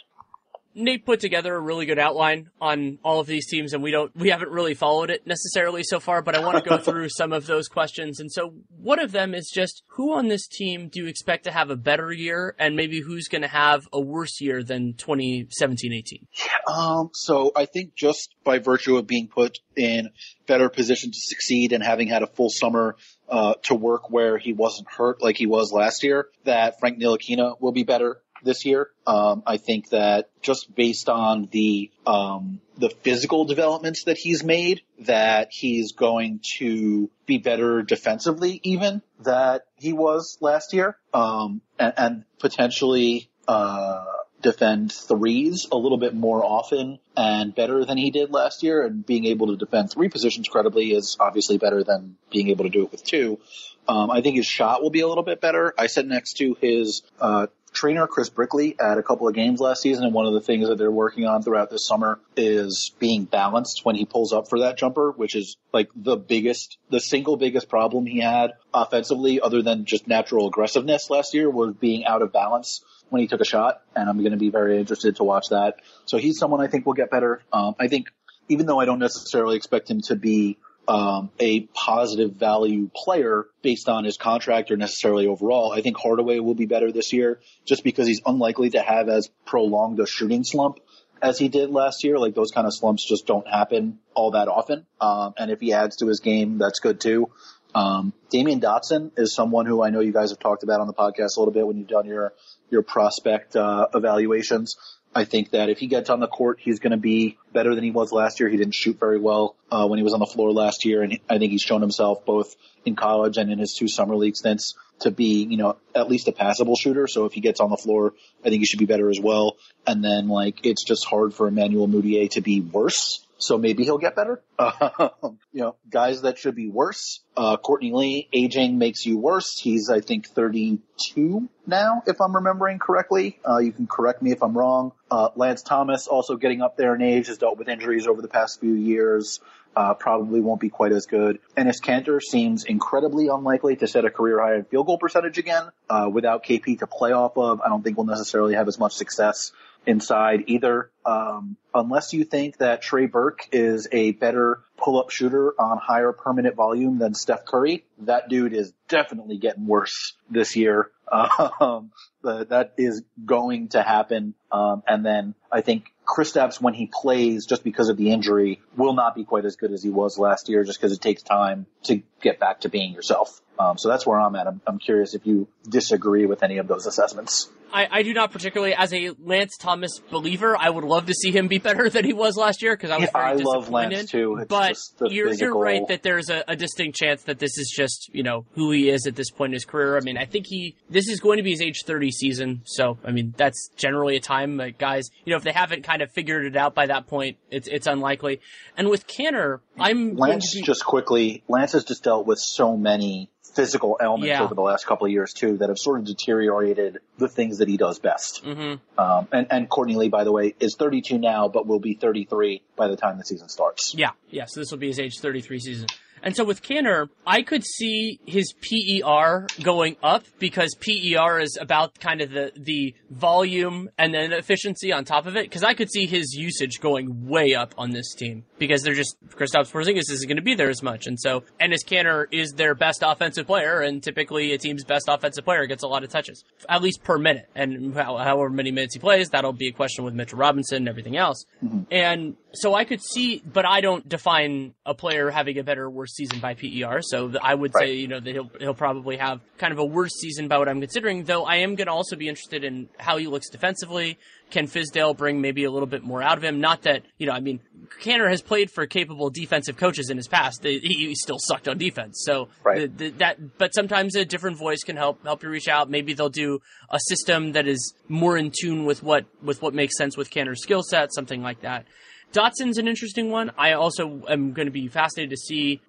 Nate put together a really good outline on all of these teams, and we don't, we haven't really followed it necessarily so far, but I want to go through some of those questions. And so one of them is just who on this team do you expect to have a better year, and maybe who's going to have a worse year than 2017-18? Um, so I think just by virtue of being put in better position to succeed and having had a full summer uh, to work where he wasn't hurt like he was last year, that Frank Ntilikina will be better this year. Um, I think that just based on the um, the physical developments that he's made, that he's going to be better defensively, even that he was last year, um, and, and, potentially. Uh, defend threes a little bit more often and better than he did last year. And being able to defend three positions credibly is obviously better than being able to do it with two. Um, I think his shot will be a little bit better. I said next to his uh, trainer Chris Brickley at a couple of games last season, and one of the things that they're working on throughout this summer is being balanced when he pulls up for that jumper, which is like the biggest, the single biggest problem he had offensively, other than just natural aggressiveness last year, was being out of balance when he took a shot. And I'm going to be very interested to watch that. So he's someone I think will get better. Um, I think even though I don't necessarily expect him to be um, a positive value player based on his contract or necessarily overall. I think Hardaway will be better this year just because he's unlikely to have as prolonged a shooting slump as he did last year. Like those kind of slumps just don't happen all that often. Um, and if he adds to his game, that's good too. Um, Damyean Dotson is someone who I know you guys have talked about on the podcast a little bit when you've done your your prospect uh, evaluations. I think that if he gets on the court, he's going to be better than he was last year. He didn't shoot very well uh, when he was on the floor last year, and I think he's shown himself both in college and in his two summer league stints to be, you know, at least a passable shooter. So if he gets on the floor, I think he should be better as well. And then like it's just hard for Emmanuel Mudiay to be worse. So maybe he'll get better. Um, you know, guys that should be worse. Uh, Courtney Lee, aging makes you worse. He's, I think, 32 now, if I'm remembering correctly. Uh, you can correct me if I'm wrong. Uh, Lance Thomas also getting up there in age has dealt with injuries over the past few years. Uh, probably won't be quite as good. Enes Kanter seems incredibly unlikely to set a career high in field goal percentage again. Uh, without KP to play off of, I don't think we'll necessarily have as much success inside either. Um, unless you think that Trey Burke is a better pull-up shooter on higher permanent volume than Steph Curry, that dude is definitely getting worse this year. Um, that is going to happen. Um, and then I think Kristaps, when he plays, just because of the injury, will not be quite as good as he was last year, just because it takes time to get back to being yourself. Um, so that's where I'm at. I'm, I'm, curious if you disagree with any of those assessments. I, I, do not particularly, as a Lance Thomas believer, I would love to see him be better than he was last year because I was yeah, very I disappointed. love Lance too. It's but you're, physical... you're right that there's a, a, distinct chance that this is just you know who he is at this point in his career. I mean, I think he this is going to be his age 30 season, so I mean that's generally a time that guys you know if they haven't kind of figured it out by that point, it's it's unlikely. And with Kanter, I'm Lance be... just quickly. Lance has just dealt with so many physical elements yeah. over the last couple of years too that have sort of deteriorated the things that he does best. Mm-hmm. Um, and, and Courtney Lee, by the way, is 32 now, but will be 33 by the time the season starts. Yeah, yeah. So this will be his age 33 season. And so with Kanter, I could see his PER going up because PER is about kind of the, the volume and then efficiency on top of it. Cause I could see his usage going way up on this team because they're just, Kristaps Porzingis isn't going to be there as much. And so and his Kanter is their best offensive player and typically a team's best offensive player gets a lot of touches, at least per minute. And however many minutes he plays, that'll be a question with Mitchell Robinson and everything else. Mm-hmm. And so I could see, but I don't define a player having a better or worse season by PER. So I would right. say, you know, that he'll he'll probably have kind of a worse season by what I'm considering. Though I am going to also be interested in how he looks defensively. Can Fizdale bring maybe a little bit more out of him? Not that you know, I mean, Kanter has played for capable defensive coaches in his past. He, he still sucked on defense. So right. the, the, that, but sometimes a different voice can help help you reach out. Maybe they'll do a system that is more in tune with what with what makes sense with Kanter's skill set, something like that. Dotson's an interesting one. I also am going to be fascinated to see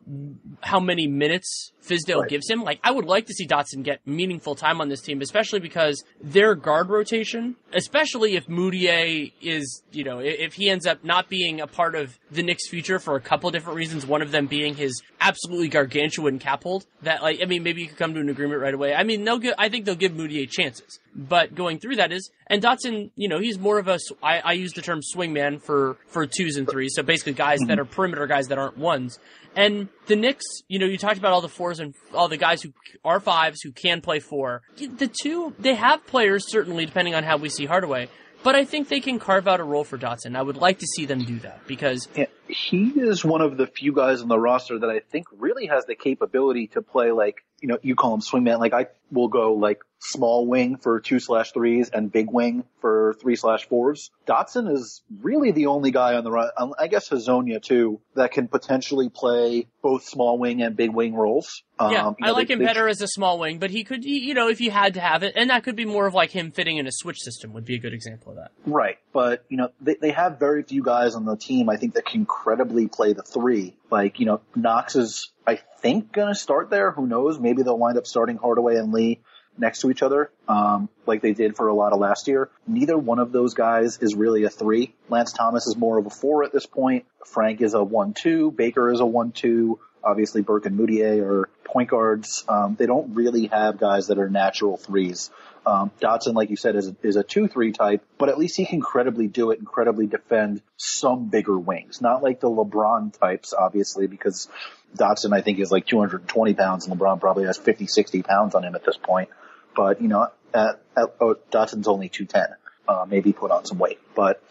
how many minutes Fizdale right. gives him. Like, I would like to see Dotson get meaningful time on this team, especially because their guard rotation, especially if Mudiay is, you know, if he ends up not being a part of the Knicks' future for a couple different reasons, one of them being his absolutely gargantuan cap hold, that, like, I mean, maybe you could come to an agreement right away. I mean, they'll give, I think they'll give Mudiay chances. But going through that is, and Dotson, you know, he's more of a, I, I use the term swingman for, for twos and threes. So basically guys that mm-hmm. are perimeter guys that aren't ones. And the Knicks, you know, you talked about all the fours and all the guys who are fives who can play four. The two, they have players certainly, depending on how we see Hardaway. But I think they can carve out a role for Dotson. I would like to see them do that because yeah, he is one of the few guys on the roster that I think really has the capability to play like you know you call him swingman. Like I will go like small wing for two slash threes and big wing for three slash fours. Dotson is really the only guy on the run. Um, I guess Hezonja too that can potentially play both small wing and big wing roles. Yeah, um, I like they, him they, better as a small wing, but he could, you know, if you had to have it, and that could be more of like him fitting in a switch system would be a good example of that. Right, but you know, they, they have very few guys on the team I think that can credibly play the three. Like, you know, Knox is, I think, gonna start there. Who knows? Maybe they'll wind up starting Hardaway and Lee next to each other, um, like they did for a lot of last year. Neither one of those guys is really a three. Lance Thomas is more of a four at this point. Frank is a one-two. Baker is a one-two. Obviously, Burke and Mudiay are point guards. Um, they don't really have guys that are natural threes. Um, Dotson, like you said, is is a two-three type, but at least he can credibly do it, incredibly defend some bigger wings. Not like the LeBron types, obviously, because Dotson, I think, is like 220 pounds, and LeBron probably has 50, 60 pounds on him at this point. But you know, at, at, oh, Dotson's only 210. Uh, maybe put on some weight, but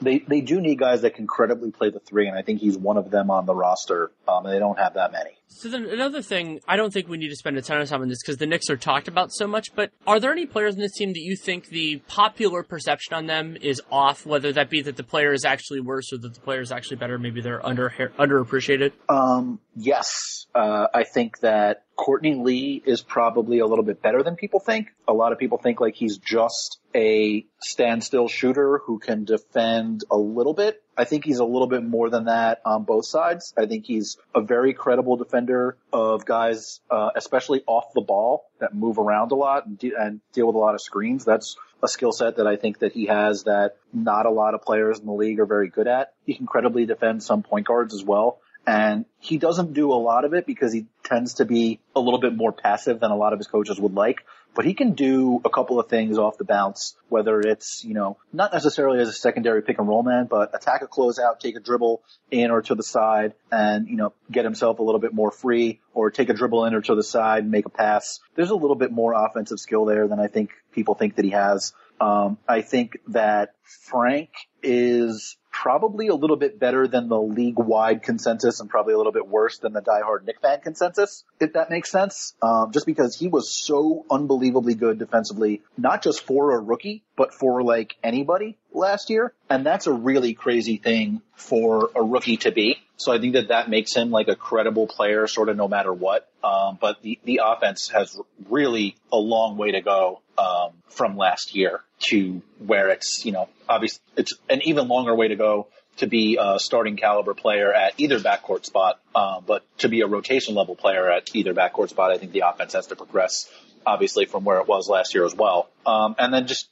they they do need guys that can credibly play the three, and I think he's one of them on the roster. Um, and they don't have that many. So then another thing, I don't think we need to spend a ton of time on this because the Knicks are talked about so much. But are there any players in this team that you think the popular perception on them is off? Whether that be that the player is actually worse or that the player is actually better, maybe they're under underappreciated. Um, yes, uh, I think that Courtney Lee is probably a little bit better than people think. A lot of people think like he's just a standstill shooter who can defend a little bit. I think he's a little bit more than that on both sides. I think he's a very credible defender of guys, uh, especially off the ball that move around a lot and, de- and deal with a lot of screens. That's a skill set that I think that he has that not a lot of players in the league are very good at. He can credibly defend some point guards as well. And he doesn't do a lot of it because he tends to be a little bit more passive than a lot of his coaches would like. But he can do a couple of things off the bounce, whether it's, you know, not necessarily as a secondary pick and roll man, but attack a closeout, take a dribble in or to the side and, you know, get himself a little bit more free or take a dribble in or to the side and make a pass. There's a little bit more offensive skill there than I think people think that he has. Um, I think that Frank is probably a little bit better than the league wide consensus and probably a little bit worse than the diehard Knick fan consensus, if that makes sense. Um, just because he was so unbelievably good defensively, not just for a rookie, but for like anybody last year. And that's a really crazy thing for a rookie to be. So I think that that makes him like a credible player sort of no matter what. Um, but the, the offense has really a long way to go, um, from last year to where it's, you know, obviously it's an even longer way to go to be a starting caliber player at either backcourt spot. Um, but to be a rotation level player at either backcourt spot, I think the offense has to progress obviously from where it was last year as well. Um, and then just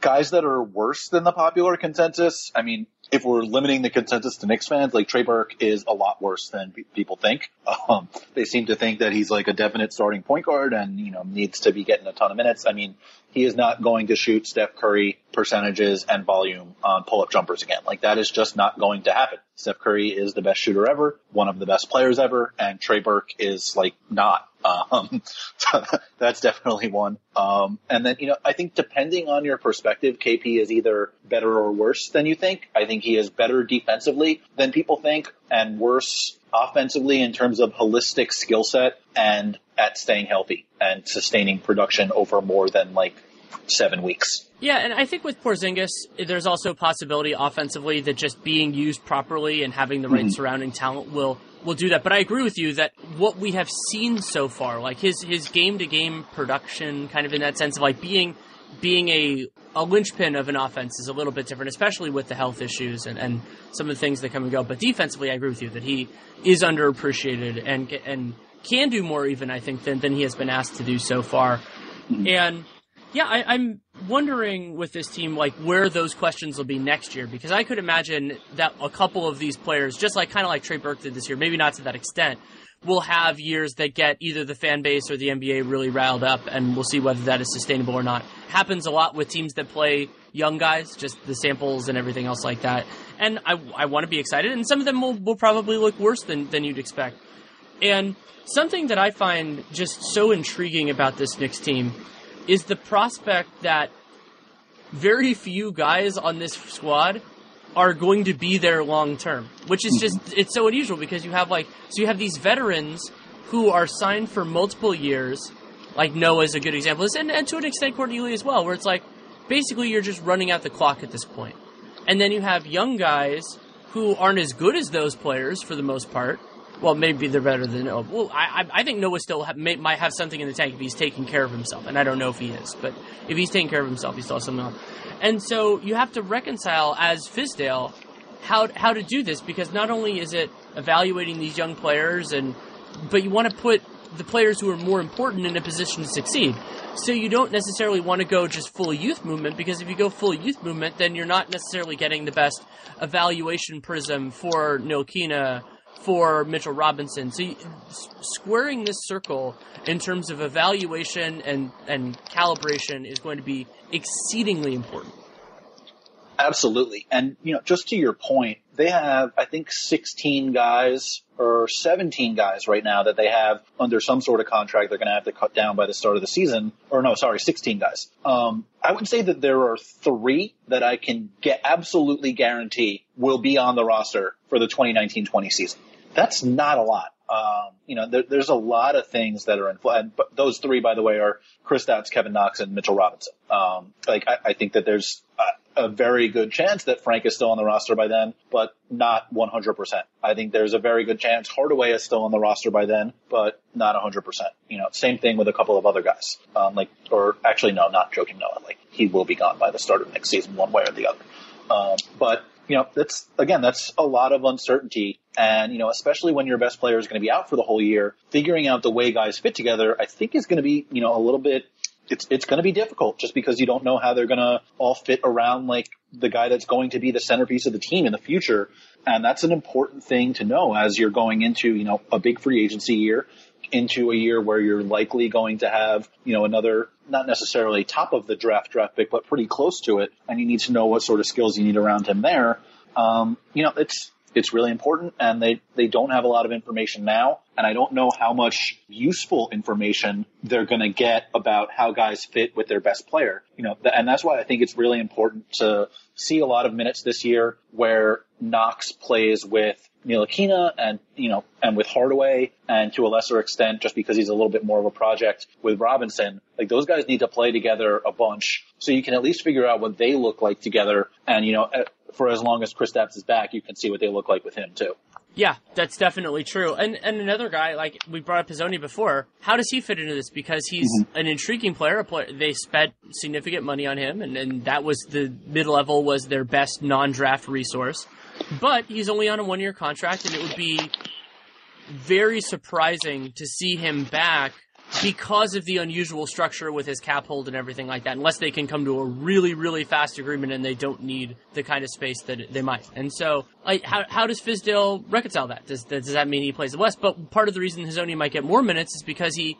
guys that are worse than the popular consensus. I mean, if we're limiting the consensus to Knicks fans, like Trey Burke is a lot worse than people think. Um, they seem to think that he's like a definite starting point guard and, you know, needs to be getting a ton of minutes. I mean, he is not going to shoot Steph Curry percentages and volume on pull-up jumpers again. Like that is just not going to happen. Steph Curry is the best shooter ever, one of the best players ever, and Trey Burke is like not. Um, so that's definitely one. Um, and then, you know, I think depending on your perspective, KP is either better or worse than you think. I think he is better defensively than people think and worse offensively in terms of holistic skill set and at staying healthy and sustaining production over more than like seven weeks. Yeah, and I think with Porzingis, there's also a possibility offensively that just being used properly and having the right mm-hmm. surrounding talent will will do that. But I agree with you that what we have seen so far, like his his game to game production, kind of in that sense of like being being a a linchpin of an offense is a little bit different, especially with the health issues and, and some of the things that come and go. But defensively, I agree with you that he is underappreciated and and can do more even I think than than he has been asked to do so far. Mm-hmm. And yeah, I, am wondering with this team, like where those questions will be next year, because I could imagine that a couple of these players, just like kind of like Trey Burke did this year, maybe not to that extent, will have years that get either the fan base or the NBA really riled up, and we'll see whether that is sustainable or not. Happens a lot with teams that play young guys, just the samples and everything else like that. And I, I want to be excited, and some of them will, will probably look worse than, than you'd expect. And something that I find just so intriguing about this Knicks team is the prospect that very few guys on this squad are going to be there long term, which is just mm-hmm. it's so unusual because you have like so you have these veterans who are signed for multiple years, like Noah is a good example, and, and to an extent Courtney Lee as well, where it's like basically you're just running out the clock at this point, and then you have young guys who aren't as good as those players for the most part, well, maybe they're better than Noah. Well, I, I think Noah still may, might have something in the tank if he's taking care of himself, and I don't know if he is, but if he's taking care of himself, he still has something on. And so you have to reconcile as Fizdale how how to do this because not only is it evaluating these young players and but you want to put the players who are more important in a position to succeed. So you don't necessarily want to go just full youth movement because if you go full youth movement, then you're not necessarily getting the best evaluation prism for Ntilikina, for Mitchell Robinson. So squaring this circle in terms of evaluation and, and calibration is going to be exceedingly important. Absolutely. And, you know, just to your point, they have, I think, 16 guys or 17 guys right now that they have under some sort of contract they're going to have to cut down by the start of the season. Or no, sorry, 16 guys. Um, I would say that there are three that I can get absolutely guarantee will be on the roster for the 2019-20 season. That's not a lot. Um, you know, there, there's a lot of things that are in play. But those three, by the way, are Chris Kristaps, Kevin Knox, and Mitchell Robinson. Um, like I, I think that there's a, a very good chance that Frank is still on the roster by then, but not 100%. I think there's a very good chance Hardaway is still on the roster by then, but not 100%. You know, same thing with a couple of other guys. Um, like, or actually, no, not joking, Noah. Like, he will be gone by the start of next season, one way or the other. Um, but you know, that's again, that's a lot of uncertainty. And, you know, especially when your best player is going to be out for the whole year, figuring out the way guys fit together, I think is going to be, you know, a little bit, it's, it's going to be difficult just because you don't know how they're going to all fit around like the guy that's going to be the centerpiece of the team in the future. And that's an important thing to know as you're going into, you know, a big free agency year into a year where you're likely going to have, you know, another, not necessarily top of the draft draft pick, but pretty close to it. And you need to know what sort of skills you need around him there. Um, you know, it's, it's really important and they, they don't have a lot of information now. And I don't know how much useful information they're going to get about how guys fit with their best player. You know, and that's why I think it's really important to see a lot of minutes this year where Knox plays with Ntilikina and, you know, and with Hardaway and to a lesser extent, just because he's a little bit more of a project with Robinson, like those guys need to play together a bunch so you can at least figure out what they look like together. And, you know, for as long as Chris Kristaps is back, you can see what they look like with him too. Yeah, that's definitely true. And and another guy like we brought up Hezonja before. How does he fit into this? Because he's mm-hmm. an intriguing player. A player. They spent significant money on him, and, and that was the mid level was their best non draft resource. But he's only on a one year contract, and it would be very surprising to see him back because of the unusual structure with his cap hold and everything like that, unless they can come to a really, really fast agreement and they don't need the kind of space that they might. And so, like, how, how does Fizdale reconcile that? Does, does that mean he plays the West? But part of the reason Hezonja might get more minutes is because he,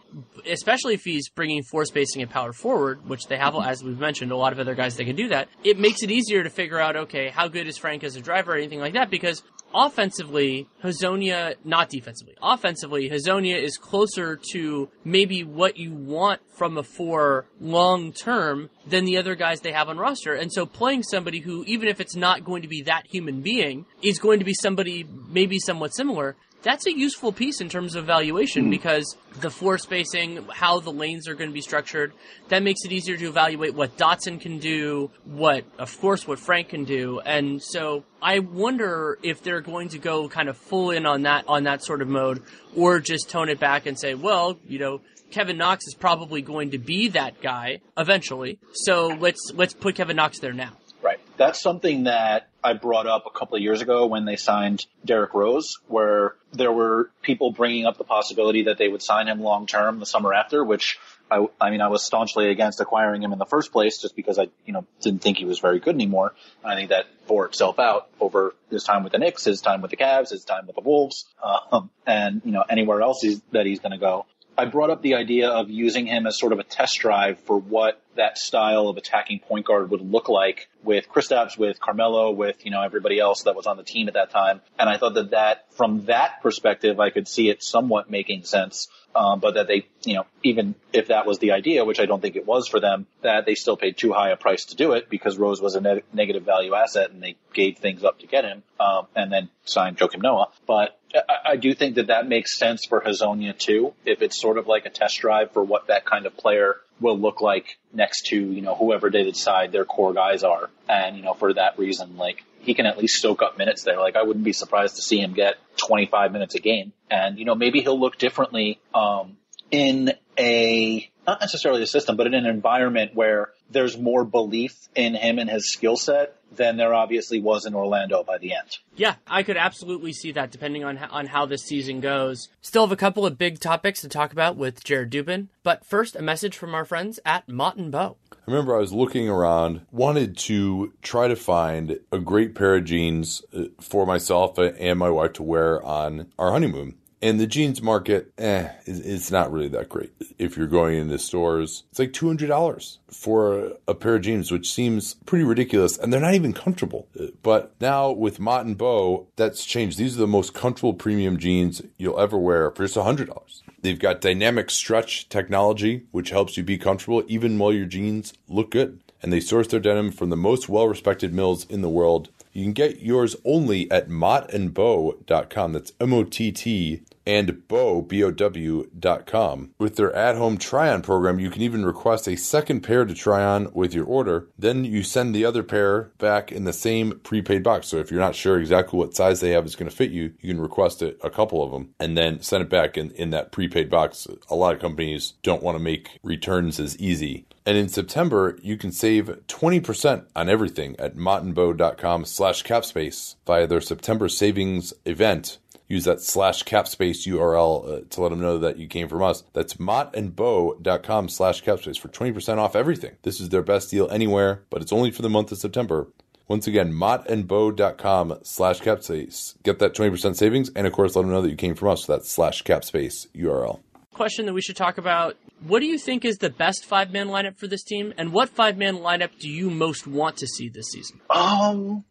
especially if he's bringing floor spacing and power forward, which they have, as we've mentioned, a lot of other guys that can do that, it makes it easier to figure out, okay, how good is Frank as a driver or anything like that, because offensively, Hezonja, not defensively, offensively, Hezonja is closer to maybe what you want from a four long term than the other guys they have on roster. And so playing somebody who, even if it's not going to be that human being, is going to be somebody maybe somewhat similar, that's a useful piece in terms of evaluation mm. because the floor spacing, how the lanes are going to be structured, that makes it easier to evaluate what Dotson can do, what, of course, what Frank can do. And so I wonder if they're going to go kind of full in on that, on that sort of mode or just tone it back and say, well, you know, Kevin Knox is probably going to be that guy eventually. So let's, let's put Kevin Knox there now. Right. That's something that I brought up a couple of years ago when they signed Derrick Rose, where there were people bringing up the possibility that they would sign him long term the summer after, which I, I mean, I was staunchly against acquiring him in the first place just because I, you know, didn't think he was very good anymore. And I think that bore itself out over his time with the Knicks, his time with the Cavs, his time with the Wolves, um, and, you know, anywhere else he's, that he's going to go. I brought up the idea of using him as sort of a test drive for what that style of attacking point guard would look like with Kristaps, with Carmelo, with, you know, everybody else that was on the team at that time. And I thought that that, from that perspective, I could see it somewhat making sense. Um, but that they, you know, even if that was the idea, which I don't think it was for them, that they still paid too high a price to do it because Rose was a ne- negative value asset and they gave things up to get him, um, and then signed Joakim Noah. But I, I do think that that makes sense for Hezonja too, if it's sort of like a test drive for what that kind of player will look like next to, you know, whoever they decide their core guys are. And, you know, for that reason, like, he can at least soak up minutes there. Like, I wouldn't be surprised to see him get 25 minutes a game. And, you know, maybe he'll look differently, um, in a, not necessarily a system, but in an environment where there's more belief in him and his skill set than there obviously was in Orlando by the end. Yeah, I could absolutely see that depending on how, on how this season goes. Still have a couple of big topics to talk about with Jared Dubin, but first a message from our friends at Mott and Bow. I remember I was looking around, wanted to try to find a great pair of jeans uh, for myself and my wife to wear on our honeymoon. And the jeans market, eh, it's not really that great. If you're going into stores, it's like $200 for a pair of jeans, which seems pretty ridiculous. And they're not even comfortable. But now with Mott and Bow, that's changed. These are the most comfortable premium jeans you'll ever wear for just $100. They've got dynamic stretch technology, which helps you be comfortable even while your jeans look good. And they source their denim from the most well respected mills in the world. You can get yours only at mottandbow.com. That's M O T T and bow, B-O-W, dot com. With their at-home try-on program, you can even request a second pair to try on with your order. Then you send the other pair back in the same prepaid box. So if you're not sure exactly what size they have is going to fit you, you can request it, a couple of them and then send it back in, in that prepaid box. A lot of companies don't want to make returns as easy. And in September, you can save 20% on everything at mottandbow.com slash capspace via their September savings event use that slash capspace URL uh, to let them know that you came from us. That's mottandbow.com slash capspace for 20% off everything. This is their best deal anywhere, but it's only for the month of September. Once again, mottandbow.com slash capspace. Get that 20% savings, and of course, let them know that you came from us. So that's slash capspace URL question that we should talk about. What do you think is the best five man lineup for this team, and what five man lineup do you most want to see this season? Um,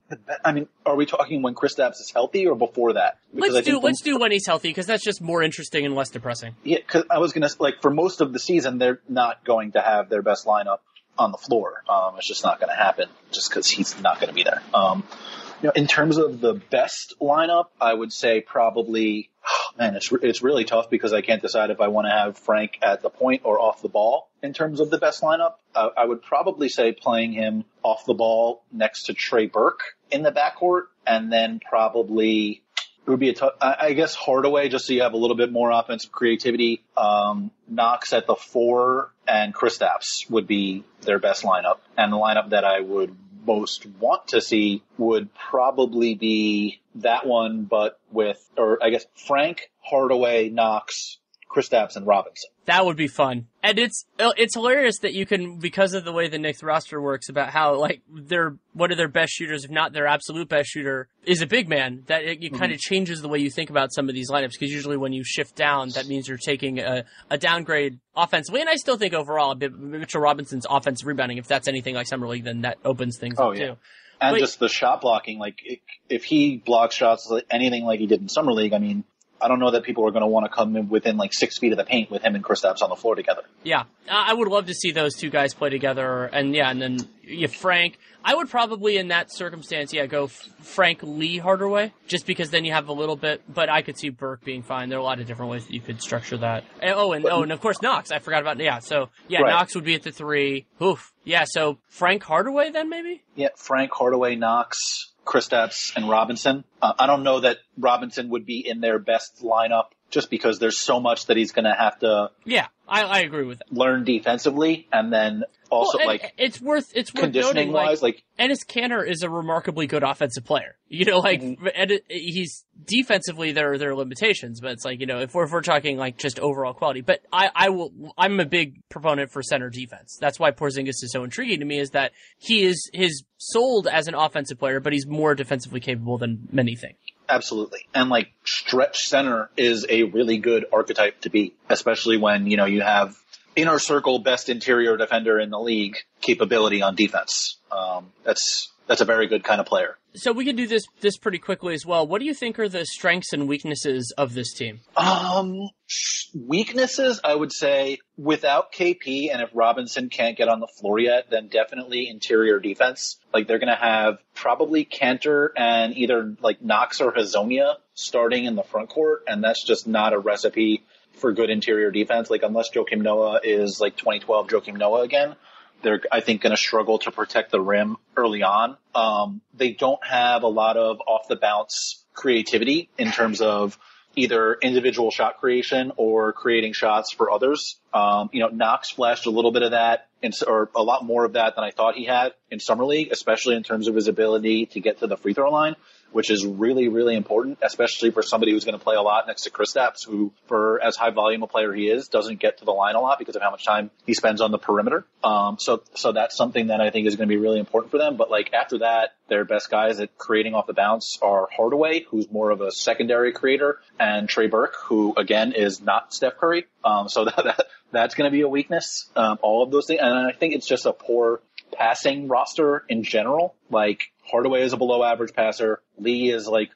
I mean, are we talking when Chris Kristaps is healthy or before that? Because let's do let's do when he's healthy because that's just more interesting and less depressing. Yeah, because I was gonna like for most of the season they're not going to have their best lineup on the floor. Um, it's just not going to happen just because he's not going to be there. Um, know, in terms of the best lineup, I would say probably, man, it's, it's really tough because I can't decide if I want to have Frank at the point or off the ball in terms of the best lineup. Uh, I would probably say playing him off the ball next to Trey Burke in the backcourt and then probably it would be a tough, I guess Hardaway, just so you have a little bit more offensive creativity. Um, Knox at the four and Kristaps would be their best lineup. And the lineup that I would most want to see would probably be that one, but with, or I guess Frank, Hardaway, Knox, Kristaps, and Robinson. That would be fun. And it's it's hilarious that you can because of the way the Knicks roster works about how like their one of their best shooters, if not their absolute best shooter, is a big man. That it, it mm-hmm. kind of changes the way you think about some of these lineups because usually when you shift down, that means you're taking a, a downgrade offensively. And I still think overall, Mitchell Robinson's offensive rebounding, if that's anything like summer league, then that opens things oh, up yeah. too. And but, just the shot blocking, like if he blocks shots anything like he did in summer league, I mean, I don't know that people are going to want to come in within like six feet of the paint with him and Kristaps on the floor together. Yeah, I would love to see those two guys play together, and yeah, and then you Frank. I would probably in that circumstance, yeah, go Frank Lee Hardaway, just because then you have a little bit. But I could see Burke being fine. There are a lot of different ways that you could structure that. And, oh, and oh, and of course Knox. I forgot about yeah. So yeah, right. Knox would be at the three. Oof. Yeah. So Frank Hardaway then maybe. Yeah, Frank Hardaway, Knox. Kristaps and Robinson. Uh, I don't know that Robinson would be in their best lineup just because there's so much that he's going to have to. Yeah, I, I agree with that. Learn defensively, and then also well, like it's worth it's worth conditioning noting, wise, like, like Enes Kanter is a remarkably good offensive player. You know, like mm-hmm. he's defensively there are there are limitations, but it's like you know if we're if we're talking like just overall quality. But I I will I'm a big proponent for center defense. That's why Porzingis is so intriguing to me is that he is his sold as an offensive player, but he's more defensively capable than many think. Absolutely. And like stretch center is a really good archetype to be, especially when, you know, you have inner circle best interior defender in the league capability on defense. Um, that's that's a very good kind of player. So we can do this this pretty quickly as well. What do you think are the strengths and weaknesses of this team? Um, weaknesses, I would say, without KP and if Robinson can't get on the floor yet, then definitely interior defense. Like they're going to have probably Kanter and either like Knox or Hezonja starting in the front court, and that's just not a recipe for good interior defense. Like unless Joakim Noah is like 2012 Joakim Noah again, they're, I think, going to struggle to protect the rim early on. Um, they don't have a lot of off the bounce creativity in terms of either individual shot creation or creating shots for others. Um, you know, Knox flashed a little bit of that, in, or a lot more of that than I thought he had in summer league, especially in terms of his ability to get to the free throw line which is really, really important, especially for somebody who's going to play a lot next to Kristaps, who, for as high volume a player he is, doesn't get to the line a lot because of how much time he spends on the perimeter. Um, so, so that's something that I think is going to be really important for them. But like after that, their best guys at creating off the bounce are Hardaway, who's more of a secondary creator, and Trey Burke, who again is not Steph Curry. Um, so that, that that's going to be a weakness. Um, all of those things, and I think it's just a poor passing roster in general. Like Hardaway is a below average passer. Lee is like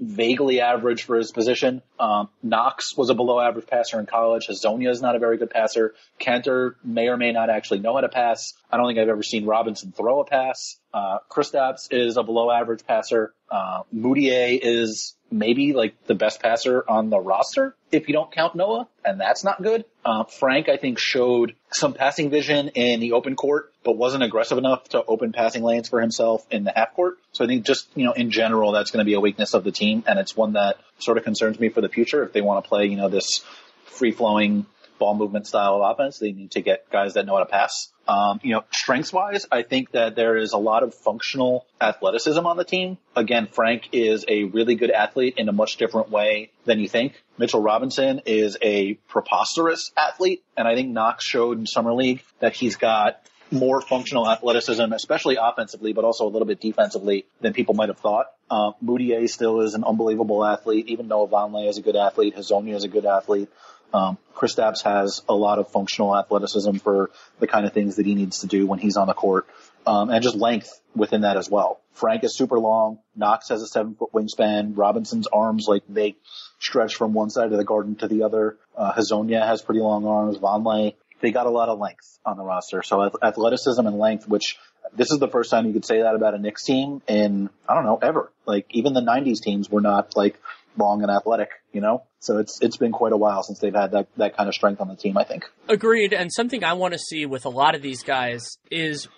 vaguely average for his position. Um, Knox was a below average passer in college. Hezonja is not a very good passer. Kanter may or may not actually know how to pass. I don't think I've ever seen Robinson throw a pass. Uh, Kristaps is a below average passer. Uh, Mudiay is maybe like the best passer on the roster if you don't count Noah, and that's not good. Uh, Frank, I think, showed some passing vision in the open court, but wasn't aggressive enough to open passing lanes for himself in the half court. So I think just, you know, in general, that's going to be a weakness of the team, and it's one that sort of concerns me for the future if they want to play, you know, this free flowing ball movement style of offense. They need to get guys that know how to pass. Um, you know, strengths wise, I think that there is a lot of functional athleticism on the team. Again, Frank is a really good athlete in a much different way than you think. Mitchell Robinson is a preposterous athlete, and I think Knox showed in summer league that he's got more functional athleticism, especially offensively, but also a little bit defensively than people might have thought. Uh, Mudiay still is an unbelievable athlete, even though Vonleh is a good athlete, Hezonja is a good athlete. Um, Kristaps has a lot of functional athleticism for the kind of things that he needs to do when he's on the court, um, and just length within that as well. Frank is super long. Knox has a seven foot wingspan. Robinson's arms like they stretch from one side of the garden to the other. Uh, Hezonja has pretty long arms. Vonleh, they got a lot of length on the roster. So athleticism and length, which this is the first time you could say that about a Knicks team in, I don't know, ever. Like even the 90s teams were not like long and athletic, you know? So it's it's been quite a while since they've had that, that kind of strength on the team, I think. Agreed. And something I want to see with a lot of these guys is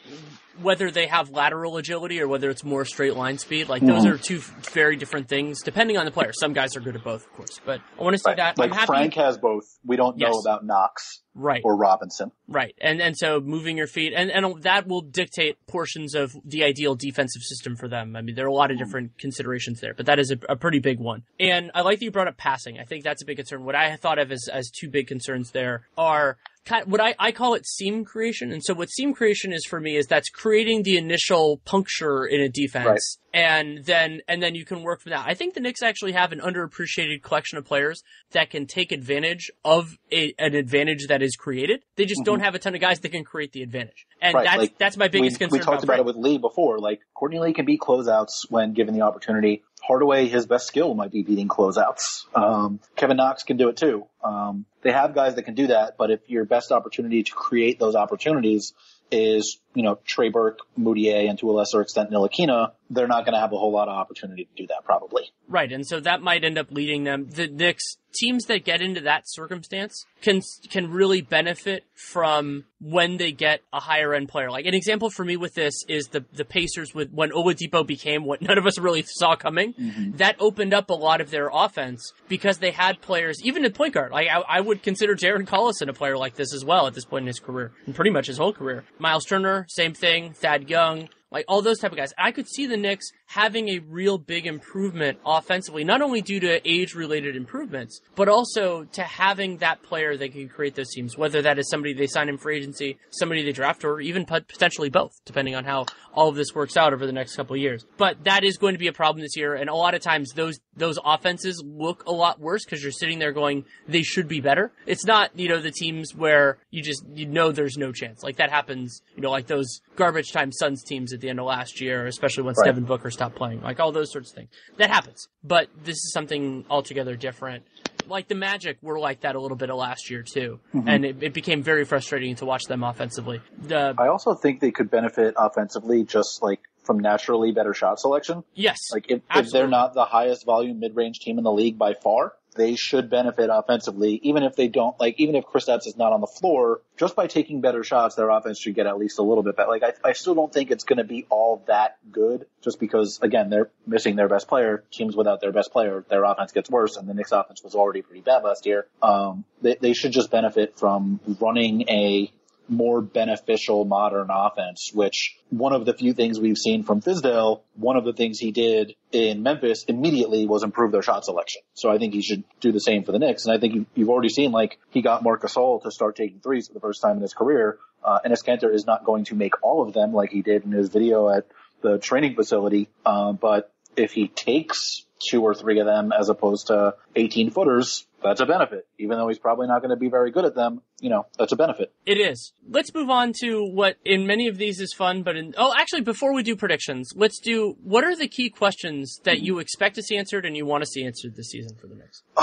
whether they have lateral agility or whether it's more straight line speed. Like those mm-hmm. are two very different things depending on the player. Some guys are good at both, of course. But I want to see right. that. Like Frank has both. We don't know about Knox right or Robinson right and and so moving your feet and and that will dictate portions of the ideal defensive system for them i mean there are a lot of different considerations there but that is a, a pretty big one and i like that you brought up passing i think that's a big concern what i thought of as as two big concerns there are kind of, what I, I call it seam creation. And so what seam creation is for me is that's creating the initial puncture in a defense. Right. And then, and then you can work from that. I think the Knicks actually have an underappreciated collection of players that can take advantage of a, an advantage that is created. They just mm-hmm. don't have a ton of guys that can create the advantage. And right. that's, like, that's my biggest we, concern. We talked about, about it with Lee before. Like Courtney Lee can beat closeouts when given the opportunity. Hardaway, his best skill might be beating closeouts. Um, Kevin Knox can do it too. Um, they have guys that can do that, but if your best opportunity to create those opportunities is, you know, Trey Burke, Mudiay, and to a lesser extent Ntilikina, they're not going to have a whole lot of opportunity to do that probably. Right, and so that might end up leading them. The Knicks teams that get into that circumstance can can really benefit from when they get a higher end player. Like an example for me with this is the the Pacers with when Oladipo became what none of us really saw coming. Mm-hmm. That opened up a lot of their offense because they had players, even at point guard. Like I, I would consider Darren Collison a player like this as well at this point in his career, and pretty much his whole career. Miles Turner, same thing. Thad Young, like all those type of guys. I could see the Knicks having a real big improvement offensively, not only due to age related improvements, but also to having that player that can create those teams, whether that is somebody they sign in for agency, somebody they draft, or even potentially both, depending on how all of this works out over the next couple years. But that is going to be a problem this year, and a lot of times those those offenses look a lot worse because you're sitting there going, they should be better. It's not, you know, the teams where you just you know there's no chance. Like that happens, you know, like those garbage time Suns teams at the end of last year, especially once right. Devin Booker stopped playing, like all those sorts of things. That happens. But this is something altogether different. Like the Magic were like that a little bit of last year too, mm-hmm. and it, it, became very frustrating to watch them offensively. The, I also think they could benefit offensively, just like from naturally better shot selection. Yes, like if, if they're not the highest volume mid range team in the league by far, they should benefit offensively, even if they don't like, even if Chris Kristaps is not on the floor, just by taking better shots, their offense should get at least a little bit better. Like, I, I still don't think it's going to be all that good just because, again, they're missing their best player. Teams without their best player, their offense gets worse, and the Knicks offense was already pretty bad last year. Um, they, they should just benefit from running a more beneficial modern offense, which one of the few things we've seen from Fizdale, one of the things he did in Memphis immediately was improve their shot selection. So I think he should do the same for the Knicks. And I think you've already seen like he got Marc Gasol to start taking threes for the first time in his career. Uh, Enes Kanter is not going to make all of them like he did in his video at the training facility. Uh, but if he takes two or three of them as opposed to 18 footers, that's a benefit. Even though he's probably not going to be very good at them, you know, that's a benefit. It is. Let's move on to what in many of these is fun, but in, oh, actually, before we do predictions, let's do, what are the key questions that you expect to see answered and you want to see answered this season for the Knicks?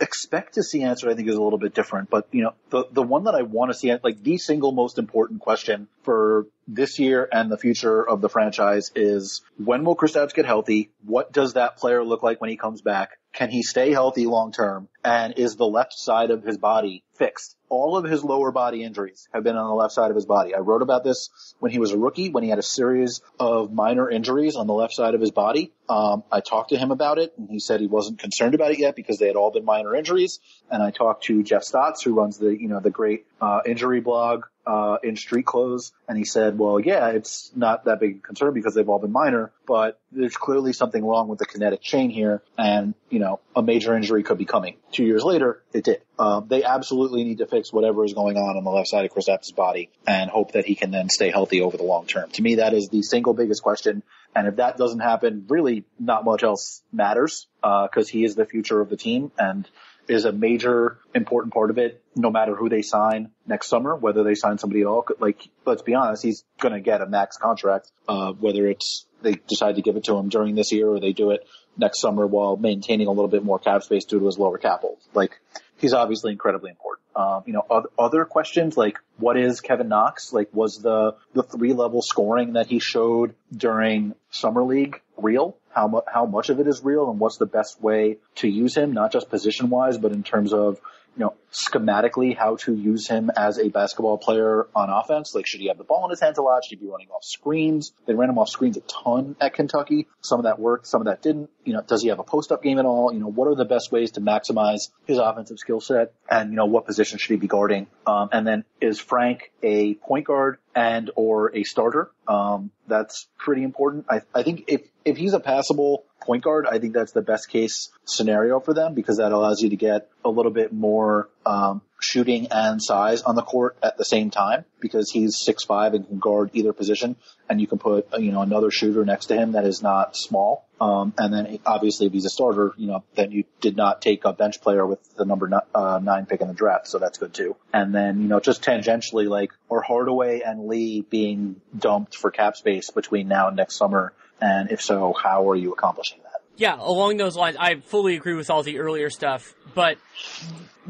expect to see answered, I think is a little bit different, but you know, the, the one that I want to see, like the single most important question for this year and the future of the franchise is when will Kristaps get healthy? What does that player look like when he comes back? Can he stay healthy long term? And is the left side of his body fixed? All of his lower body injuries have been on the left side of his body. I wrote about this when he was a rookie, when he had a series of minor injuries on the left side of his body. Um, I talked to him about it, and he said he wasn't concerned about it yet because they had all been minor injuries. And I talked to Jeff Stotts, who runs the you know the great uh, injury blog uh, in street clothes, and he said, "Well, yeah, it's not that big a concern because they've all been minor, but there's clearly something wrong with the kinetic chain here, and you know, a major injury could be coming." Two years later, it did. Um, they absolutely need to fix whatever is going on on the left side of Chris Kristaps' body and hope that he can then stay healthy over the long term. To me, that is the single biggest question. And if that doesn't happen, really not much else matters because uh, he is the future of the team and is a major important part of it. No matter who they sign next summer, whether they sign somebody else, like let's be honest, he's going to get a max contract. Uh, whether it's they decide to give it to him during this year or they do it next summer while maintaining a little bit more cap space due to his lower cap hold. Like he's obviously incredibly important. Um, you know, other, other questions like what is Kevin Knox? Like was the, the three level scoring that he showed during summer league real? How much, how much of it is real and what's the best way to use him, not just position wise, but in terms of you know, schematically how to use him as a basketball player on offense. Like, should he have the ball in his hands a lot? Should he be running off screens? They ran him off screens a ton at Kentucky. Some of that worked, some of that didn't. You know, does he have a post-up game at all? You know, what are the best ways to maximize his offensive skill set? And, you know, what position should he be guarding? Um, and then is Frank a point guard and or a starter? Um, that's pretty important. I, I think if, if he's a passable point guard, I think that's the best case scenario for them because that allows you to get a little bit more um, shooting and size on the court at the same time because he's six five and can guard either position, and you can put you know another shooter next to him that is not small. Um, and then obviously if he's a starter, you know, then you did not take a bench player with the number uh, nine pick in the draft, so that's good too. And then you know just tangentially like or Hardaway and Lee being dumped for cap space between now and next summer, and if so, how are you accomplishing that? Yeah, along those lines, I fully agree with all the earlier stuff, but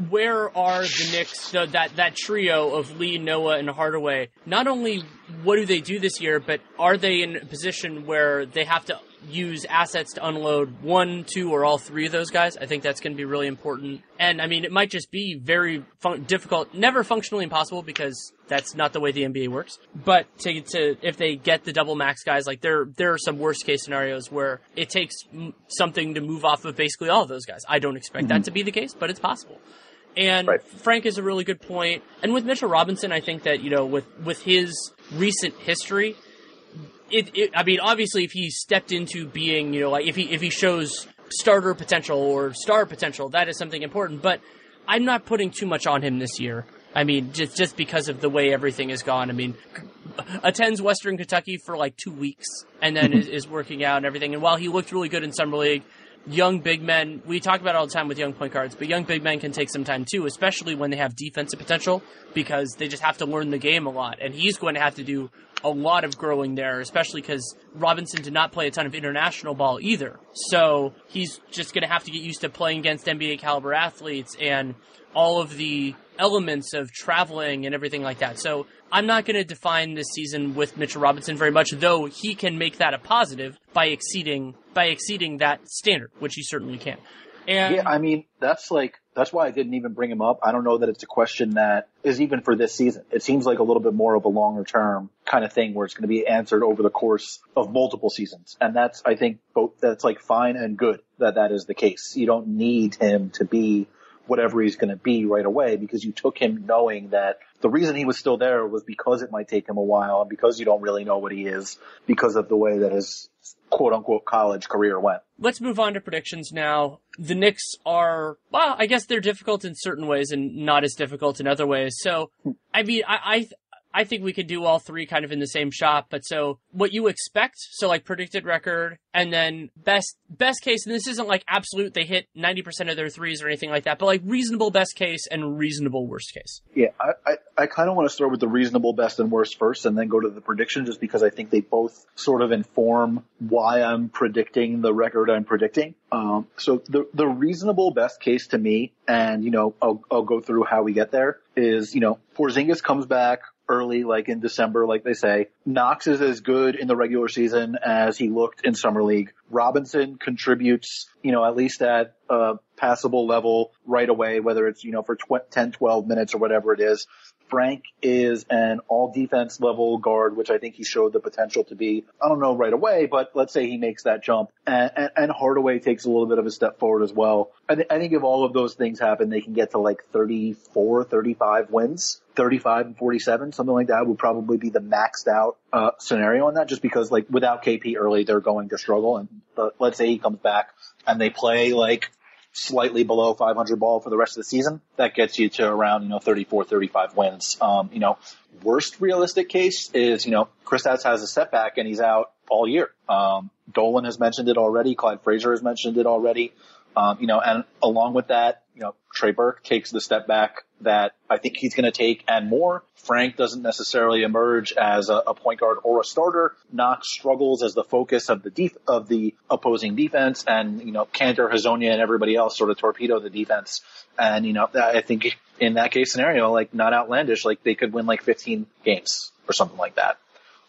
where are the Knicks, the, that, that trio of Lee, Noah, and Hardaway? Not only what do they do this year, but are they in a position where they have to use assets to unload one, two, or all three of those guys. I think that's going to be really important. And I mean, it might just be very fun- difficult, never functionally impossible because that's not the way the NBA works. But to, to if they get the double max guys, like there there are some worst case scenarios where it takes m- something to move off of basically all of those guys. I don't expect mm-hmm. that to be the case, but it's possible. And right. Frank is a really good point. And with Mitchell Robinson, I think that you know with with his recent history, it, it, I mean, obviously, if he stepped into being, you know, like if he if he shows starter potential or star potential, that is something important. But I'm not putting too much on him this year. I mean, just just because of the way everything has gone. I mean, attends Western Kentucky for like two weeks and then mm-hmm. is, is working out and everything. And while he looked really good in summer league, young big men, we talk about all the time with young point guards, but young big men can take some time too, especially when they have defensive potential because they just have to learn the game a lot. And he's going to have to do a lot of growing there, especially because Robinson did not play a ton of international ball either. So he's just going to have to get used to playing against NBA caliber athletes and all of the elements of traveling and everything like that. So I'm not going to define this season with Mitchell Robinson very much, though he can make that a positive by exceeding by exceeding that standard, which he certainly can. And Yeah, I mean, that's like, that's why I didn't even bring him up. I don't know that it's a question that is even for this season. It seems like a little bit more of a longer term kind of thing where it's going to be answered over the course of multiple seasons. And that's, I think, both, that's like fine and good that that is the case. You don't need him to be whatever he's going to be right away because you took him knowing that the reason he was still there was because it might take him a while and because you don't really know what he is because of the way that his quote unquote college career went. let's move on to predictions now. The Knicks are, well, I guess they're difficult in certain ways and not as difficult in other ways. So, I mean, I, I, think we could do all three kind of in the same shot. But so what you expect, so like predicted record and then best, best case, and this isn't like absolute, they hit 90% of their threes or anything like that, but like reasonable best case and reasonable worst case. Yeah, I, I, I kind of want to start with the reasonable best and worst first and then go to the prediction just because I think they both sort of inform why I'm predicting the record I'm predicting. Um, so the, the reasonable best case to me, and you know, I'll, I'll go through how we get there is, you know, Porzingis comes back early, like in December, like they say. Knox is as good in the regular season as he looked in summer league. Robinson contributes, you know, at least at a passable level right away, whether it's, you know, for tw- 10, 12 minutes or whatever it is. Frank is an all defense level guard, which I think he showed the potential to be. I don't know right away, but let's say he makes that jump and, and, and Hardaway takes a little bit of a step forward as well. I, th- I think if all of those things happen, they can get to like 34, 35 wins. 35 and 47, something like that would probably be the maxed out uh, scenario on that just because like without KP early, they're going to struggle. And uh, let's say he comes back and they play like slightly below 500 ball for the rest of the season. That gets you to around, you know, 34, 35 wins. Um, you know, worst realistic case is, you know, Kristaps has a setback and he's out all year. Um, Dolan has mentioned it already. Clyde Frazier has mentioned it already. Um, you know, and along with that, you know, Trey Burke takes the step back that I think he's going to take and more. Frank doesn't necessarily emerge as a, a, point guard or a starter. Knox struggles as the focus of the def- of the opposing defense and, you know, Kanter, Hezonja and everybody else sort of torpedo the defense. And, you know, I think in that case scenario, like not outlandish, like they could win like 15 games or something like that.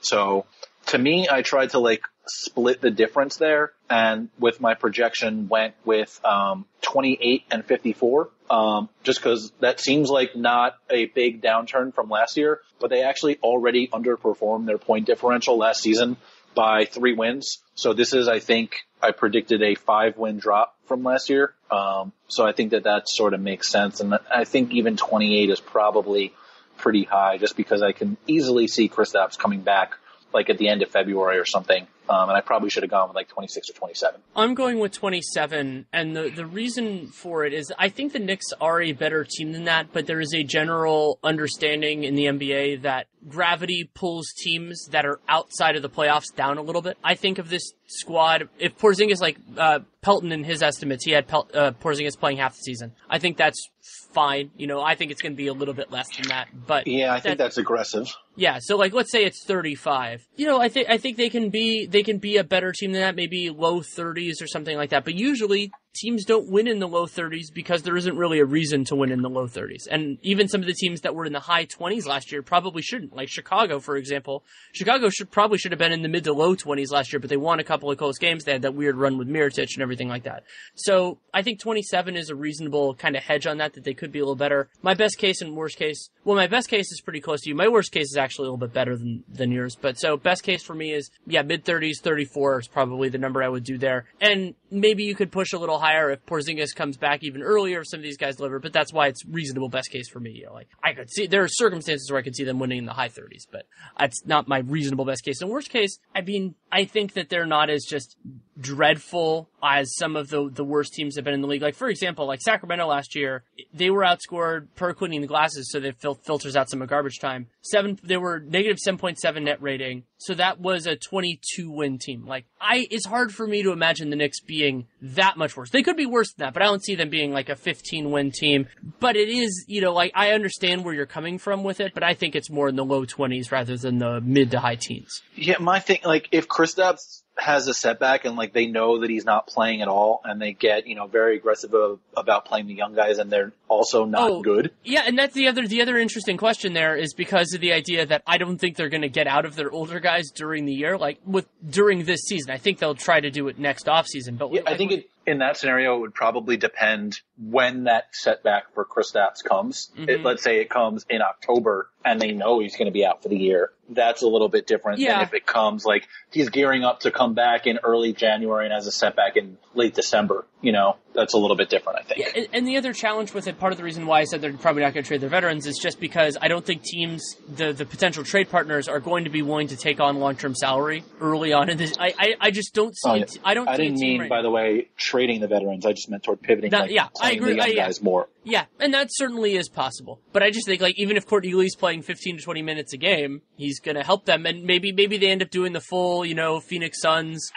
So to me, I tried to like split the difference there. And with my projection went with um, 28 and 54 um, just because that seems like not a big downturn from last year but they actually already underperformed their point differential last season by three wins. So this is i think i predicted a five win drop from last year. Um, so i think that that sort of makes sense. And i think even 28 is probably pretty high just because i can easily see Kristaps coming back like at the end of February or something. Um, and I probably should have gone with like 26 or 27. I'm going with 27, and the the reason for it is I think the Knicks are a better team than that, but there is a general understanding in the NBA that gravity pulls teams that are outside of the playoffs down a little bit. I think of this squad, if Porzingis, like uh, Pelton in his estimates, he had Pel- uh, Porzingis playing half the season. I think that's fine. You know, I think it's going to be a little bit less than that, but yeah, I think that's aggressive. Yeah, so like let's say it's 35. You know, I think I think they can be they can be a better team than that, maybe low 30s or something like that. But usually teams don't win in the low 30s because there isn't really a reason to win in the low 30s. And even some of the teams that were in the high 20s last year probably shouldn't. Like Chicago, for example. Chicago should probably should have been in the mid to low 20s last year, but they won a couple of close games. They had that weird run with Mirotic and everything like that. So I think 27 is a reasonable kind of hedge on that, that they could be a little better. My best case and worst case, well, my best case is pretty close to you. My worst case is actually a little bit better than, than yours. But so best case for me is, yeah, mid 30s, 34 is probably the number I would do there. And maybe you could push a little higher if Porzingis comes back even earlier if some of these guys deliver, but that's why it's reasonable best case for me. You know, like I could see there are circumstances where I could see them winning in the high 30s, but that's not my reasonable best case. And worst case, I mean, I think that they're not as just dreadful as some of the the worst teams have been in the league. Like for example, like Sacramento last year, they were outscored per cleaning the glasses, so that fil- filters out some of garbage time. Seven, they were negative seven point seven net rating, so that was a twenty two win team. Like I, it's hard for me to imagine the Knicks being that much worse. They could be worse than that, but I don't see them being like a fifteen win team. But it is, you know, like I understand where you're coming from with it, but I think it's more in the low twenties rather than the mid to high teens. Yeah, my thing, like if Kristaps has a setback and like they know that he's not playing at all and they get, you know, very aggressive of, about playing the young guys and they're also not Oh, good. Yeah, and that's the other the other interesting question there is because of the idea that I don't think they're going to get out of their older guys during the year, like with during this season. I think they'll try to do it next off season. But Yeah, I think it, in that scenario, it would probably depend when that setback for Kristaps comes. Mhm. It, let's say it comes in October and they know he's going to be out for the year. That's a little bit different Yeah. than if it comes like he's gearing up to come back in early January and has a setback in late December. You know, that's a little bit different, I think. Yeah, and, and the other challenge with it, part of the reason why I said they're probably not going to trade their veterans is just because I don't think teams, the the potential trade partners, are going to be willing to take on long term salary early on in this. I, I, I just don't see. Oh, yeah. t- I don't. I didn't team mean, right by now. the way, trading the veterans. I just meant toward pivoting. That- like, yeah, I agree. I- yeah. guys more. Yeah, and that certainly is possible. But I just think like even if Courtney Lee's playing 15 to 20 minutes a game, he's going to help them and maybe maybe they end up doing the full, you know, Phoenix Suns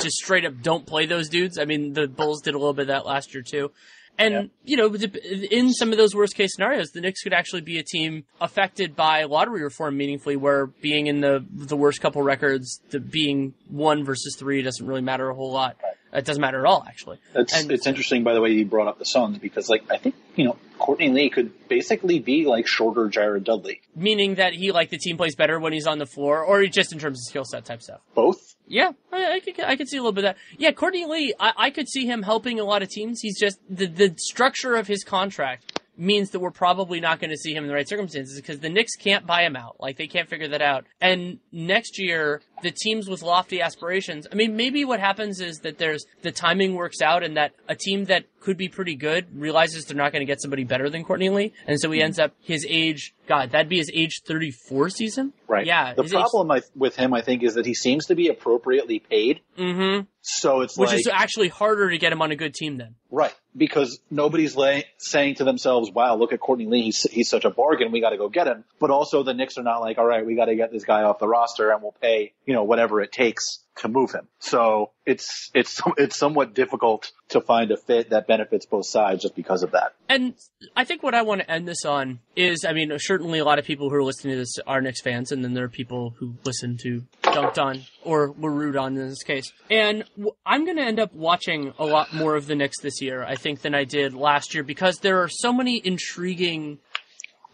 just straight up don't play those dudes. I mean, the Bulls did a little bit of that last year too. And you know, in some of those worst case scenarios, the Knicks could actually be a team affected by lottery reform meaningfully, where being in the the worst couple records, the being one versus three doesn't really matter a whole lot. It doesn't matter at all, actually. It's And- it's interesting, by the way, you brought up the Suns because, like, I think you know Courtney Lee could basically be like shorter Jared Dudley. Meaning that he like the team plays better when he's on the floor, or just in terms of skill set type stuff. Both. Yeah, I, I could I could see a little bit of that. Yeah, Courtney Lee, I, I could see him helping a lot of teams. He's just the the structure of his contract means that we're probably not going to see him in the right circumstances because the Knicks can't buy him out. Like they can't figure that out. And next year, the teams with lofty aspirations. I mean, maybe what happens is that there's the timing works out, and that a team that could be pretty good realizes they're not going to get somebody better than Courtney Lee, and so he ends up his age. God, that'd be his age 34 season. Right. Yeah. The problem I, with him, I think, is that he seems to be appropriately paid. Mm-hmm. So it's Which like is actually harder to get him on a good team then. right because nobody's lay, saying to themselves, "Wow, look at Courtney Lee. He's he's such a bargain. We got to go get him." But also, the Knicks are not like, "All right, we got to get this guy off the roster, and we'll pay you know whatever it takes to move him." So it's it's it's somewhat difficult to find a fit that benefits both sides just because of that. And I think what I want to end this on is, I mean, certainly a lot of people who are listening to this are Knicks fans, and then there are people who listen to Dunc'd On or were rude on in this case. And I'm going to end up watching a lot more of the Knicks this year, I think, than I did last year because there are so many intriguing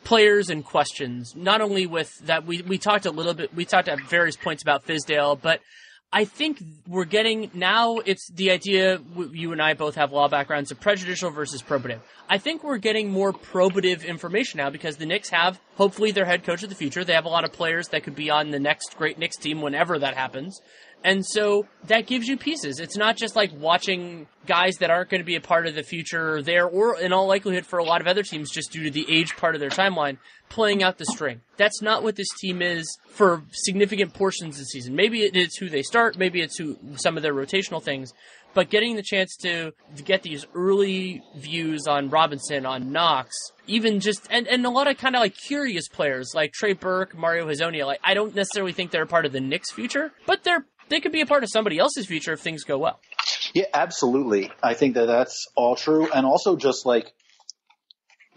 players and questions. Not only with that, we we talked a little bit, we talked at various points about Fizdale, but I think we're getting now. It's the idea. You and I both have law backgrounds of prejudicial versus probative. I think we're getting more probative information now because the Knicks have hopefully their head coach of the future. They have a lot of players that could be on the next great Knicks team whenever that happens. And so that gives you pieces. It's not just like watching guys that aren't going to be a part of the future there, or in all likelihood for a lot of other teams, just due to the age part of their timeline, playing out the string. That's not what this team is for significant portions of the season. Maybe it is who they start, maybe it's who some of their rotational things, but getting the chance to, get these early views on Robinson, on Knox, even just and, and a lot of kind of like curious players like Trey Burke, Mario Hezonja. Like I don't necessarily think they're part of the Knicks' future, but they're they could be a part of somebody else's future if things go well. Yeah, absolutely. I think that that's all true. And also just like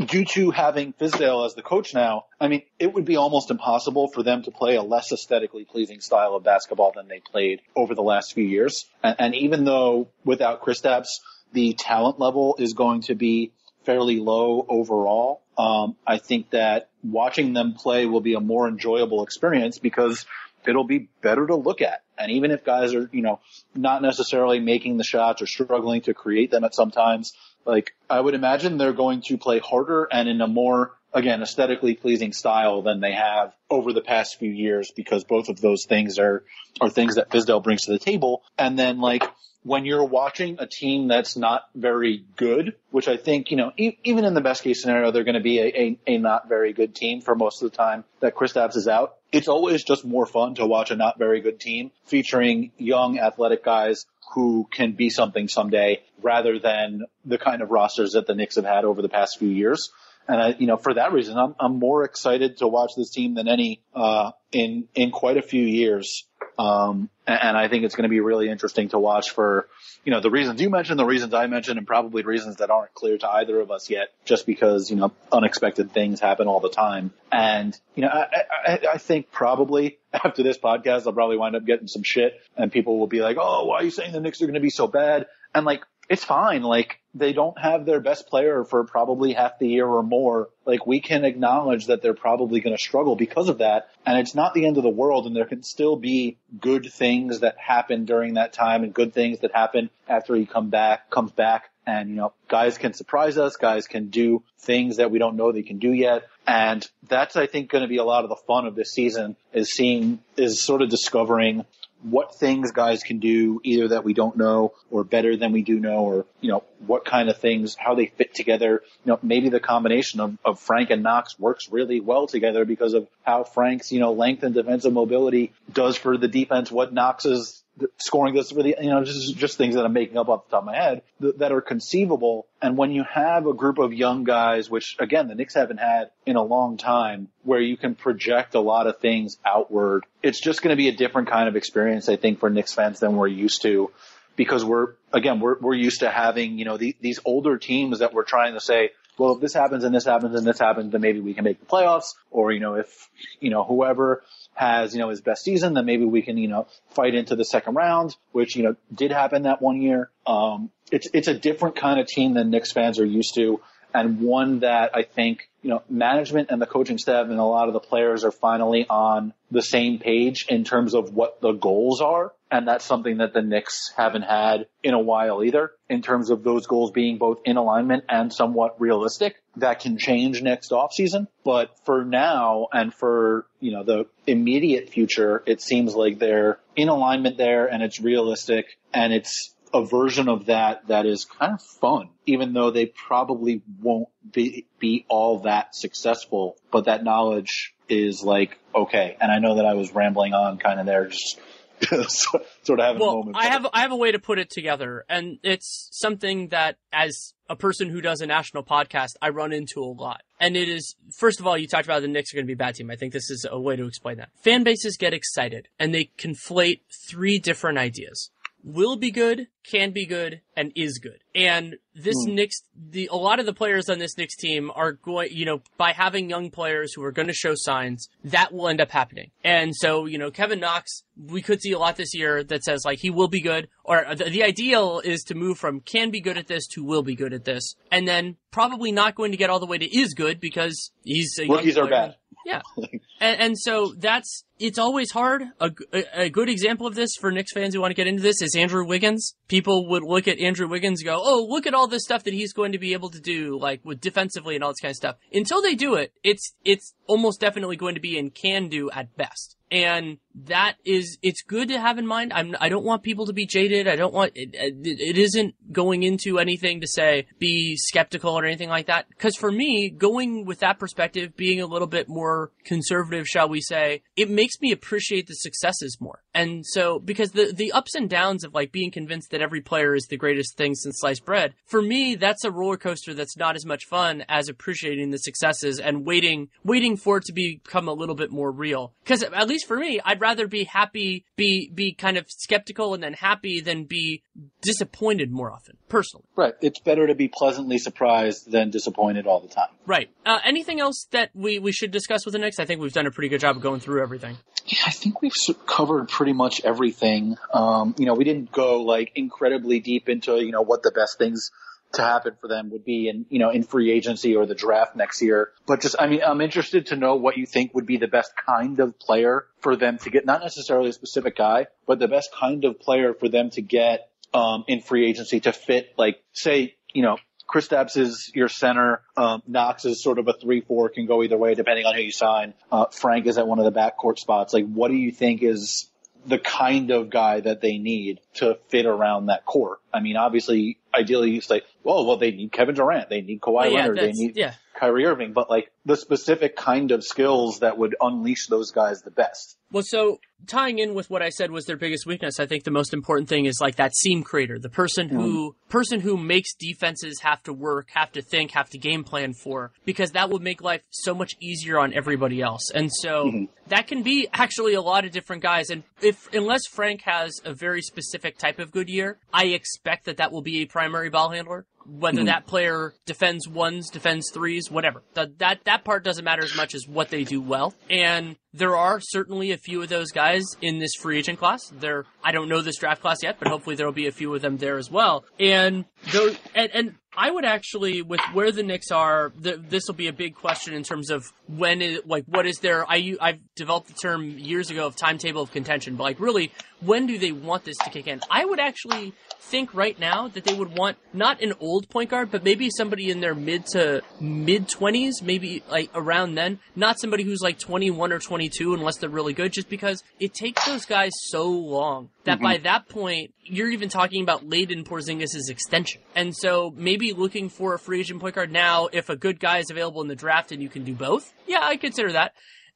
due to having Fizdale as the coach now, I mean, it would be almost impossible for them to play a less aesthetically pleasing style of basketball than they played over the last few years. And, and even though without Kristaps, the talent level is going to be fairly low overall, um, I think that watching them play will be a more enjoyable experience because it'll be better to look at. And even if guys are, you know, not necessarily making the shots or struggling to create them at some times, like I would imagine they're going to play harder and in a more, again, aesthetically pleasing style than they have over the past few years because both of those things are, are things that Fizdale brings to the table. And then like, when you're watching a team that's not very good, which I think, you know, e- even in the best case scenario, they're going to be a, a, a not very good team for most of the time that Chris Kristaps is out. It's always just more fun to watch a not very good team featuring young athletic guys who can be something someday rather than the kind of rosters that the Knicks have had over the past few years. And I, you know, for that reason, I'm, I'm more excited to watch this team than any, uh, in, in quite a few years. Um, and, I think it's going to be really interesting to watch for, you know, the reasons you mentioned, the reasons I mentioned, and probably reasons that aren't clear to either of us yet, just because, you know, unexpected things happen all the time. And, you know, I, I, I think probably after this podcast, I'll probably wind up getting some shit and people will be like, oh, why are you saying the Knicks are going to be so bad? And like, it's fine. Like they don't have their best player for probably half the year or more. Like we can acknowledge that they're probably going to struggle because of that. And it's not the end of the world and there can still be good things that happen during that time and good things that happen after he come back, comes back. And, you know, guys can surprise us. Guys can do things that we don't know they can do yet. And that's, I think, going to be a lot of the fun of this season is seeing, is sort of discovering what things guys can do either that we don't know or better than we do know or, you know, what kind of things, how they fit together. You know, maybe the combination of, of Frank and Knox works really well together because of how Frank's, you know, length and defensive mobility does for the defense what Knox's scoring this really, you know, just, just things that I'm making up off the top of my head that, that are conceivable. And when you have a group of young guys, which again, the Knicks haven't had in a long time, where you can project a lot of things outward, it's just going to be a different kind of experience, I think, for Knicks fans than we're used to because we're, again, we're, we're used to having, you know, the, these older teams that we're trying to say, well, if this happens and this happens and this happens, then maybe we can make the playoffs. Or, you know, if, you know, whoever has, you know, his best season, then maybe we can, you know, fight into the second round, which, you know, did happen that one year. Um, it's, it's a different kind of team than Knicks fans are used to and one that I think, you know, management and the coaching staff and a lot of the players are finally on the same page in terms of what the goals are. And that's something that the Knicks haven't had in a while either, in terms of those goals being both in alignment and somewhat realistic. That can change next offseason. But for now and for, you know, the immediate future, it seems like they're in alignment there and it's realistic and it's a version of that that is kind of fun, even though they probably won't be, be all that successful. But that knowledge is like, okay. And I know that I was rambling on kind of there, just sort of having well, a moment. I have, I have a way to put it together and it's something that as a person who does a national podcast, I run into a lot. And it is, first of all, you talked about the Knicks are going to be a bad team. I think this is a way to explain that. Fan bases get excited and they conflate three different ideas will be good, can be good, and is good. And this mm. Knicks, the, a lot of the players on this Knicks team are going, you know, by having young players who are going to show signs, that will end up happening. And so, you know, Kevin Knox, we could see a lot this year that says like he will be good, or the, the ideal is to move from can be good at this to will be good at this. And then probably not going to get all the way to is good because he's a rookies are bad. Yeah. and, and, so that's, it's always hard. A, a, a, good example of this for Knicks fans who want to get into this is Andrew Wiggins. People would look at Andrew Wiggins go, oh, look at all this stuff that he's going to be able to do, like with defensively and all this kind of stuff. Until they do it, it's, it's almost definitely going to be in can do at best. And that is, it's good to have in mind. I'm, I don't want people to be jaded. I don't want, it, it isn't going into anything to say be skeptical or anything like that. Cause for me, going with that perspective, being a little bit more conservative, shall we say, it makes me appreciate the successes more. And so, because the, the ups and downs of like being convinced that every player is the greatest thing since sliced bread, for me, that's a roller coaster that's not as much fun as appreciating the successes and waiting, waiting for it to become a little bit more real. Cause at least for me, I'd rather be happy, be, be kind of skeptical and then happy than be disappointed more often, personally. Right. It's better to be pleasantly surprised than disappointed all the time. Right. Uh, anything else that we, we should discuss with the Knicks? I think we've done a pretty good job of going through everything. Yeah, I think we've covered pretty much everything. Um, you know, we didn't go like incredibly deep into, you know, what the best things to happen for them would be in, you know, in free agency or the draft next year. But just, I mean, I'm interested to know what you think would be the best kind of player for them to get, not necessarily a specific guy, but the best kind of player for them to get, um, in free agency to fit, like, say, you know, Kristaps is your center. Um, Knox is sort of a three-four, can go either way depending on who you sign. Uh, Frank is at one of the backcourt spots. Like, what do you think is the kind of guy that they need to fit around that court. I mean, obviously, ideally, you say, well, well, they need Kevin Durant, they need Kawhi well, yeah, Leonard, they need yeah. Kyrie Irving, but like the specific kind of skills that would unleash those guys the best. Well, so tying in with what I said was their biggest weakness, I think the most important thing is like that seam creator, the person who mm-hmm. person who makes defenses have to work, have to think, have to game plan for, because that would make life so much easier on everybody else. And so mm-hmm. that can be actually a lot of different guys. And if unless Frank has a very specific type of good year, I expect that that will be a primary ball handler. Whether hmm. that player defends ones, defends threes, whatever. That, that that part doesn't matter as much as what they do well. And there are certainly a few of those guys in this free agent class. There, I don't know this draft class yet, but hopefully there will be a few of them there as well. And though, and, and I would actually, with where the Knicks are, th this will be a big question in terms of when, is, like, what is their? i've developed the term years ago of timetable of contention, but like, really, when do they want this to kick in? I would actually think right now that they would want not an old point guard, but maybe somebody in their mid to mid twenties, maybe like around then. Not somebody who's like twenty one or twenty two, unless they're really good. Just because it takes those guys so long that mm-hmm. by that point you're even talking about late in Porzingis' extension. And so maybe looking for a free agent point guard now, if a good guy is available in the draft and you can do both, yeah, I consider that.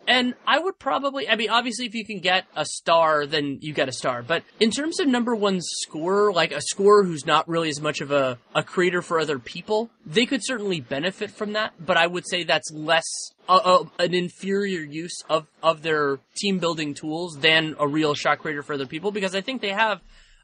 And I would probably, I mean, obviously, if you can get a star, then you get a star. But in terms of number one scorer, like a scorer who's not really as much of a, a creator for other people, they could certainly benefit from that. But I would say that's less uh, uh, an inferior use of, of their team building tools than a real shot creator for other people because I think they have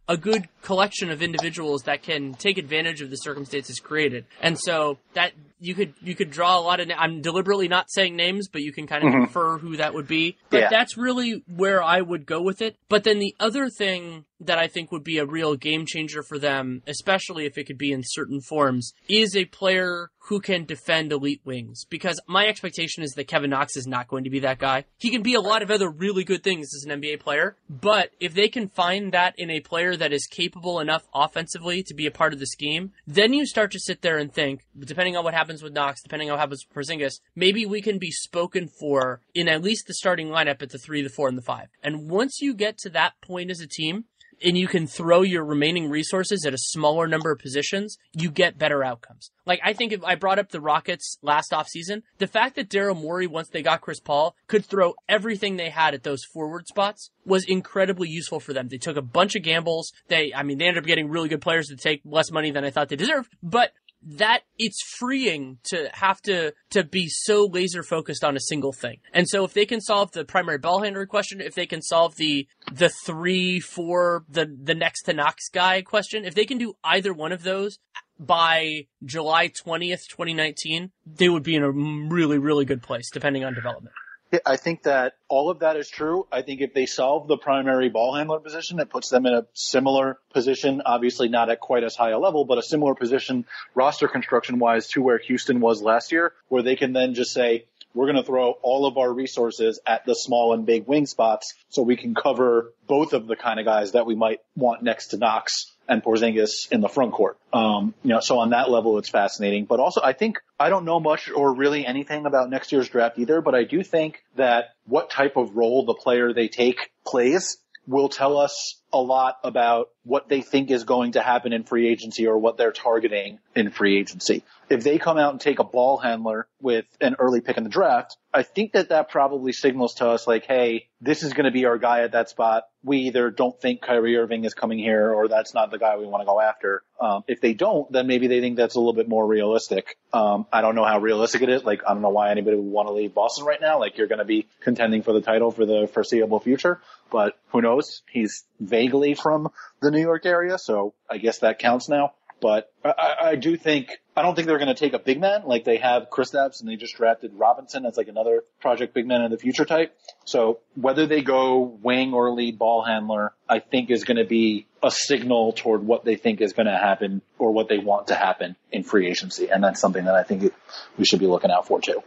a good collection of individuals that can take advantage of the circumstances created. And so that you could you could draw a lot of. na- I'm deliberately not saying names, but you can kind of mm-hmm. infer who that would be. But Yeah. that's really where I would go with it. But then the other thing that I think would be a real game changer for them, especially if it could be in certain forms, is a player who can defend elite wings. Because my expectation is that Kevin Knox is not going to be that guy. He can be a lot of other really good things as an NBA player, but if they can find that in a player that is capable enough offensively to be a part of the scheme, then you start to sit there and think, depending on what happens with Knox, depending on what happens with Porzingis, maybe we can be spoken for in at least the starting lineup at the three, the four, and the five. And once you get to that point as a team, and you can throw your remaining resources at a smaller number of positions, you get better outcomes. Like I think if I brought up the Rockets last offseason, the fact that Daryl Morey, once they got Chris Paul, could throw everything they had at those forward spots was incredibly useful for them. They took a bunch of gambles. They, I mean, they ended up getting really good players to take less money than I thought they deserved, but that it's freeing to have to to be so laser focused on a single thing. And so if they can solve the primary ball handler question, if they can solve the the three, four, the the next to Knox guy question, if they can do either one of those by July 20th, 2019, they would be in a really, really good place, depending on development. I think that all of that is true. I think if they solve the primary ball handler position, it puts them in a similar position, obviously not at quite as high a level, but a similar position roster construction wise to where Houston was last year, where they can then just say, we're going to throw all of our resources at the small and big wing spots so we can cover both of the kind of guys that we might want next to Knox and Porzingis in the front court. Um, you know, so on that level, it's fascinating. But also, I think I don't know much or really anything about next year's draft either, but I do think that what type of role the player they take plays will tell us a lot about what they think is going to happen in free agency or what they're targeting in free agency. If they come out and take a ball handler with an early pick in the draft, I think that that probably signals to us like, hey, this is going to be our guy at that spot. We either don't think Kyrie Irving is coming here or that's not the guy we want to go after. Um, if they don't, then maybe they think that's a little bit more realistic. Um, I don't know how realistic it is. Like, I don't know why anybody would want to leave Boston right now. Like, you're going to be contending for the title for the foreseeable future, but who knows? He's vaguely from the New York area, so I guess that counts now. But I- I, do think I don't think they're going to take a big man like they have Kristaps and they just drafted Robinson as like another project big man in the future type. So whether they go wing or lead ball handler, I think is going to be a signal toward what they think is going to happen or what they want to happen in free agency, and that's something that I think we should be looking out for too.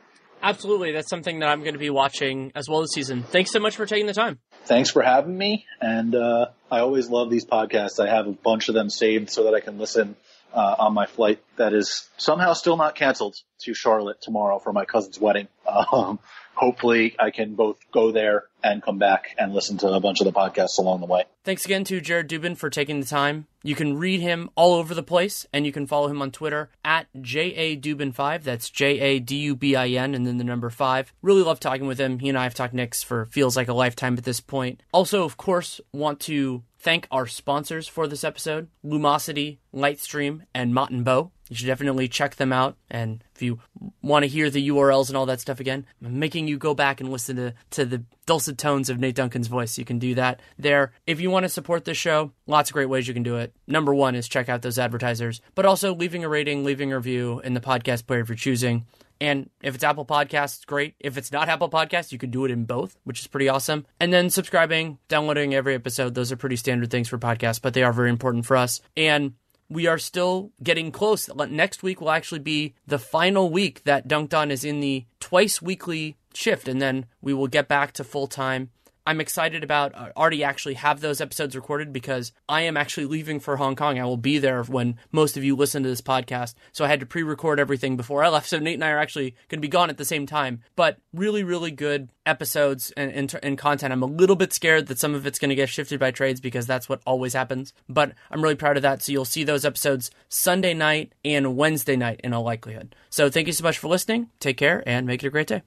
Absolutely, that's something that I'm going to be watching as well this season. Thanks so much for taking the time. Thanks for having me, and uh, I always love these podcasts. I have a bunch of them saved so that I can listen uh, on my flight that is somehow still not canceled to Charlotte tomorrow for my cousin's wedding. Um, hopefully I can both go there and come back and listen to a bunch of the podcasts along the way. Thanks again to Jared Dubin for taking the time. You can read him all over the place, and you can follow him on Twitter at JADubin5. That's J A D U B I N and then the number 5. Really love talking with him. He and I have talked Knicks for feels like a lifetime at this point. Also, of course, want to thank our sponsors for this episode Lumosity, Lightstream, and Mott Bow. You should definitely check them out. And if you want to hear the URLs and all that stuff again, I'm making you go back and listen to, to the dulcet tones of Nate Duncan's voice. You can do that there. If you want to support this show, lots of great ways you can do it. Number one is check out those advertisers, but also leaving a rating, leaving a review in the podcast player if you're choosing. And if it's Apple Podcasts, great. If it's not Apple Podcasts, you can do it in both, which is pretty awesome. And then subscribing, downloading every episode. Those are pretty standard things for podcasts, but they are very important for us. And we are still getting close. Next week will actually be the final week that Dunc'd On is in the twice weekly shift, and then we will get back to full time I'm excited about uh, already actually have those episodes recorded because I am actually leaving for Hong Kong. I will be there when most of you listen to this podcast. So I had to pre-record everything before I left. So Nate and I are actually going to be gone at the same time. But really, really good episodes and, and, and content. I'm a little bit scared that some of it's going to get shifted by trades because that's what always happens. But I'm really proud of that. So you'll see those episodes Sunday night and Wednesday night in all likelihood. So thank you so much for listening. Take care and make it a great day.